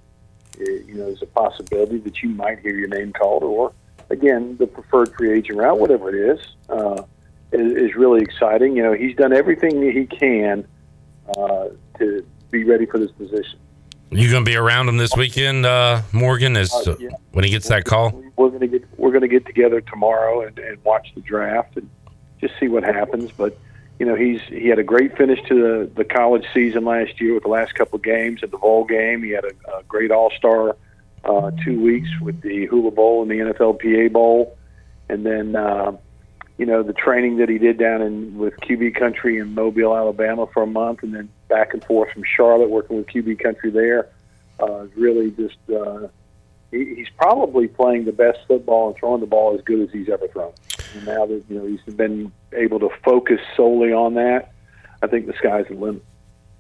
Speaker 15: eh, you know there's a possibility that you might hear your name called, or again the preferred free agent route, whatever it is, uh, is, is really exciting. You know he's done everything that he can uh, to be ready for this position.
Speaker 8: You gonna be around him this weekend, uh, Morgan? Is
Speaker 15: Uh, yeah.
Speaker 8: when he gets that call?
Speaker 15: We're gonna get we're gonna get together tomorrow and, and watch the draft and just see what happens. But you know he's he had a great finish to the, the college season last year with the last couple of games at the bowl game. He had a, a great All Star uh, two weeks with the Hula Bowl and the NFLPA Bowl, and then uh, you know the training that he did down in with QB Country in Mobile, Alabama for a month, and then back and forth from Charlotte working with QB Country there. Uh, really just uh, he, he's probably playing the best football and throwing the ball as good as he's ever thrown. And now that you know he's been able to focus solely on that, I think the sky's the limit.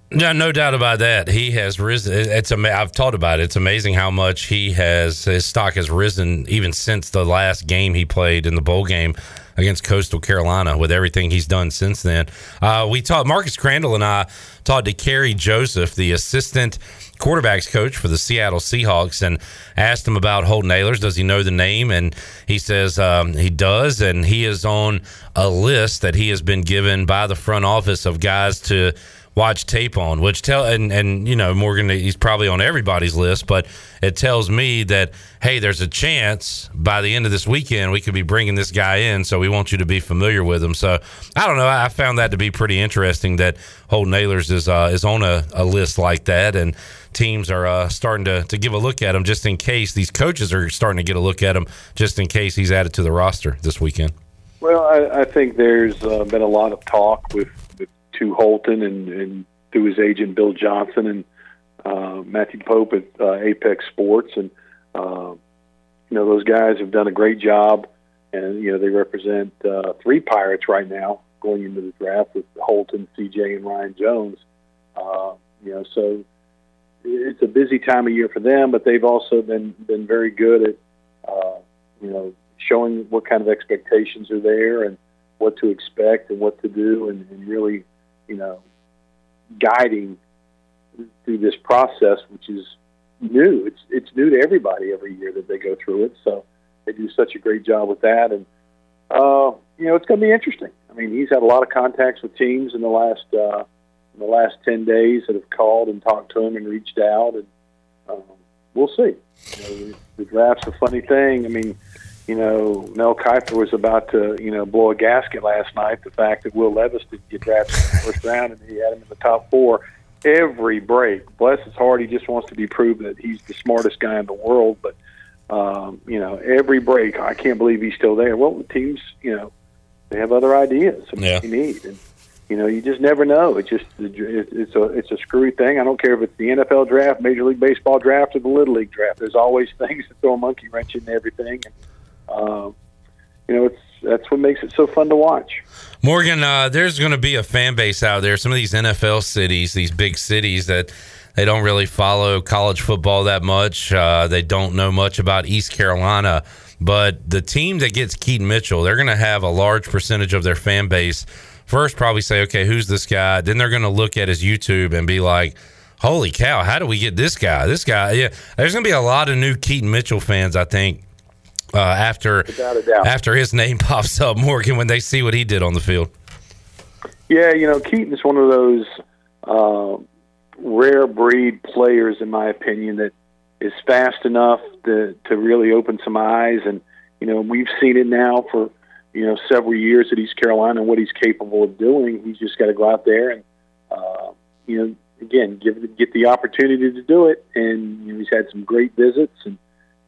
Speaker 8: Yeah, no doubt about that. He has risen. It's I've talked about it. It's amazing how much he has his stock has risen even since the last game he played in the bowl game against Coastal Carolina. With everything he's done since then, uh, we talked. Marcus Crandell and I talked to Kerry Joseph, the assistant quarterbacks coach for the Seattle Seahawks, and asked him about Holton Ahlers. Does he know the name? And he says um, he does, and he is on a list that he has been given by the front office of guys to watch tape on which tell and and you know Morgan he's probably on everybody's list but it tells me that hey there's a chance by the end of this weekend we could be bringing this guy in so we want you to be familiar with him. So I don't know. I found that to be pretty interesting that Holton Ahlers is uh, is on a, a list like that and teams are uh, starting to, to give a look at him just in case these coaches are starting to get a look at him just in case he's added to the roster this weekend.
Speaker 15: Well, I, I think there's uh, been a lot of talk with to Holton and, and through his agent Bill Johnson and uh, Matthew Pope at uh, Apex Sports, and uh, you know those guys have done a great job, and you know they represent uh, three Pirates right now going into the draft with Holton, CJ, and Ryan Jones. Uh, you know, so it's a busy time of year for them, but they've also been been very good at uh, you know showing what kind of expectations are there and what to expect and what to do, and, and really you know guiding through this process, which is new. It's it's new to everybody every year that they go through it. So they do such a great job with that, and uh, you know it's going to be interesting. I mean, he's had a lot of contacts with teams in the last uh, in the last ten days that have called and talked to him and reached out, and um, we'll see. You know, the draft's a funny thing. I mean, you know, Mel Kiper was about to, you know, blow a gasket last night. The fact that Will Levis didn't get drafted in the first round and he had him in the top four. Every break, bless his heart, he just wants to be proven that he's the smartest guy in the world. But, um, you know, every break, I can't believe he's still there. Well, the teams, you know, they have other ideas of
Speaker 8: Yeah.
Speaker 15: what you need. And, you know, you just never know. It's just it's a it's a screwy thing. I don't care if it's the NFL draft, Major League Baseball draft, or the Little League draft. There's always things that throw a monkey wrench into everything. And, um, you know, it's that's what makes it so fun to watch.
Speaker 8: Morgan, uh, there's going to be a fan base out there. Some of these NFL cities, these big cities that they don't really follow college football that much. Uh, they don't know much about East Carolina. But the team that gets Keaton Mitchell, they're going to have a large percentage of their fan base first probably say, okay, who's this guy? Then they're going to look at his YouTube and be like, holy cow, how do we get this guy? This guy, yeah. There's going to be a lot of new Keaton Mitchell fans, I think, uh, after after his name pops up, Morgan, when they see what he did on the field.
Speaker 15: Yeah, you know, Keaton's one of those uh, rare breed players, in my opinion, that is fast enough to to really open some eyes. And you know, we've seen it now for you know several years at East Carolina and what he's capable of doing. He's just got to go out there and uh, you know again give get the opportunity to do it. And you know, he's had some great visits, and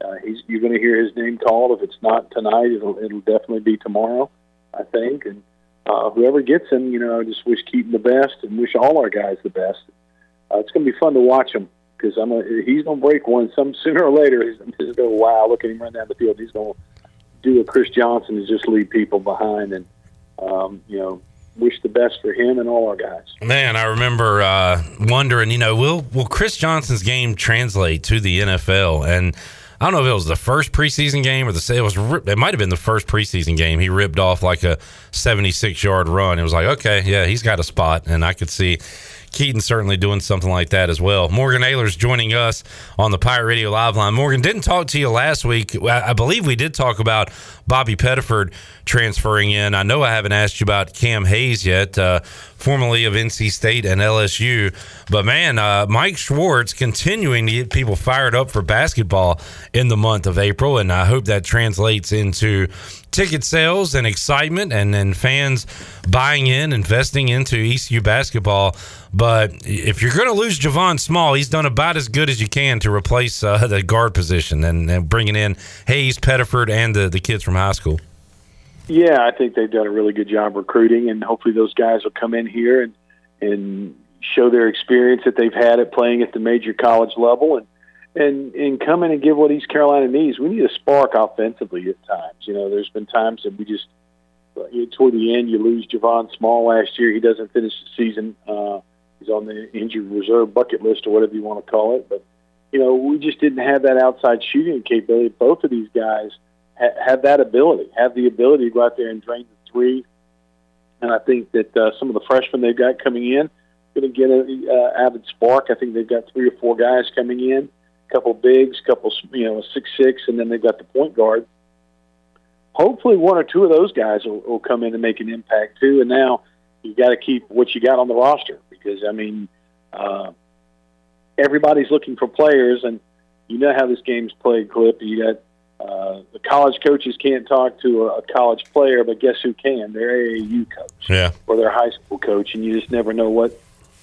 Speaker 15: uh, he's you're going to hear his name called. If it's not tonight, it'll it'll definitely be tomorrow, I think. And uh, whoever gets him, you know, I just wish Keaton the best and wish all our guys the best. Uh, it's going to be fun to watch him because I'm a, he's going to break one some sooner or later. He's going to go, wow, look at him run down the field. He's going to do a Chris Johnson and just leave people behind. And, um, you know, wish the best for him and all our guys.
Speaker 8: Man, I remember uh, wondering, you know, will will Chris Johnson's game translate to the NFL? And I don't know if it was the first preseason game or the it was it might have been the first preseason game. He ripped off like a 76 yard run. It was like, okay, yeah, he's got a spot, and I could see Keaton certainly doing something like that as well. Morgan Ahlers joining us on the Pirate Radio Live line. Morgan didn't talk to you last week. I believe we did talk about Bobby Pettiford transferring in. I know I haven't asked you about Cam Hayes yet, uh, formerly of NC State and LSU. But man, uh, Mike Schwartz continuing to get people fired up for basketball in the month of April, and I hope that translates into ticket sales and excitement and then fans buying in, investing into ECU basketball. But if you're going to lose Javon Small, he's done about as good as you can to replace uh, the guard position and, and, bringing in Hayes, Pettiford, and the, the kids from high school.
Speaker 15: Yeah, I think they've done a really good job recruiting, and hopefully those guys will come in here and and show their experience that they've had at playing at the major college level and and and come in and give what East Carolina needs. We need a spark offensively at times. You know, there's been times that we just toward the end you lose Javon Small last year. He doesn't finish the season. Uh, he's on the injured reserve bucket list or whatever you want to call it. But you know, we just didn't have that outside shooting capability. Both of these guys ha- have that ability, have the ability to go out there and drain the three. And I think that uh, some of the freshmen they've got coming in going to get an uh, avid spark. I think they've got three or four guys coming in couple bigs, couple you know six six, and then they've got the point guard. Hopefully, one or two of those guys will, will come in and make an impact too. And now you got to keep what you got on the roster because I mean, uh, everybody's looking for players, and you know how this game's played. Clip, you got uh, the college coaches can't talk to a, a college player, but guess who can? Their AAU coach,
Speaker 8: yeah,
Speaker 15: or their high school coach, and you just never know what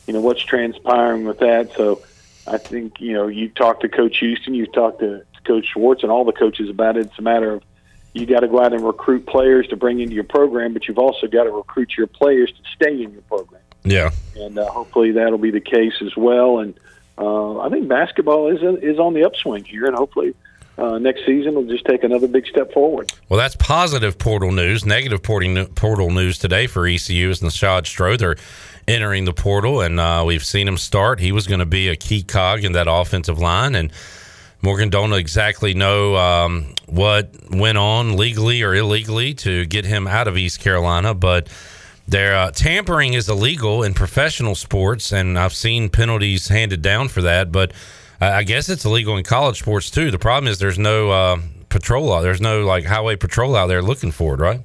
Speaker 15: you know what's transpiring with that. So I think you know you talk to Coach Houston, you talk to Coach Schwartz, and all the coaches about it. It's a matter of you got to go out and recruit players to bring into your program, but you've also got to recruit your players to stay in your program.
Speaker 8: Yeah,
Speaker 15: and uh, hopefully that'll be the case as well. And uh, I think basketball is is on the upswing here, and hopefully. Uh, next season we'll just take another big step forward.
Speaker 8: Well, that's positive portal news. Negative portal news today for ECU is Nishad Strother entering the portal, and uh, we've seen him start. He was going to be a key cog in that offensive line, and Morgan don't exactly know um, what went on legally or illegally to get him out of East Carolina, but their uh, tampering is illegal in professional sports, and I've seen penalties handed down for that. But I guess it's illegal in college sports too. The problem is there's no uh, patrol out. There's no like highway patrol out there looking for it, right?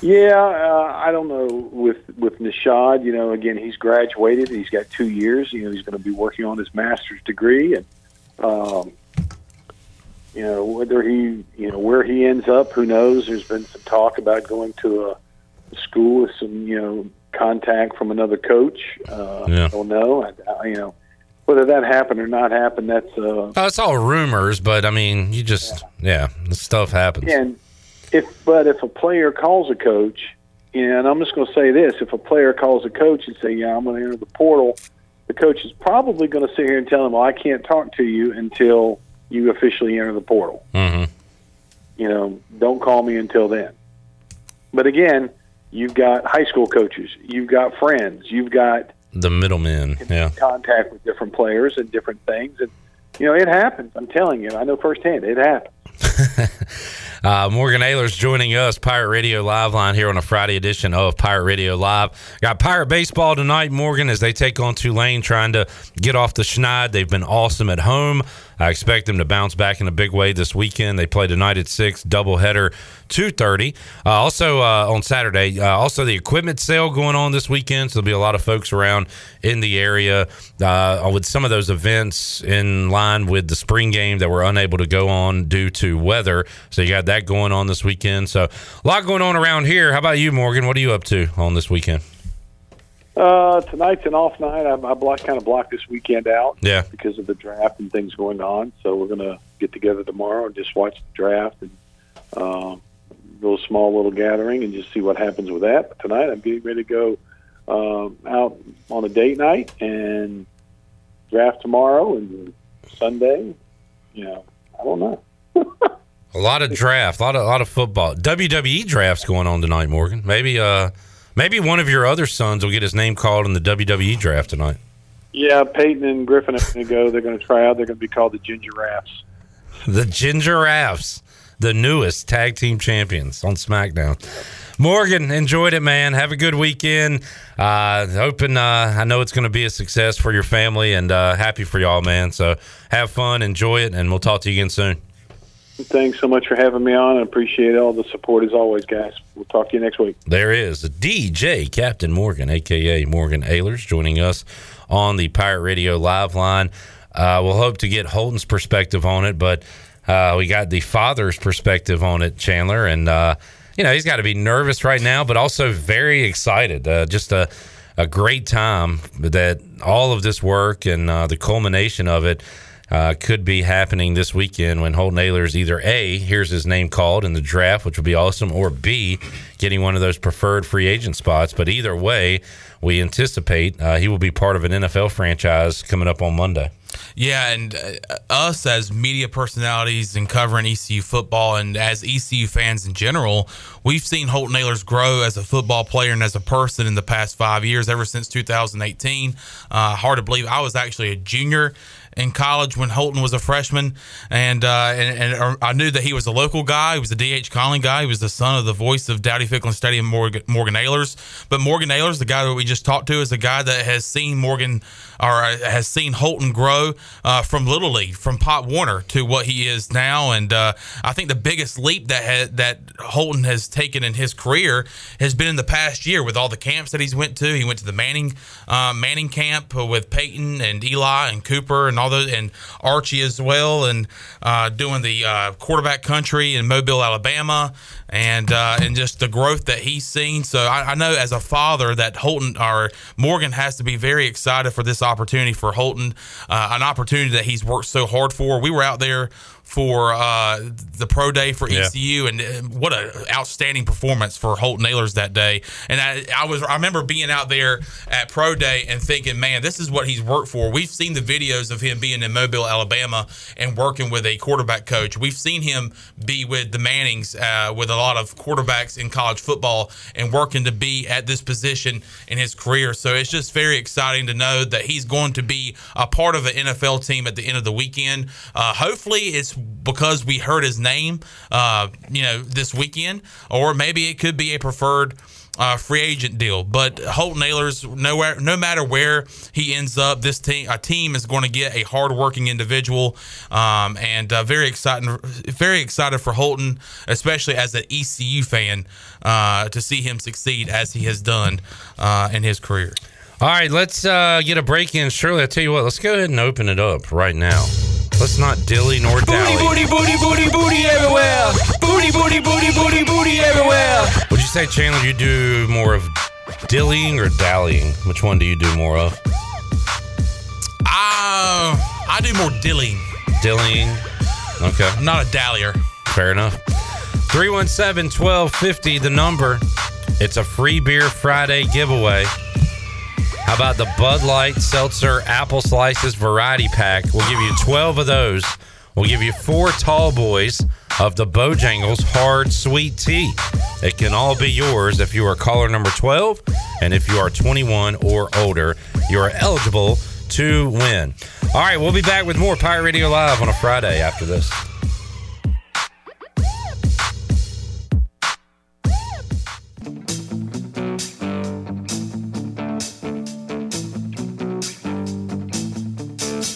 Speaker 15: Yeah, uh, I don't know with with Nishad. You know, again, he's graduated. He's got two years. You know, he's going to be working on his master's degree, and um, you know whether he, you know, where he ends up, who knows? There's been some talk about going to a school with some, you know, contact from another coach. Uh,
Speaker 8: yeah.
Speaker 15: I don't know. I, I, you know, whether that happened or not happened, that's uh,
Speaker 8: oh, it's all rumors. But I mean, you just yeah, yeah stuff happens.
Speaker 15: And if but if a player calls a coach, and I'm just going to say this: if a player calls a coach and say, "Yeah, I'm going to enter the portal," the coach is probably going to sit here and tell him, "Well, I can't talk to you until you officially enter the portal."
Speaker 8: Mm-hmm.
Speaker 15: you know, don't call me until then. But again, you've got high school coaches, you've got friends, you've got
Speaker 8: The middlemen. Yeah.
Speaker 15: contact with different players and different things, and you know, it happens. I'm telling you, I know firsthand, it happens.
Speaker 8: Uh, Morgan Ahlers joining us, Pirate Radio Live line here on a Friday edition of Pirate Radio Live. Got Pirate Baseball tonight, Morgan, as they take on Tulane, trying to get off the schneid. They've been awesome at home. I expect them to bounce back in a big way this weekend. They play tonight at six, doubleheader, two thirty. Uh, also uh, on Saturday, uh, also the equipment sale going on this weekend. So there'll be a lot of folks around in the area uh, with some of those events in line with the spring game that were unable to go on due to weather. So you got that going on this weekend. So a lot going on around here. How about you, Morgan? What are you up to on this weekend?
Speaker 15: Uh, tonight's an off night. I, I block, kind of blocked this weekend out
Speaker 8: Yeah.
Speaker 15: because of the draft and things going on. So we're gonna get together tomorrow and just watch the draft and uh, little small little gathering and just see what happens with that. But tonight I'm getting ready to go um, out on a date night and draft tomorrow and Sunday. You know, I don't know.
Speaker 8: A lot of draft, a lot of a lot of football. WWE drafts going on tonight, Morgan. Maybe uh maybe one of your other sons will get his name called in the WWE draft tonight.
Speaker 15: Yeah, Peyton and Griffin are going to go. They're going to try out. They're going to be called the Ginger Raps.
Speaker 8: The Ginger Raps, the newest tag team champions on SmackDown. Morgan, enjoyed it, man. Have a good weekend. Uh, hoping, uh, I know it's going to be a success for your family and uh, happy for y'all, man. So have fun, enjoy it, and we'll talk to you again soon.
Speaker 15: Thanks so much for having me on. I appreciate all the support as always, guys. We'll talk to you next week.
Speaker 8: There is DJ Captain Morgan, aka Morgan Ahlers, joining us on the Pirate Radio live line. Uh, we'll hope to get Holton's perspective on it, but uh, we got the father's perspective on it, Chandler, and uh, you know he's got to be nervous right now, but also very excited. Uh, just a a great time that all of this work and uh, the culmination of it uh, could be happening this weekend when Holton Ahlers either A, here's his name called in the draft, which would be awesome, or B, getting one of those preferred free agent spots. But either way, we anticipate uh, he will be part of an NFL franchise coming up on Monday.
Speaker 11: Yeah, and uh, us as media personalities and covering ECU football and as ECU fans in general, we've seen Holton Ahlers grow as a football player and as a person in the past five years, ever since 2018. Uh, hard to believe I was actually a junior in college when Holton was a freshman, and uh, and, and I knew that he was a local guy. He was a DH Conley guy. He was the son of the voice of Dowdy Ficklen Stadium, Morgan, Morgan Ahlers. But Morgan Ahlers, the guy that we just talked to, is a guy that has seen Morgan or uh, has seen Holton grow uh, from Little League, from Pop Warner to what he is now. And uh, I think the biggest leap that ha- that Holton has taken in his career has been in the past year with all the camps that he's went to. He went to the Manning uh, Manning camp with Peyton and Eli and Cooper and all those, and Archie as well, and uh, doing the uh, quarterback country in Mobile, Alabama, and uh, and just the growth that he's seen. So I, I know as a father that Holton or Morgan has to be very excited for this opportunity for Holton, uh, an opportunity that he's worked so hard for. We were out there for uh, the pro day for
Speaker 8: Yeah.
Speaker 11: ECU, and uh, what an outstanding performance for Holton Ahlers that day. And I, I was I remember being out there at pro day and thinking, man, this is what he's worked for. We've seen the videos of him being in Mobile, Alabama, and working with a quarterback coach. We've seen him be with the Mannings, uh, with a lot of quarterbacks in college football, and working to be at this position in his career. So it's just very exciting to know that he's going to be a part of an NFL team at the end of the weekend. Uh, hopefully, it's because we heard his name, uh, you know, this weekend, or maybe it could be a preferred uh, free agent deal. But Holton Ahlers, nowhere, no matter where he ends up, this team, a team is going to get a hardworking individual, um, and uh, very exciting, very excited for Holton, especially as an ECU fan, uh, to see him succeed as he has done uh, in his career.
Speaker 8: All right, let's uh, get a break in. Shirley, I tell you what, let's go ahead and open it up right now. Let's not dilly nor dally.
Speaker 5: Booty, booty, booty, booty booty everywhere. Booty, booty, booty, booty, booty everywhere.
Speaker 8: Would you say, Chandler, you do more of dillying or dallying? Which one do you do more of?
Speaker 11: Uh, I do more dillying.
Speaker 8: Dillying. Okay.
Speaker 11: I'm not a dallier.
Speaker 8: Fair enough. 317 1250, the number. It's a free beer Friday giveaway. How about the Bud Light Seltzer Apple Slices Variety Pack? We'll give you 12 of those. We'll give you four tall boys of the Bojangles Hard Sweet Tea. It can all be yours if you are caller number 12 and if you are 21 or older, you are eligible to win. All right, we'll be back with more Pirate Radio Live on a Friday after this.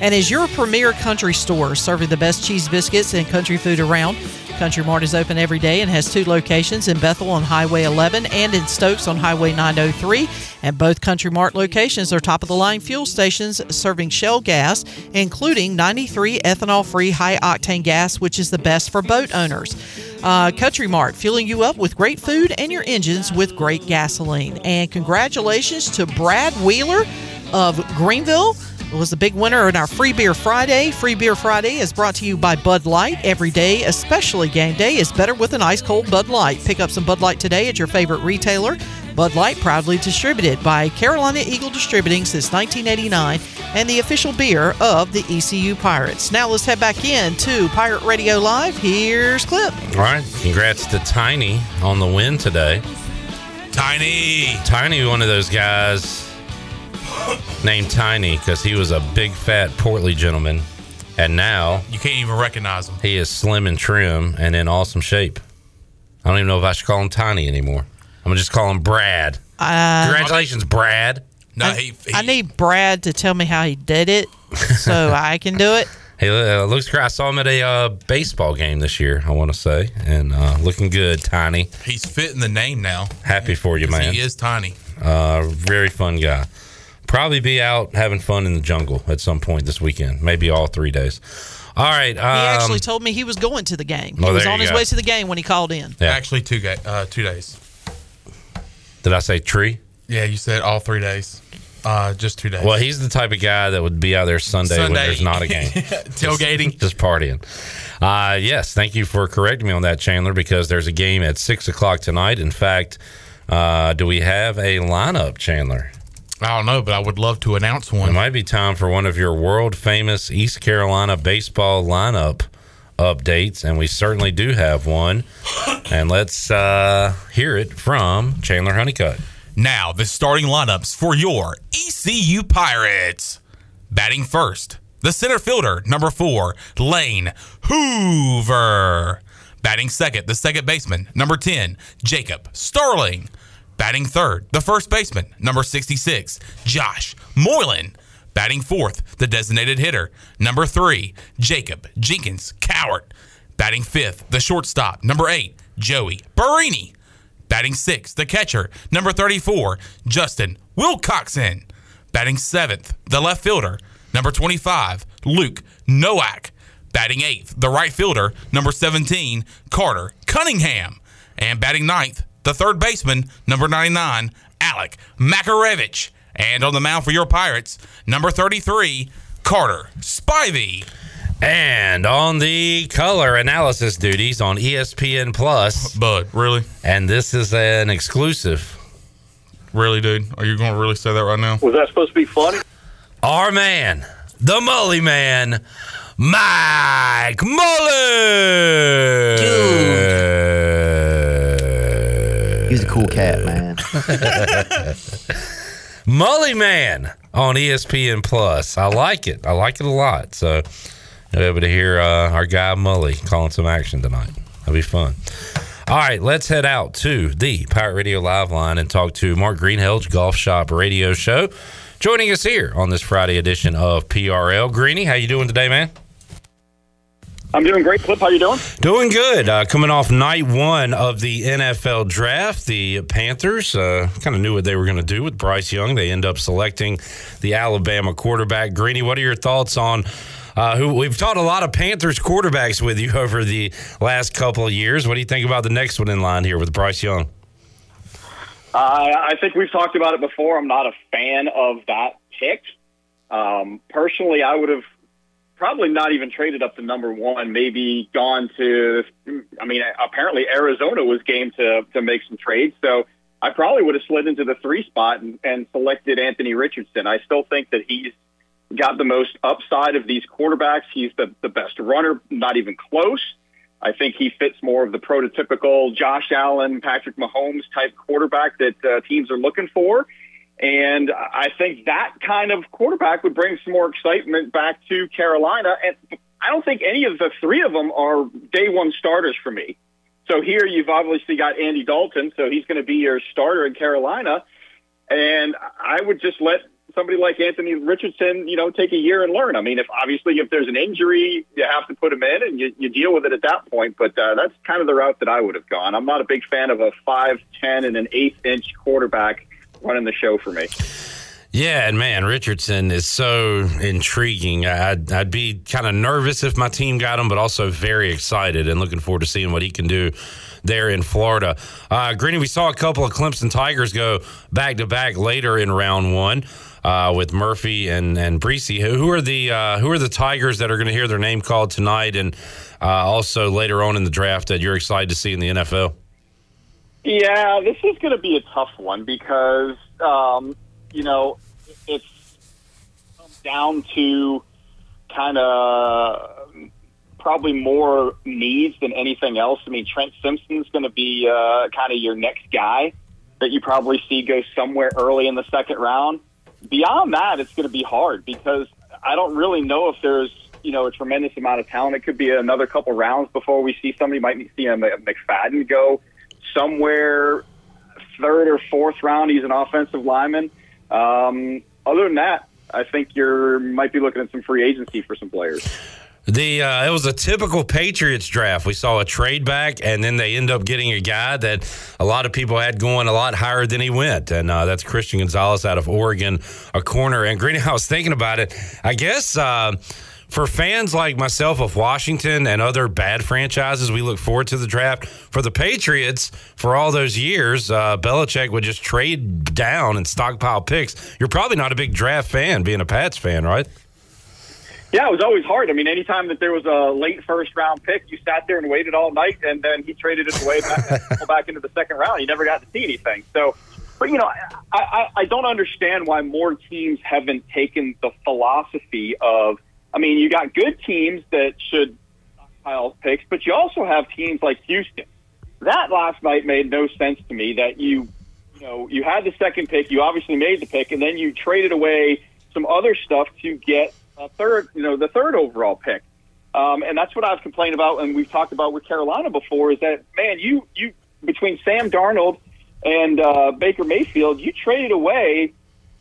Speaker 9: and is your premier country store, serving the best cheese biscuits and country food around. Country Mart is open every day and has two locations in Bethel on Highway 11 and in Stokes on Highway 903. And both Country Mart locations are top of the line fuel stations serving Shell gas, including 93 ethanol free high octane gas, which is the best for boat owners. Uh, Country Mart, fueling you up with great food and your engines with great gasoline. And congratulations to Brad Wheeler of Greenville was the big winner in our Free Beer Friday. Free Beer Friday is brought to you by Bud Light. Every day, especially game day, is better with an ice cold Bud Light. Pick up some Bud Light today at your favorite retailer. Bud Light, proudly distributed by Carolina Eagle Distributing since 1989 and the official beer of the ECU Pirates. Now let's head back in to Pirate Radio Live. Here's Clip.
Speaker 8: All right. Congrats to Tiny on the win today.
Speaker 11: Tiny.
Speaker 8: Tiny, one of those guys named Tiny because he was a big, fat, portly gentleman. And now
Speaker 11: You can't even recognize him.
Speaker 8: he is slim and trim and in awesome shape. I don't even know if I should call him Tiny anymore. I'm going to just call him Brad.
Speaker 9: Uh,
Speaker 8: Congratulations, Brad.
Speaker 11: No,
Speaker 9: I, I need Brad to tell me how he did it so I can do it.
Speaker 8: He uh, looks great. I saw him at a uh, baseball game this year, I want to say, and uh, looking good, Tiny.
Speaker 11: He's fitting the name now.
Speaker 8: Happy for you, man.
Speaker 11: He is tiny.
Speaker 8: Uh, very fun guy. Probably be out having fun in the jungle at some point this weekend. Maybe all three days. All right. Um,
Speaker 9: He actually told me he was going to the game. He
Speaker 8: Well,
Speaker 9: was on his
Speaker 8: go.
Speaker 9: way to the game when he called in.
Speaker 8: Yeah.
Speaker 11: Actually, two ga- uh, two days.
Speaker 8: did I say tree?
Speaker 11: Yeah, you said all three days. Uh, just two days.
Speaker 8: Well, he's the type of guy that would be out there Sunday, when there's not a game.
Speaker 11: Tailgating.
Speaker 8: Just partying. Uh, yes, thank you for correcting me on that, Chandler, because there's a game at 6 o'clock tonight. In fact, uh, do we have a lineup, Chandler?
Speaker 11: I don't know, but I would love to announce one.
Speaker 8: It might be time for one of your world famous East Carolina baseball lineup updates, and we certainly do have one. And let's uh, hear it from Chandler Honeycutt.
Speaker 11: Now, the starting lineups for your ECU Pirates. Batting first, the center fielder, number four, Lane Hoover. Batting second, the second baseman, number 10, Jacob Starling. Batting third, the first baseman, number 66, Josh Moylan. Batting fourth, the designated hitter, number three, Jacob Jenkins Cowart. Batting fifth, the shortstop, number eight, Joey Barini. Batting sixth, the catcher, number 34, Justin Wilcoxon. Batting seventh, the left fielder, number 25, Luke Nowak. Batting eighth, the right fielder, number 17, Carter Cunningham. And batting ninth, the third baseman, number 99, Alec Makarevich. And on the mound for your Pirates, number 33, Carter Spivey.
Speaker 8: And on the color analysis duties on ESPN Plus.
Speaker 11: Bud, really?
Speaker 8: And this is an exclusive.
Speaker 11: Really, dude? Are you going to really say that right now?
Speaker 15: Was that supposed to be funny?
Speaker 8: Our man, the Mully Man, Mike Mully.
Speaker 16: He's a cool cat, man.
Speaker 8: Mully Man on ESPN Plus. I like it. I like it a lot. So you'll be able to hear uh, our guy Mully calling some action tonight. That'll be fun. All right, let's head out to the Pirate Radio Live line and talk to Mark Greenhalgh, Golf Shop Radio Show, joining us here on this Friday edition of PRL. Greeny, how you doing today, man?
Speaker 17: I'm doing great. Clip, how you doing?
Speaker 8: Doing good. Uh, coming off night one of the NFL draft, the Panthers uh, kind of knew what they were going to do with Bryce Young. They end up selecting the Alabama quarterback. Greeny, what are your thoughts on uh, who we've taught a lot of Panthers quarterbacks with you over the last couple of years. What do you think about the next one in line here with Bryce Young?
Speaker 17: Uh, I think we've talked about it before. I'm not a fan of that pick. Um, personally, I would have probably not even traded up to number one. Maybe gone to. I mean, apparently Arizona was game to to make some trades, so I probably would have slid into the three spot and, and selected Anthony Richardson. I still think that he's got the most upside of these quarterbacks. He's the the best runner, not even close. I think he fits more of the prototypical Josh Allen, Patrick Mahomes type quarterback that uh, teams are looking for. And I think that kind of quarterback would bring some more excitement back to Carolina. And I don't think any of the three of them are day one starters for me. So here you've obviously got Andy Dalton, so he's going to be your starter in Carolina. And I would just let somebody like Anthony Richardson, you know, take a year and learn. I mean, if obviously if there's an injury, you have to put him in and you, you deal with it at that point. But uh, that's kind of the route that I would have gone. I'm not a big fan of a five, ten, and an eighth inch quarterback running the show for me.
Speaker 8: Yeah, and man, Richardson is so intriguing. I'd, I'd be kind of nervous if my team got him, but also very excited and looking forward to seeing what he can do there in Florida. Uh, Greeny, we saw a couple of Clemson Tigers go back to back later in round one. Uh, with Murphy and and Bresee. Who, who are the uh, who are the Tigers that are going to hear their name called tonight, and uh, also later on in the draft that you're excited to see in the NFL?
Speaker 17: Yeah, this is going to be a tough one because um, you know it's down to kind of probably more needs than anything else. I mean, Trent Simpson's going to be uh, kind of your next guy that you probably see go somewhere early in the second round beyond that, it's going to be hard because I don't really know if there's you know a tremendous amount of talent. It could be another couple rounds before we see somebody. Might see a McFadden go somewhere third or fourth round. He's an offensive lineman. Um, other than that, I think you're might be looking at some free agency for some players.
Speaker 8: The uh, it was a typical Patriots draft. We saw a trade back, and then they end up getting a guy that a lot of people had going a lot higher than he went, and uh, that's Christian Gonzalez out of Oregon, a corner. And Green, I was thinking about it. I guess. Uh, for fans like myself of Washington and other bad franchises, we look forward to the draft. For the Patriots, for all those years, uh, Belichick would just trade down and stockpile picks. You're probably not a big draft fan, being a Pats fan, right?
Speaker 17: Yeah, it was always hard. I mean, anytime that there was a late first round pick, you sat there and waited all night, and then he traded it away back, back into the second round. You never got to see anything. So, but you know, I, I, I don't understand why more teams haven't taken the philosophy of. I mean, you got good teams that should stockpile picks, but you also have teams like Houston. That last night made no sense to me. That you, you know, you had the second pick, you obviously made the pick, and then you traded away some other stuff to get a third, you know, the third overall pick. Um, and that's what I've complained about, and we've talked about with Carolina before. Is that man, you you between Sam Darnold and uh, Baker Mayfield, you traded away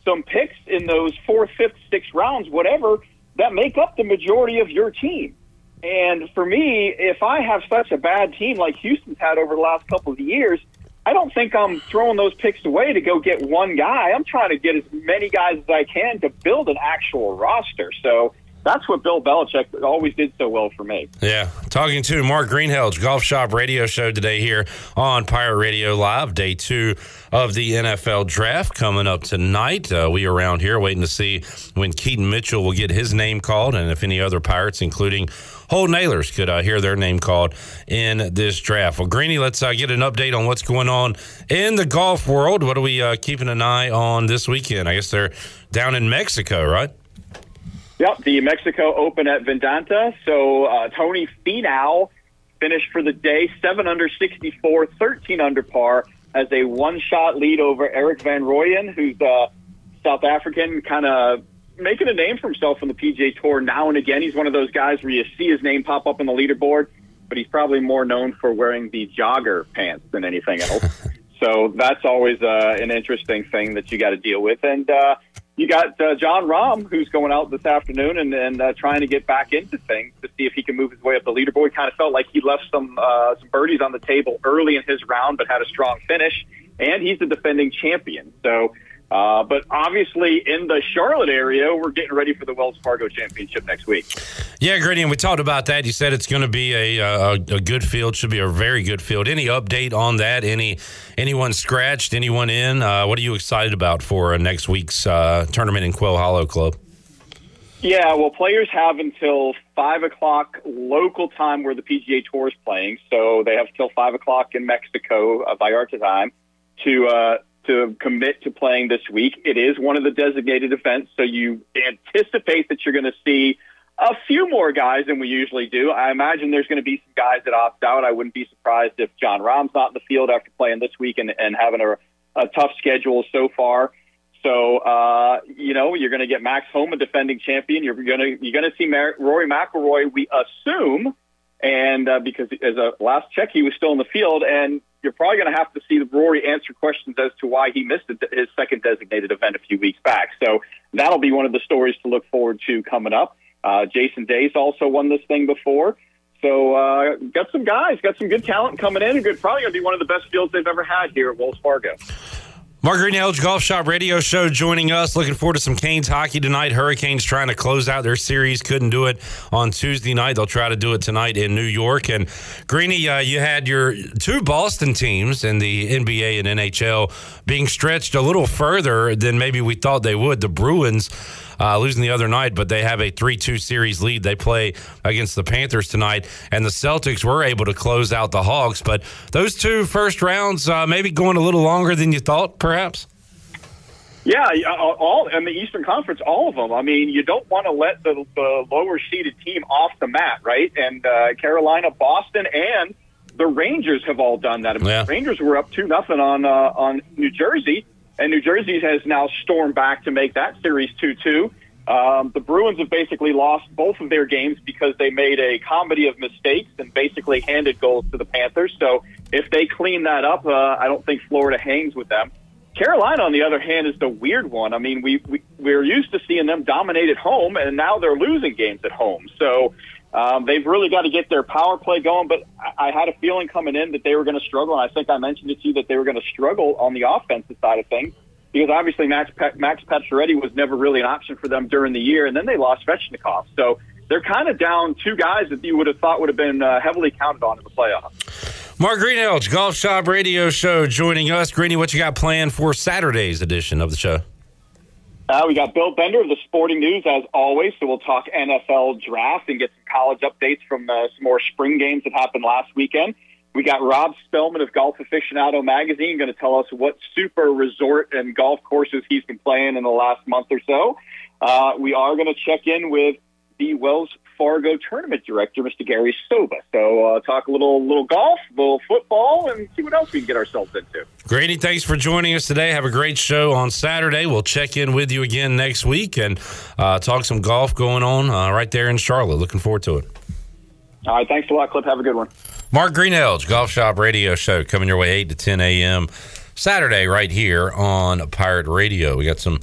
Speaker 17: some picks in those fourth, fifth, sixth rounds, whatever, that make up the majority of your team. And for me, if I have such a bad team like Houston's had over the last couple of years, I don't think I'm throwing those picks away to go get one guy. I'm trying to get as many guys as I can to build an actual roster. So that's what Bill Belichick always did so well for me.
Speaker 8: Yeah. Talking to Mark Greenhalgh, Golf Shop Radio Show today here on Pirate Radio Live, day two of the NFL draft coming up tonight. Uh, we around here waiting to see when Keaton Mitchell will get his name called and if any other Pirates, including Holton Ahlers could uh, hear their name called in this draft. Well, Greeny, let's uh, get an update on what's going on in the golf world. What are we uh, keeping an eye on this weekend? I guess they're down in Mexico, right?
Speaker 17: Yep, the Mexico Open at Vidanta. So uh, Tony Finau finished for the day 7 under 64, 13 under par as a one shot lead over Erik van Rooyen, who's uh, South African, kind of making a name for himself on the PGA Tour now and again. He's one of those guys where you see his name pop up on the leaderboard, but he's probably more known for wearing the jogger pants than anything else. so that's always uh, an interesting thing that you got to deal with. And uh, you got uh, Jon Rahm, who's going out this afternoon and, and uh, trying to get back into things to see if he can move his way up the leaderboard. Kind of felt like he left some uh, some birdies on the table early in his round, but had a strong finish. And he's the defending champion, so Uh, but obviously, in the Charlotte area, we're getting ready for the Wells Fargo Championship next week.
Speaker 8: Yeah, Grady, and we talked about that. You said it's going to be a, a a good field, should be a very good field. Any update on that? Any anyone scratched? Anyone in? Uh, what are you excited about for uh, next week's uh, tournament in Quail Hollow Club?
Speaker 17: Yeah, well, players have until five o'clock local time where the PGA Tour is playing, so they have till five o'clock in Mexico uh, Vallarta time to uh, to commit to playing this week. It is one of the designated events, so you anticipate that you're going to see a few more guys than we usually do. I imagine there's going to be some guys that opt out. I wouldn't be surprised if Jon Rahm's not in the field after playing this week and, and having a, a tough schedule so far. So uh, you know you're going to get Max Homa, defending champion. You're going to you're going to see Mar- Rory McIlroy. We assume, and uh, because as a last check, he was still in the field, and you're probably going to have to see Rory answer questions as to why he missed his second designated event a few weeks back. So that'll be one of the stories to look forward to coming up. Uh, Jason Day's also won this thing before. So uh, got some guys, got some good talent coming in, and good. Probably going to be one of the best fields they've ever had here at Wells Fargo.
Speaker 8: Mark Greenhalgh Golf Shop Radio Show joining us. Looking forward to some Canes hockey tonight. Hurricanes trying to close out their series. Couldn't do it on Tuesday night. They'll try to do it tonight in New York. And Greeny, uh, you had your two Boston teams in the NBA and NHL being stretched a little further than maybe we thought they would. The Bruins uh, losing the other night, but they have a 3 2 series lead. They play against the Panthers tonight, and the Celtics were able to close out the Hawks. But those two first rounds, uh, maybe going a little longer than you thought, perhaps?
Speaker 17: Yeah, all in the Eastern Conference, all of them. I mean, you don't want to let the, the lower seeded team off the mat, right? And uh, Carolina, Boston, and the Rangers have all done that. I mean,
Speaker 8: Yeah.
Speaker 17: The Rangers were up two nothing on uh, on New Jersey, and New Jersey has now stormed back to make that series two two. Um, the Bruins have basically lost both of their games because they made a comedy of mistakes and basically handed goals to the Panthers. So if they clean that up, uh, I don't think Florida hangs with them. Carolina, on the other hand, is the weird one. I mean, we, we we're used to seeing them dominate at home, and now they're losing games at home. So um, they've really got to get their power play going. But I, I had a feeling coming in that they were going to struggle, and I think I mentioned it to you that they were going to struggle on the offensive side of things because obviously Max Pe- Max Pacioretty was never really an option for them during the year, and then they lost Svechnikov. So they're kind of down two guys that you would have thought would have been uh, heavily counted on in the playoffs.
Speaker 8: Mark Greenhalgh, Golf Shop Radio Show, joining us. Greeny, what you got planned for Saturday's edition of the show?
Speaker 17: Uh, we got Bill Bender of the Sporting News as always, so we'll talk NFL draft and get some college updates from uh, some more spring games that happened last weekend. We got Rob Spellman of Golf Aficionado magazine going to tell us what super resort and golf courses he's been playing in the last month or so. Uh, we are going to check in with the Wells Fargo tournament director, Mr. Gary Soba. So uh, talk a little little golf, a little football, and see what else we can get ourselves into.
Speaker 8: Grady, thanks for joining us today. Have a great show on Saturday. We'll check in with you again next week and uh, talk some golf going on uh, right there in Charlotte. Looking forward to it.
Speaker 17: All right, thanks a lot, Clip. Have a good one.
Speaker 8: Mark Greenhalgh, Golf Shop Radio Show, coming your way 8 to 10 a.m. Saturday right here on Pirate Radio. We got some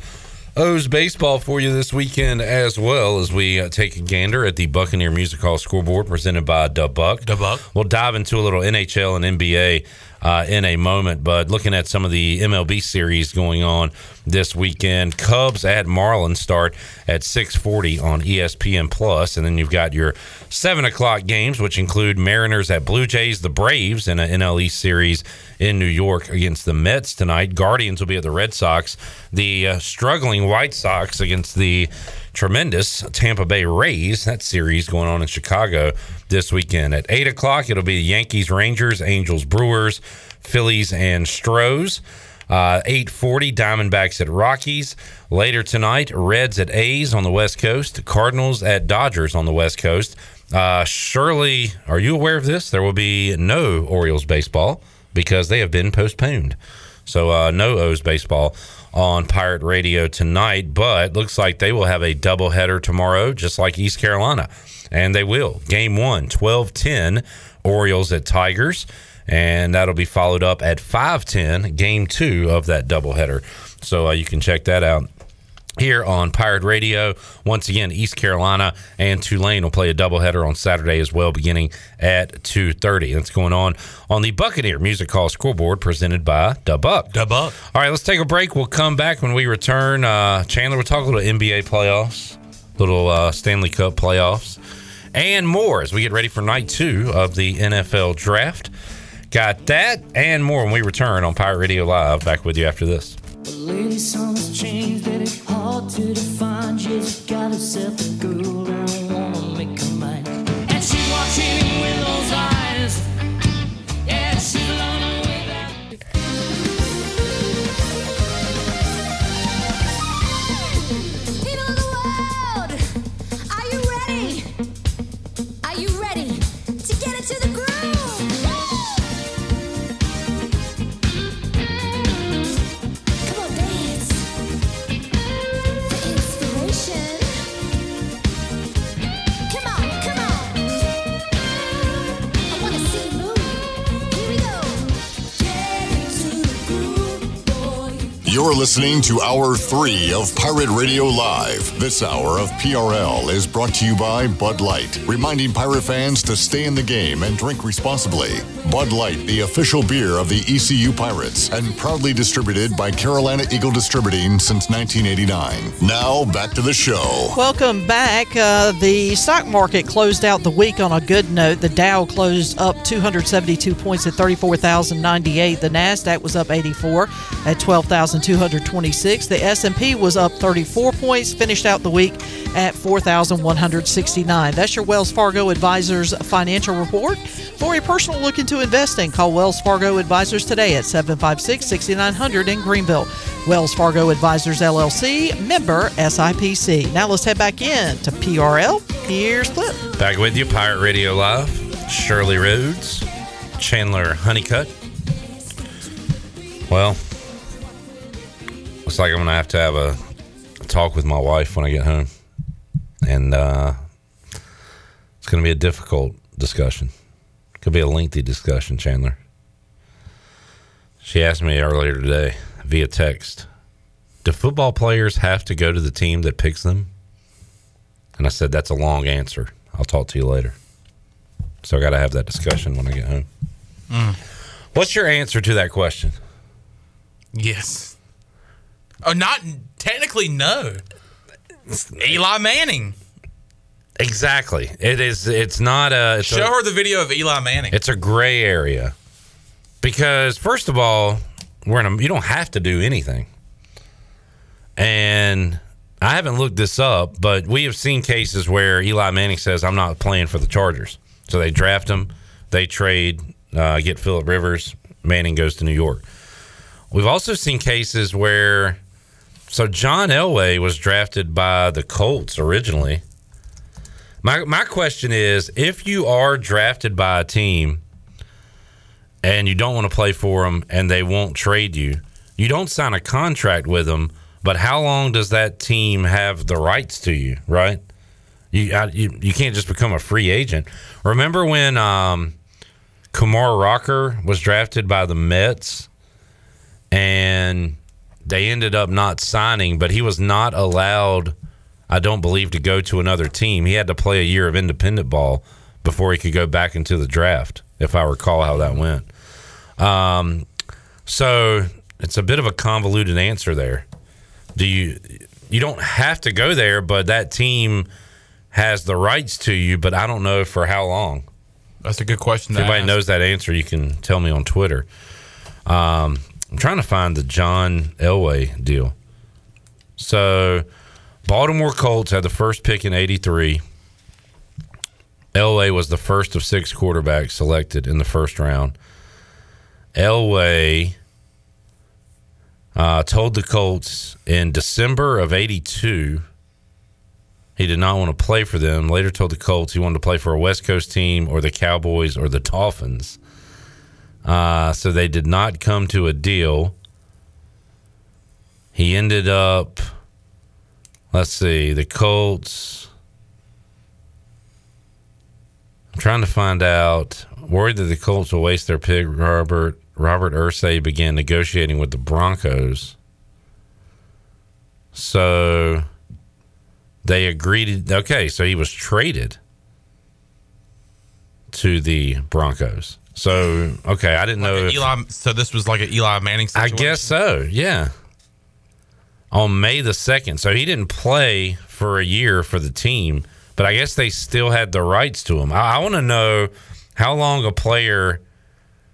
Speaker 8: O's baseball for you this weekend as well as we uh, take a gander at the Buccaneer Music Hall scoreboard presented by
Speaker 11: DuBuck. DuBuck.
Speaker 8: We'll dive into a little NHL and NBA uh, in a moment, but looking at some of the MLB series going on this weekend, Cubs at Marlins start at 6:40 on ESPN Plus, and then you've got your seven o'clock games, which include Mariners at Blue Jays, the Braves in an NL East series in New York against the Mets tonight. Guardians will be at the Red Sox. The uh, struggling White Sox against the tremendous Tampa Bay Rays. That series going on in Chicago this weekend at eight o'clock. It'll be the Yankees, Rangers, Angels, Brewers, Phillies, and Stros. Uh, 840 Diamondbacks at Rockies. Later tonight, Reds at A's on the West Coast, Cardinals at Dodgers on the West Coast. Uh, Shirley, are you aware of this? There will be no Orioles baseball because they have been postponed. So, uh, no O's baseball on Pirate Radio tonight, but looks like they will have a doubleheader tomorrow, just like East Carolina. And they will. Game one, 12 10, Orioles at Tigers. And that'll be followed up at 5 10, game two of that doubleheader. So, uh, you can check that out here on Pirate Radio. Once again, East Carolina and Tulane will play a doubleheader on Saturday as well, beginning at 2.30. That's going on on the Buccaneer Music Hall scoreboard presented by
Speaker 11: DuBuck. DuBuck.
Speaker 8: All right, let's take a break. We'll come back when we return. Uh, Chandler, we'll talk a little NBA playoffs, little uh, Stanley Cup playoffs, and more as we get ready for night two of the NFL draft. Got that and more when we return on Pirate Radio Live. Back with you after this.
Speaker 18: But
Speaker 2: You're listening to Hour 3 of Pirate Radio Live. This hour of PRL is brought to you by Bud Light, reminding pirate fans to stay in the game and drink responsibly. Bud Light, the official beer of the ECU Pirates, and proudly distributed by Carolina Eagle Distributing since 1989. Now, back to the show.
Speaker 9: Welcome back. Uh, the stock market closed out the week on a good note. The Dow closed up 272 points at 34,098. The Nasdaq was up 84 at 12,226. The S&P was up 34 points, finished out the week at 4,169. That's your Wells Fargo Advisors financial report. For a personal look into investing, call Wells Fargo Advisors today at 756-6900 in Greenville. Wells Fargo Advisors LLC, member SIPC. Now let's head back in to PRL. Here's Clip.
Speaker 8: Back with you, Pirate Radio Live. Shirley Rhodes, Chandler Honeycutt. Well, looks like I'm to have to have a, a talk with my wife when I get home. And uh, it's to be a difficult discussion. Could be a lengthy discussion, Chandler. She asked me earlier today via text Do football players have to go to the team that picks them? And I said, That's a long answer. I'll talk to you later. So I got to have that discussion when I get home.
Speaker 11: Mm.
Speaker 8: What's your answer to that question?
Speaker 11: Yes. Oh, not technically no. Eli Manning.
Speaker 8: Exactly. It is. It's not a. It's
Speaker 11: Show
Speaker 8: a,
Speaker 11: her the video of Eli Manning.
Speaker 8: It's a gray area because first of all, we're in a. You don't have to do anything, and I haven't looked this up, but we have seen cases where Eli Manning says, "I'm not playing for the Chargers," so they draft him, they trade, uh, get Philip Rivers, Manning goes to New York. We've also seen cases where, so John Elway was drafted by the Colts originally. My my question is, if you are drafted by a team and you don't want to play for them and they won't trade you, you don't sign a contract with them. But how long does that team have the rights to you? Right? You I, you, you can't just become a free agent. Remember when um, Kumar Rocker was drafted by the Mets and they ended up not signing, but he was not allowed. I don't believe to go to another team. He had to play a year of independent ball before he could go back into the draft, if I recall how that went. Um, so it's a bit of a convoluted answer there. Do you you don't have to go there, but that team has the rights to you, but I don't know for how long.
Speaker 11: That's a good question.
Speaker 8: If anybody
Speaker 11: ask.
Speaker 8: knows that answer, you can tell me on Twitter. Um, I'm trying to find the John Elway deal. So, Baltimore Colts had the first pick in '83. Elway was the first of six quarterbacks selected in the first round. Elway uh, told the Colts in December of '82 he did not want to play for them. Later told the Colts he wanted to play for a West Coast team or the Cowboys or the Dolphins. Uh, so they did not come to a deal. He ended up, let's see, the Colts. I'm trying to find out. Worried that the Colts will waste their pick, Robert Robert Irsay began negotiating with the Broncos. So they agreed. Okay, so he was traded to the Broncos. So okay, I didn't know. if-
Speaker 11: Eli, so this was like an Eli Manning
Speaker 8: I guess so. Yeah. On May the second, so he didn't play for a year for the team, but I guess they still had the rights to him. I, I want to know how long a player,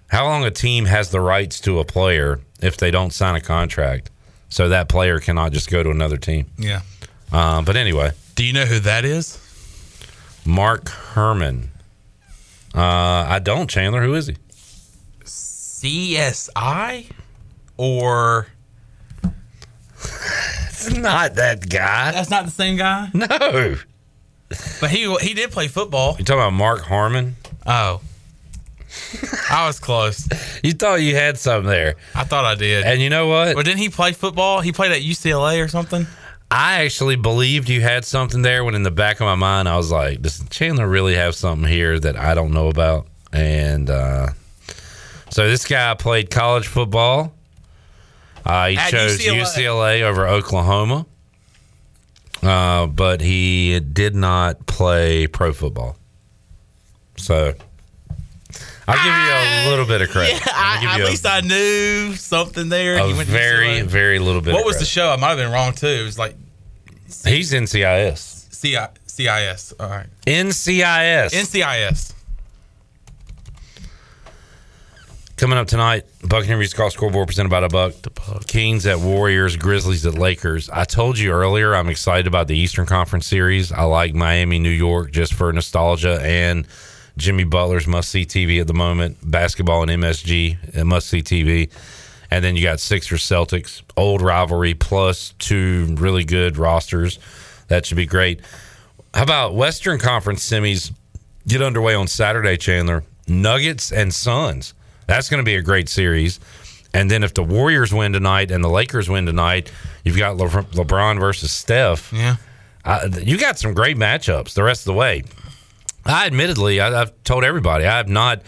Speaker 8: how long a team has the rights to a player if they don't sign a contract, so that player cannot just go to another team.
Speaker 11: Yeah.
Speaker 8: Uh, but anyway,
Speaker 11: Do you know who that is?
Speaker 8: Mark Herman. Uh, I don't. Chandler, who is he?
Speaker 11: CSI or
Speaker 8: it's not that guy.
Speaker 11: That's not the same guy.
Speaker 8: No.
Speaker 11: But he he did play football.
Speaker 8: You talking about Mark Harmon?
Speaker 11: Oh. I was close.
Speaker 8: You thought you had something there.
Speaker 11: I thought I did.
Speaker 8: And you know what?
Speaker 11: But didn't he play football? He played at UCLA or something.
Speaker 8: I actually believed you had something there when in the back of my mind I was like, does Chandler really have something here that I don't know about? And uh, so this guy played college football. Uh, he
Speaker 11: At
Speaker 8: chose
Speaker 11: UCLA.
Speaker 8: UCLA. over Oklahoma, uh, but he did not play pro football. So I'll give you a little bit of credit.
Speaker 11: Yeah,
Speaker 8: you
Speaker 11: at
Speaker 8: a-
Speaker 11: least I knew something there.
Speaker 8: a
Speaker 11: He went
Speaker 8: very, very little bit.
Speaker 11: What was the show? I might have been wrong too. It was like
Speaker 8: He's NCIS.
Speaker 11: CI, CIS. All right.
Speaker 8: NCIS.
Speaker 11: NCIS.
Speaker 8: Coming up tonight, Buccaneers Hall scoreboard presented by the Buck. Kings at Warriors, Grizzlies at Lakers. I told you earlier I'm excited about the Eastern Conference series. I like Miami, New York just for nostalgia and Jimmy Butler's must see TV at the moment. Basketball and MSG and must see TV. And then you got Sixers Celtics, old rivalry plus two really good rosters. That should be great. How about Western Conference semis get underway on Saturday, Chandler? Nuggets and Suns. That's going to be a great series. And then if the Warriors win tonight and the Lakers win tonight, you've got Le- LeBron versus Steph.
Speaker 11: Yeah.
Speaker 8: Uh, you got some great matchups the rest of the way. I admittedly, I, I've told everybody, I have not,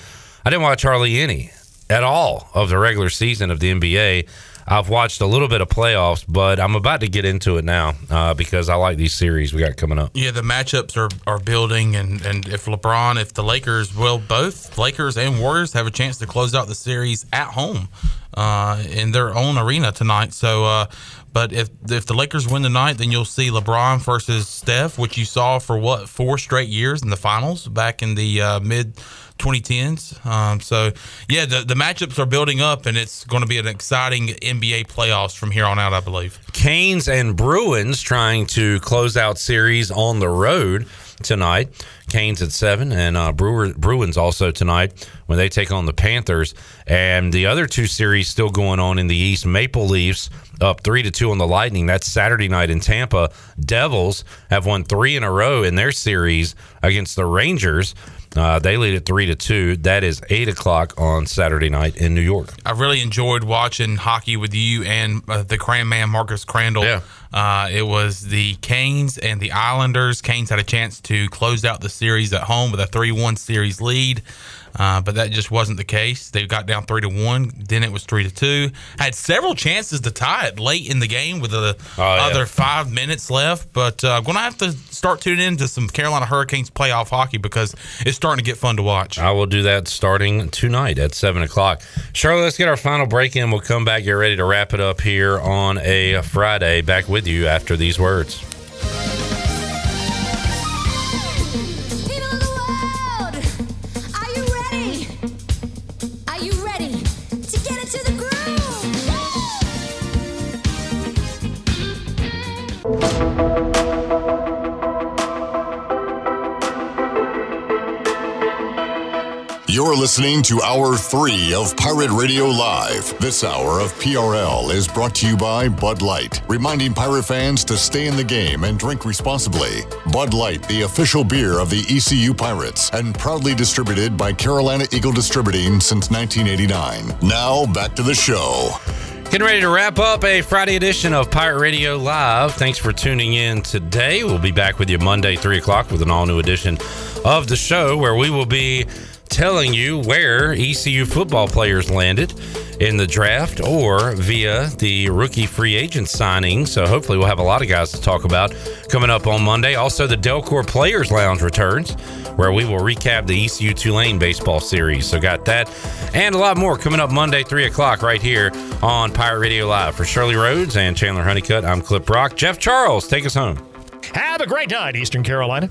Speaker 8: I didn't watch hardly any at all of the regular season of the NBA. I've watched a little bit of playoffs, but I'm about to get into it now uh, because I like these series we got coming up.
Speaker 11: Yeah, the matchups are, are building, and, and if LeBron, if the Lakers, well, both Lakers and Warriors have a chance to close out the series at home uh, in their own arena tonight. So, uh, but if if the Lakers win tonight, then you'll see LeBron versus Steph, which you saw for what four straight years in the finals back in the uh, mid 2010s. Um, so, yeah, the, the matchups are building up, and it's going to be an exciting NBA playoffs from here on out, I believe.
Speaker 8: Canes and Bruins trying to close out series on the road tonight. Canes at seven, and uh, Brewer, Bruins also tonight when they take on the Panthers. And the other two series still going on in the East. Maple Leafs up three to two on the Lightning. That's Saturday night in Tampa. Devils have won three in a row in their series against the Rangers. Uh, they lead at three to two. That is eight o'clock on Saturday night in New York.
Speaker 11: I really enjoyed watching hockey with you and uh, the Cran man Marcus Crandell.
Speaker 8: Yeah.
Speaker 11: Uh, it was the Canes and the Islanders. Canes had a chance to close out the series at home with a 3 1 series lead. Uh, but that just wasn't the case. They got down three to one. Then it was three to two. Had several chances to tie it late in the game with the
Speaker 8: Oh, yeah.
Speaker 11: other five minutes left. But uh, I'm going to have to start tuning into some Carolina Hurricanes playoff hockey because it's starting to get fun to watch.
Speaker 8: I will do that starting tonight at seven o'clock. Charlotte, let's get our final break in. We'll come back, get ready to wrap it up here on a Friday. Back with you after these words.
Speaker 2: You're listening to Hour 3 of Pirate Radio Live. This hour of PRL is brought to you by Bud Light, reminding pirate fans to stay in the game and drink responsibly. Bud Light, the official beer of the ECU Pirates, and proudly distributed by Carolina Eagle Distributing since 1989. Now, back to the show.
Speaker 8: Getting ready to wrap up a Friday edition of Pirate Radio Live. Thanks for tuning in today. We'll be back with you Monday, 3 o'clock, with an all new edition of the show where we will be telling you where ECU football players landed in the draft or via the rookie free agent signing. So hopefully we'll have a lot of guys to talk about coming up on Monday. Also, the Delcor Players Lounge returns, where we will recap the ECU Tulane baseball series. So got that and a lot more coming up Monday, three o'clock, right here on Pirate Radio Live. For Shirley Rhodes and Chandler Honeycutt, I'm Clip Brock. Jeff Charles, take us home.
Speaker 19: Have a great night, Eastern Carolina.